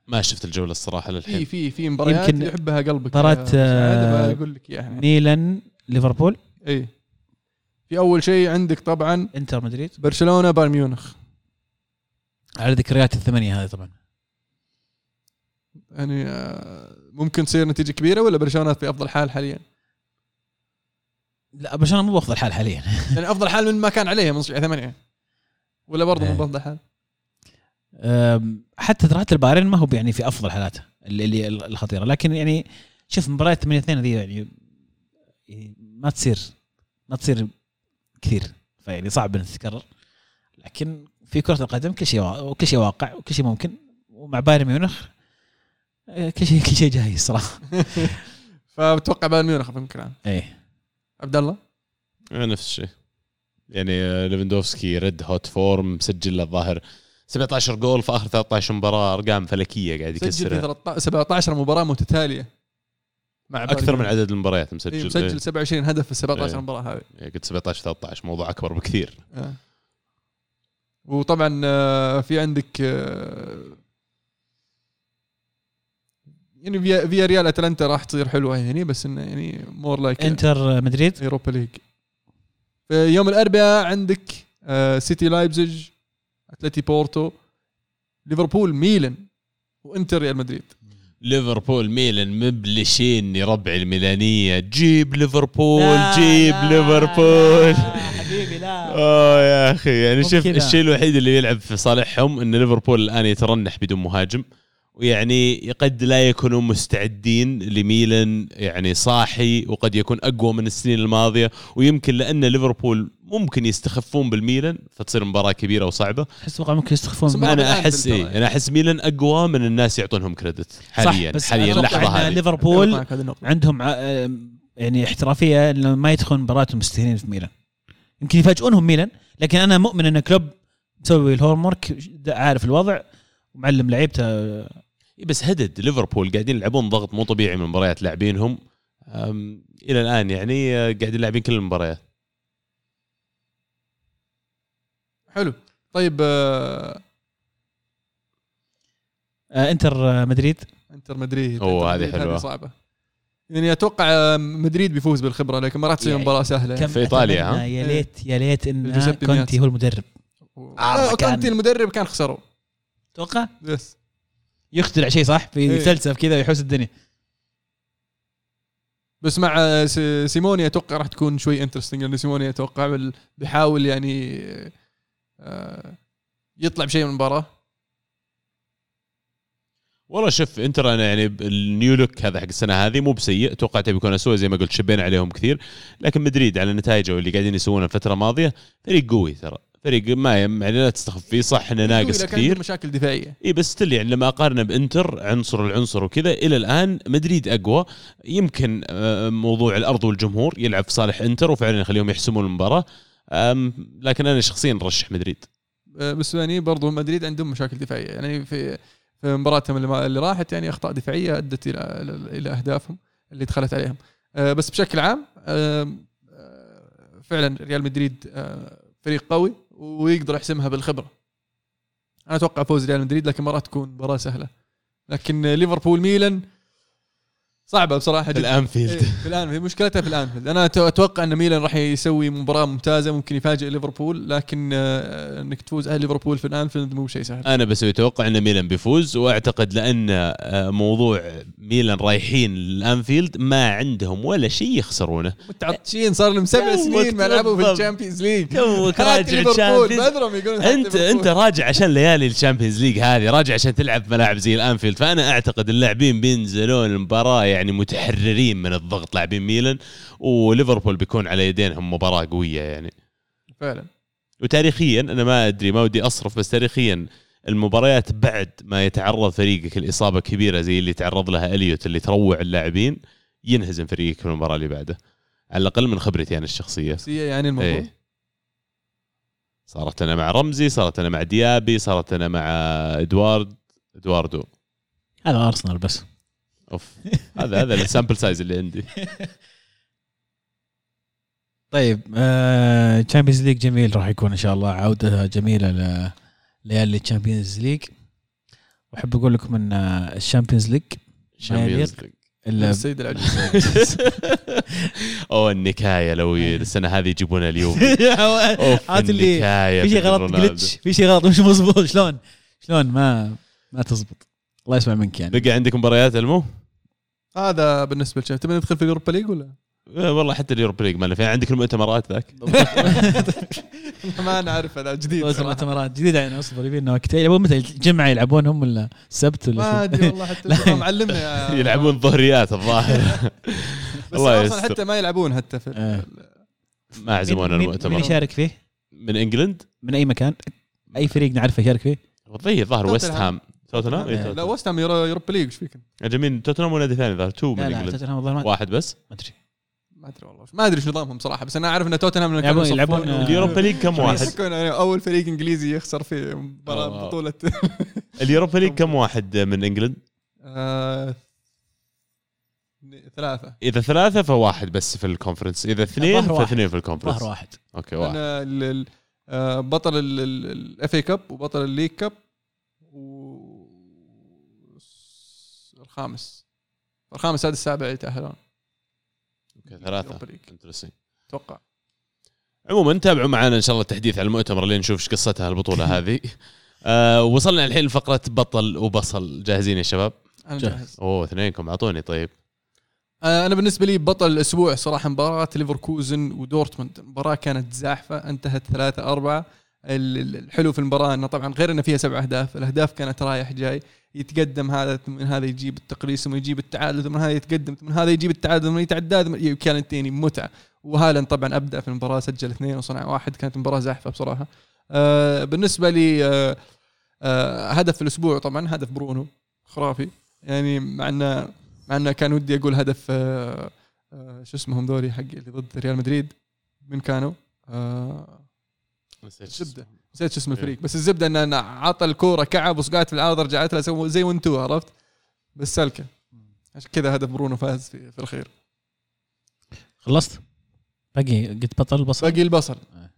ما شفت الجولة الصراحة
في
للحين.
في في مباريات
يمكن
يحبها قلبك. سعاد،
آه،
بقول لك إياها. يعني.
ميلان ليفربول.
اي في أول شيء عندك طبعا
إنتر مدريد.
برشلونة بايرن ميونخ.
على ذكريات الثمانية هذه طبعا.
يعني آه، ممكن تصير نتيجة كبيرة ولا برشلونة في أفضل حال حاليا؟
لا برشلونة مو بأفضل حال حاليا.
يعني أفضل حال من ما كان عليه من 8 ولا برضه مو
إيه.
بأفضل حال؟
حتى ترى حتى البايرن ما هو يعني في أفضل حالاته اللي, اللي الخطيرة. لكن يعني شوف مباريات 8 2 هذه يعني يعني ما تصير ما تصير كثير. فيعني صعب إنها تتكرر. لكن في كرة القدم كل شيء كل شيء واقع وكل شيء ممكن. ومع بايرن ميونخ آه، كل شيء كل شيء جاي صراحة.
فبتوقع بايرن ميونخ في الكلام.
إيه.
عبد الله؟
نفس الشيء. يعني ليفندوفسكي red hot form مسجل له الظاهر. 17 جول في آخر 13 مباراة أرقام فلكية قاعد
سجل في
يكسرها
13 17 مباراة متتالية. مع
أكثر من. عدد المباريات
إيه،
مسجل
مسجل 27 هدف في ال 17
إيه.
مباراة هذه.
إيه، قلت 17 13 موضوع أكبر بكثير.
آه. وطبعا آه، في عندك آه، يعني فيا فياريال أتلانتا راح تصير حلوة يعني بس إنه يعني more like
إنتر مدريد.
Europa League في يوم الأربعاء عندك آه، سيتي لايبزيج أتلتي بورتو ليفربول ميلان وإنتر ريال مدريد.
ليفربول ميلان مبلشين ربع الميلانية. جيب ليفربول
لا،
جيب
لا،
ليفربول.
لا، حبيبي لا.
آه يا أخي يعني شوف. الشيء الوحيد اللي يلعب في صالحهم إن ليفربول الآن يترنح بدون مهاجم. ويعني قد لا يكونوا مستعدين لميلان يعني صاحي وقد يكون أقوى من السنين الماضية. ويمكن لأن ليفربول ممكن يستخفون بالميلان فتصير مباراة كبيرة وصعبة.
أحس أتوقع ممكن يستخفون
أنا
أحس.
إيه أنا أحس ميلان أقوى من الناس يعطونهم كريدت حاليا
بس
حاليا
اللحظة
هذه.
ليفربول. عندهم يعني احترافية إنه ما يدخلون مباراة مستهينين في ميلان. يمكن يفاجئونهم ميلان لكن أنا مؤمن إن كلوب مسوي ال homework عارف الوضع ومعلم لعيبته
بس هذا ليفربول قاعدين يلعبون ضغط مو طبيعي من مباريات لاعبينهم. إلى الآن يعني آه، قاعدين لاعبين كل المباريات.
حلو. طيب آه،
آه إنتر آه، مدريد.
إنتر مدريد. إنتر
هذه
مدريد
حلوة.
صعبة. يعني أتوقع مدريد بيفوز بالخبرة لكن ما راح تصير مباراة
سهلة.
في إيطاليا،
أتمنى
ها؟
يا ليت يا ليت
إن
كونتي. هو المدرب.
آه، كونتي المدرب كان خسروا.
توقع
بس
يخترع شيء صح؟ في
إيه.
فلسفه كذا ويحوس الدنيا.
بس مع سيموني أتوقع راح تكون شوي interesting لأن سيموني أتوقع بيحاول يعني آه، يطلع بشيء من المباراة.
والله شوف انتر أنا يعني ال new look هذا حق السنة هذه مو بسيئ توقعته بيكون اسوء زي ما قلت شبينا عليهم كثير. لكن مدريد على نتائجه واللي قاعدين يسوونه الفترة الماضية فريق قوي ترى. فريق ما يعني لا تستخف فيه صح إنه ناقص كثير.
مشاكل دفاعية.
إي بس ستيل يعني لما أقارنه بإنتر عنصر العنصر وكذا إلى الآن مدريد أقوى. يمكن آه، موضوع الأرض والجمهور يلعب في صالح إنتر وفعلا يخليهم يحسمون المباراة. لكن أنا شخصيا رشح مدريد.
آه، بس يعني برضو مدريد عندهم مشاكل دفاعية. يعني في في مباراتهم اللي, راحت يعني أخطاء دفاعية أدت إلى إلى أهدافهم اللي دخلت عليهم. آه، بس بشكل عام فعلا ريال مدريد فريق قوي. ويقدر يحسمها بالخبرة. أنا أتوقع فوز ريال مدريد لكن ما راح تكون مباراة سهلة. لكن ليفربول ميلان صعبة بصراحة
في الأنفيلد.
إيه، في الأنفيلد. مشكلتها في الأنفيلد. أنا أتوقع ان ميلان راح يسوي مباراة ممتازة ممكن يفاجئ ليفربول لكن آه، إنك تفوز على ليفربول في الأنفيلد مو شيء سهل.
أنا بسوي توقع إن ميلان بيفوز وأعتقد لأن آه، موضوع ميلان رايحين الأنفيلد ما عندهم ولا شيء يخسرونه.
متعطشين صار لهم سبع سنين ما لعبوا في.
ال
Champions League.
توك راجع
أنت.
أنت راجع عشان ليالي ال Champions League هذه راجع عشان تلعب ملاعب زي الأنفيلد. فأنا أعتقد اللاعبين بينزلون المباراة يعني متحررين من الضغط لاعبين ميلان وليفربول بيكون على يدينهم مباراة قوية يعني.
فعلا.
وتاريخيا أنا ما أدري ما ودي أصرف بس تاريخيا المباريات بعد ما يتعرض فريقك لإصابة كبيرة زي اللي تعرض لها إليوت اللي تروع اللاعبين ينهزم فريقك في المباراة اللي بعده. على الأقل من خبرتي أنا
الشخصية. يعني الموضوع
إيه. صارت لنا مع رمزي صارت لنا مع ديابي صارت لنا مع ادوارد إدواردو.
هذا أرسنال بس.
أوف. هذا هذا ال sample size اللي عندي.
طيب تشامبيونز ليج جميل راح يكون إن شاء الله عودة جميلة ل- ليالي الشامبيونز ليج واحب أقول لكم إن الشامبيونز ليج
شامبيونز
إلا
السيد العجوز
أو النكاية لو السنة هذه يجيبون اليوم.
هات اللي في شيء غلط. جلتش في شيء غلط مش مظبوط. شلون؟ شلون؟ ما ما تزبط. الله يسمع منك يعني.
بقى عندك مباريات المو؟
هذا بالنسبة لشيء تبي ندخل في اليوروبا ليج ولا؟
آه، والله حتى اليوروبا ليج ما له فيها عندك المؤتمرات ذاك
ما نعرف هذا جديد
بس
صراحة.
مؤتمرات جديدة يعني أصبر يبي إنه وقت يلعبون متى الجمعه يلعبونهم ولا السبت ولا
ما؟ أدري والله حتى معلمنا يا-
يلعبون ظهريات الظاهر
بس
أصلا.
حتى ما يلعبون حتى في
آه.
ما عزمونا
مين- مين-
المؤتمر
يشارك فيه؟
من إنجلند
من أي مكان؟ أي فريق نعرفه يشارك فيه؟
والله الظاهر ويست. هام توتنهام إيه،
لا
توتنهام.
وست هام Euro- Europa League إيش فيك؟
جميل توتنهام ونادي ثاني ظهر تو من
لا لا
England
توتنهام الظاهر ما
واحد بس
ما أدري
ما أدري والله ما أدري شو نظامهم صراحة بس أنا أعرف إن توتنهام لما
يلعبون-
كانوا
يلعبون،
يصفون-
آه،
ال Europa League كم واحد؟
يكون يعني أول فريق إنجليزي يخسر في مباراة
آه.
بطولة
اليوروبا ليج كم واحد من England؟
آه، ثلاثة
إذا ثلاثة فواحد بس في ال Conference إذا اثنين
ظهر واحد.
فاثنين في ال Conference
ظهر واحد
okay واحد
أنا ال- ال- آه، بطل ال FA Cup وبطل ال League Cup و الخامس. الخامس هذا السابع يتاهلون okay ثلاثة.
interesting
أتوقع.
عموما تابعوا معنا إن شاء الله التحديث على المؤتمر لين نشوف إيش قصتها البطولة هذه. آه وصلنا الحين لفقرة بطل وبصل. جاهزين يا شباب؟
أنا
جاهز.
أوه اثنينكم أعطوني طيب.
آه، أنا بالنسبة لي بطل الأسبوع صراحة مباراة ليفركوزن ودورتموند. مباراه كانت زاحفة انتهت ثلاثة أربعة. ال- ال- الحلو في المباراة إنه طبعا غير إنه فيها سبع أهداف. الأهداف كانت رايح جاي. يتقدم هذا ثم من هذا يجيب التقليص ثم يجيب التعادل ثم هذا يتقدم ثم من هذا يجيب التعادل ثم يتعدى كانت يعني متعة. وهالاند طبعا أبدأ في المباراة سجل اثنين وصنع واحد كانت مباراة زاحفه بصراحة. آه بالنسبة لي آه آه هدف الأسبوع طبعا هدف برونو خرافي. يعني مع انه مع إنه كان ودي أقول هدف آه آه شو اسمهم ذولي حق اللي ضد ريال مدريد من كانوا آه نسيت شو اسم الفريق بس الزبدة انه انه عطى الكورة كعب وصقعت في العارضة رجعت لها زي وانتو عرفت؟ بس سلكه عشان كذا هدف برونو فاز في, في الخير.
خلصت؟ باقي قلت بطل بصل
باقي البصل.
آه.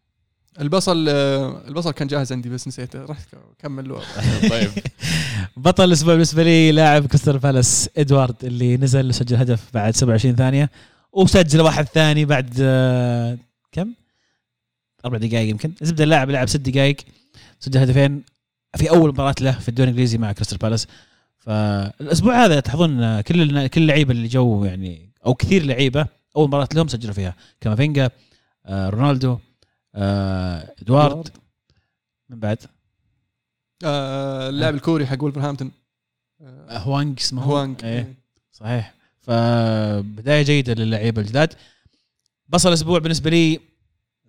البصل آه، البصل كان جاهز عندي بس نسيته رحت كمل له
طيب.
بطل الأسبوع بالنسبة لي لاعب كريستال بالاس إدوارد اللي نزل سجل هدف بعد 27 ثانية وسجل واحد ثاني بعد آه، كم؟ أربع دقائق يمكن. زبدة اللاعب لعب ست دقائق سجل هدفين في أول مباراة له في الدوري الإنجليزي مع كريستال بالاس. فالاسبوع هذا تلاحظون آه، كل كل اللعيبه اللي جو يعني أو كثير لعيبة أول مباراة لهم سجلوا فيها. كامافينجا آه، رونالدو آه، إدوارد. من بعد؟
آه، اللاعب الكوري حق ولفرهامبتون آه،
هوانج اسمه.
هوانج
إيه. صحيح. فبدايه جيدة للعيبة الجداد. بصل الأسبوع بالنسبة لي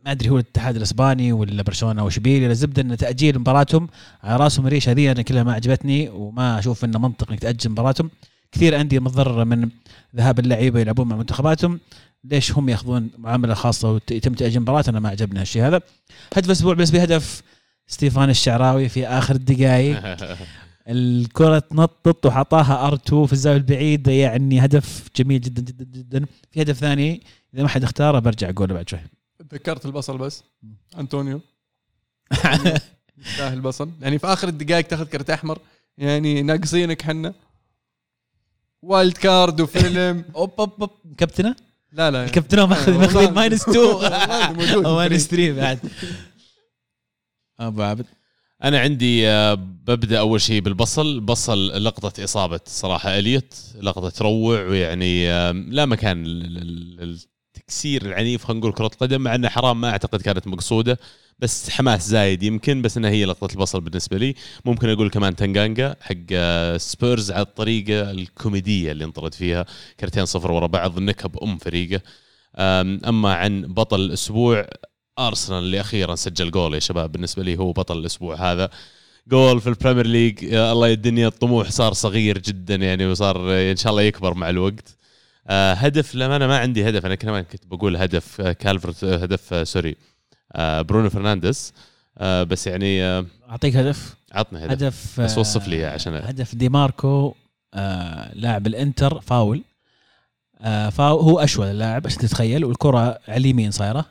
ما أدري هو الاتحاد الإسباني ولا برشلونة أو إشبيليا الزبده إن تأجيل مباراتهم. على رأسهم ريش هذه أنا كلها ما عجبتني وما أشوف إنه منطق إنك تأجل مباراتهم. كثير أندية متضررة من ذهاب اللعيبة يلعبون مع منتخباتهم. ليش هم يأخذون معاملة خاصة ويتم تأجيل مباراة؟ أنا ما عجبني هالشيء هذا. هدف الأسبوع بالنسبة لي هدف ستيفان الشعراوي في آخر الدقائق الكرة تنطط وحطاها ار2 في الزاوية البعيدة يعني هدف جميل جدا جدا جدا. في هدف ثاني إذا ما حد اختاره برجع أقوله بعد شوي.
تذكرت البصل بس. أنطونيو. يستاهل البصل. يعني في آخر الدقائق تاخذ كرت أحمر. يعني ناقصينك حنا. وايلد كارد وفيلم.
أوب أوب أوب. كابتنة؟
لا لا.
الكابتنة ماخذ. ماخذ ماينس 2
والله موجود
أو ماينس
بالفريق.
3 بعد. أبو عبد
أنا عندي آه، ببدأ أول شيء بالبصل. بصل لقطة إصابة صراحة إليوت لقطة تروع ويعني آه، لا مكان لل- لل- التكسير العنيف خلينا نقول كرة قدم مع انه حرام ما أعتقد كانت مقصودة بس حماس زايد يمكن بس إنها هي لقطة البصل بالنسبة لي. ممكن أقول كمان تنجانجا حق آه، سبيرز على الطريقة الكوميدية اللي انطرد فيها كرتين صفر ورا بعض نكب ام فريقة. أما عن بطل الأسبوع أرسنال اللي أخيرا سجل جول يا شباب بالنسبة لي هو بطل الأسبوع هذا. جول في ال Premier League يا الله يا الدنيا الطموح صار صغير جدا يعني وصار آه، إن شاء الله يكبر مع الوقت. آه هدف لما أنا ما عندي هدف أنا كمان كنت بقول هدف آه، كالفرت آه، هدف sorry آه برونو فرنانديز. آه بس يعني آه
أعطيك هدف؟
عطنا هدف,
هدف
بس وصف لي إياه عشان
هدف دي ماركو آه لاعب الإنتر فاول. آه فاول هو أشول اللاعب عشان تتخيل والكرة على اليمين صايرة.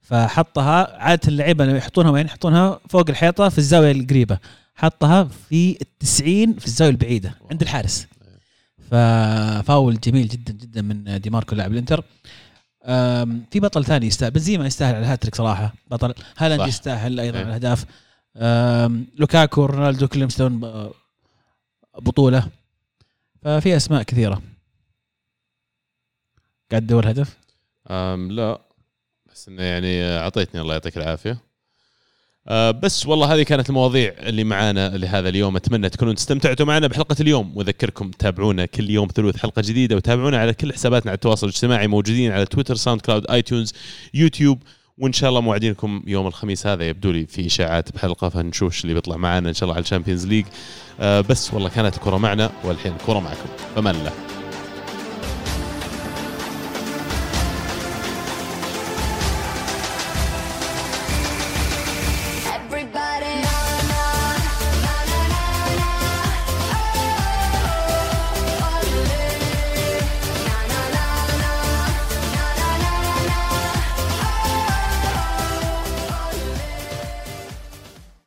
فحطها عادة اللعيبة لما يحطونها وين؟ يحطونها فوق الحيطة في الزاوية القريبة. حطها في التسعين في الزاوية البعيدة عند الحارس. ففاول جميل جدا جدا من دي ماركو لاعب الانتر. في بطل ثاني يستاهل. بنزيما يستاهل على الهاتريك صراحة. بطل. هالاند. يستاهل أيضا
إيه.
على الأهداف. آم، لوكاكو رونالدو كلهم يستاهلون بطولة. ففي أسماء كثيرة. قاعد تدور هدف
لا. بس إنه يعني أعطيتني الله يعطيك العافية. أه بس والله هذه كانت المواضيع اللي معانا لهذا اليوم. أتمنى تكونوا استمتعتوا معنا بحلقة اليوم. واذكركم تابعونا كل يوم ثلوث حلقة جديدة وتابعونا على كل حساباتنا على التواصل الاجتماعي موجودين على تويتر SoundCloud iTunes يوتيوب. وإن شاء الله موعدينكم يوم الخميس هذا. يبدو لي في إشاعات بحلقة فنشوف اللي بيطلع معنا إن شاء الله على ال Champions League. أه بس والله كانت الكرة معنا والحين الكرة معكم. فمان الله.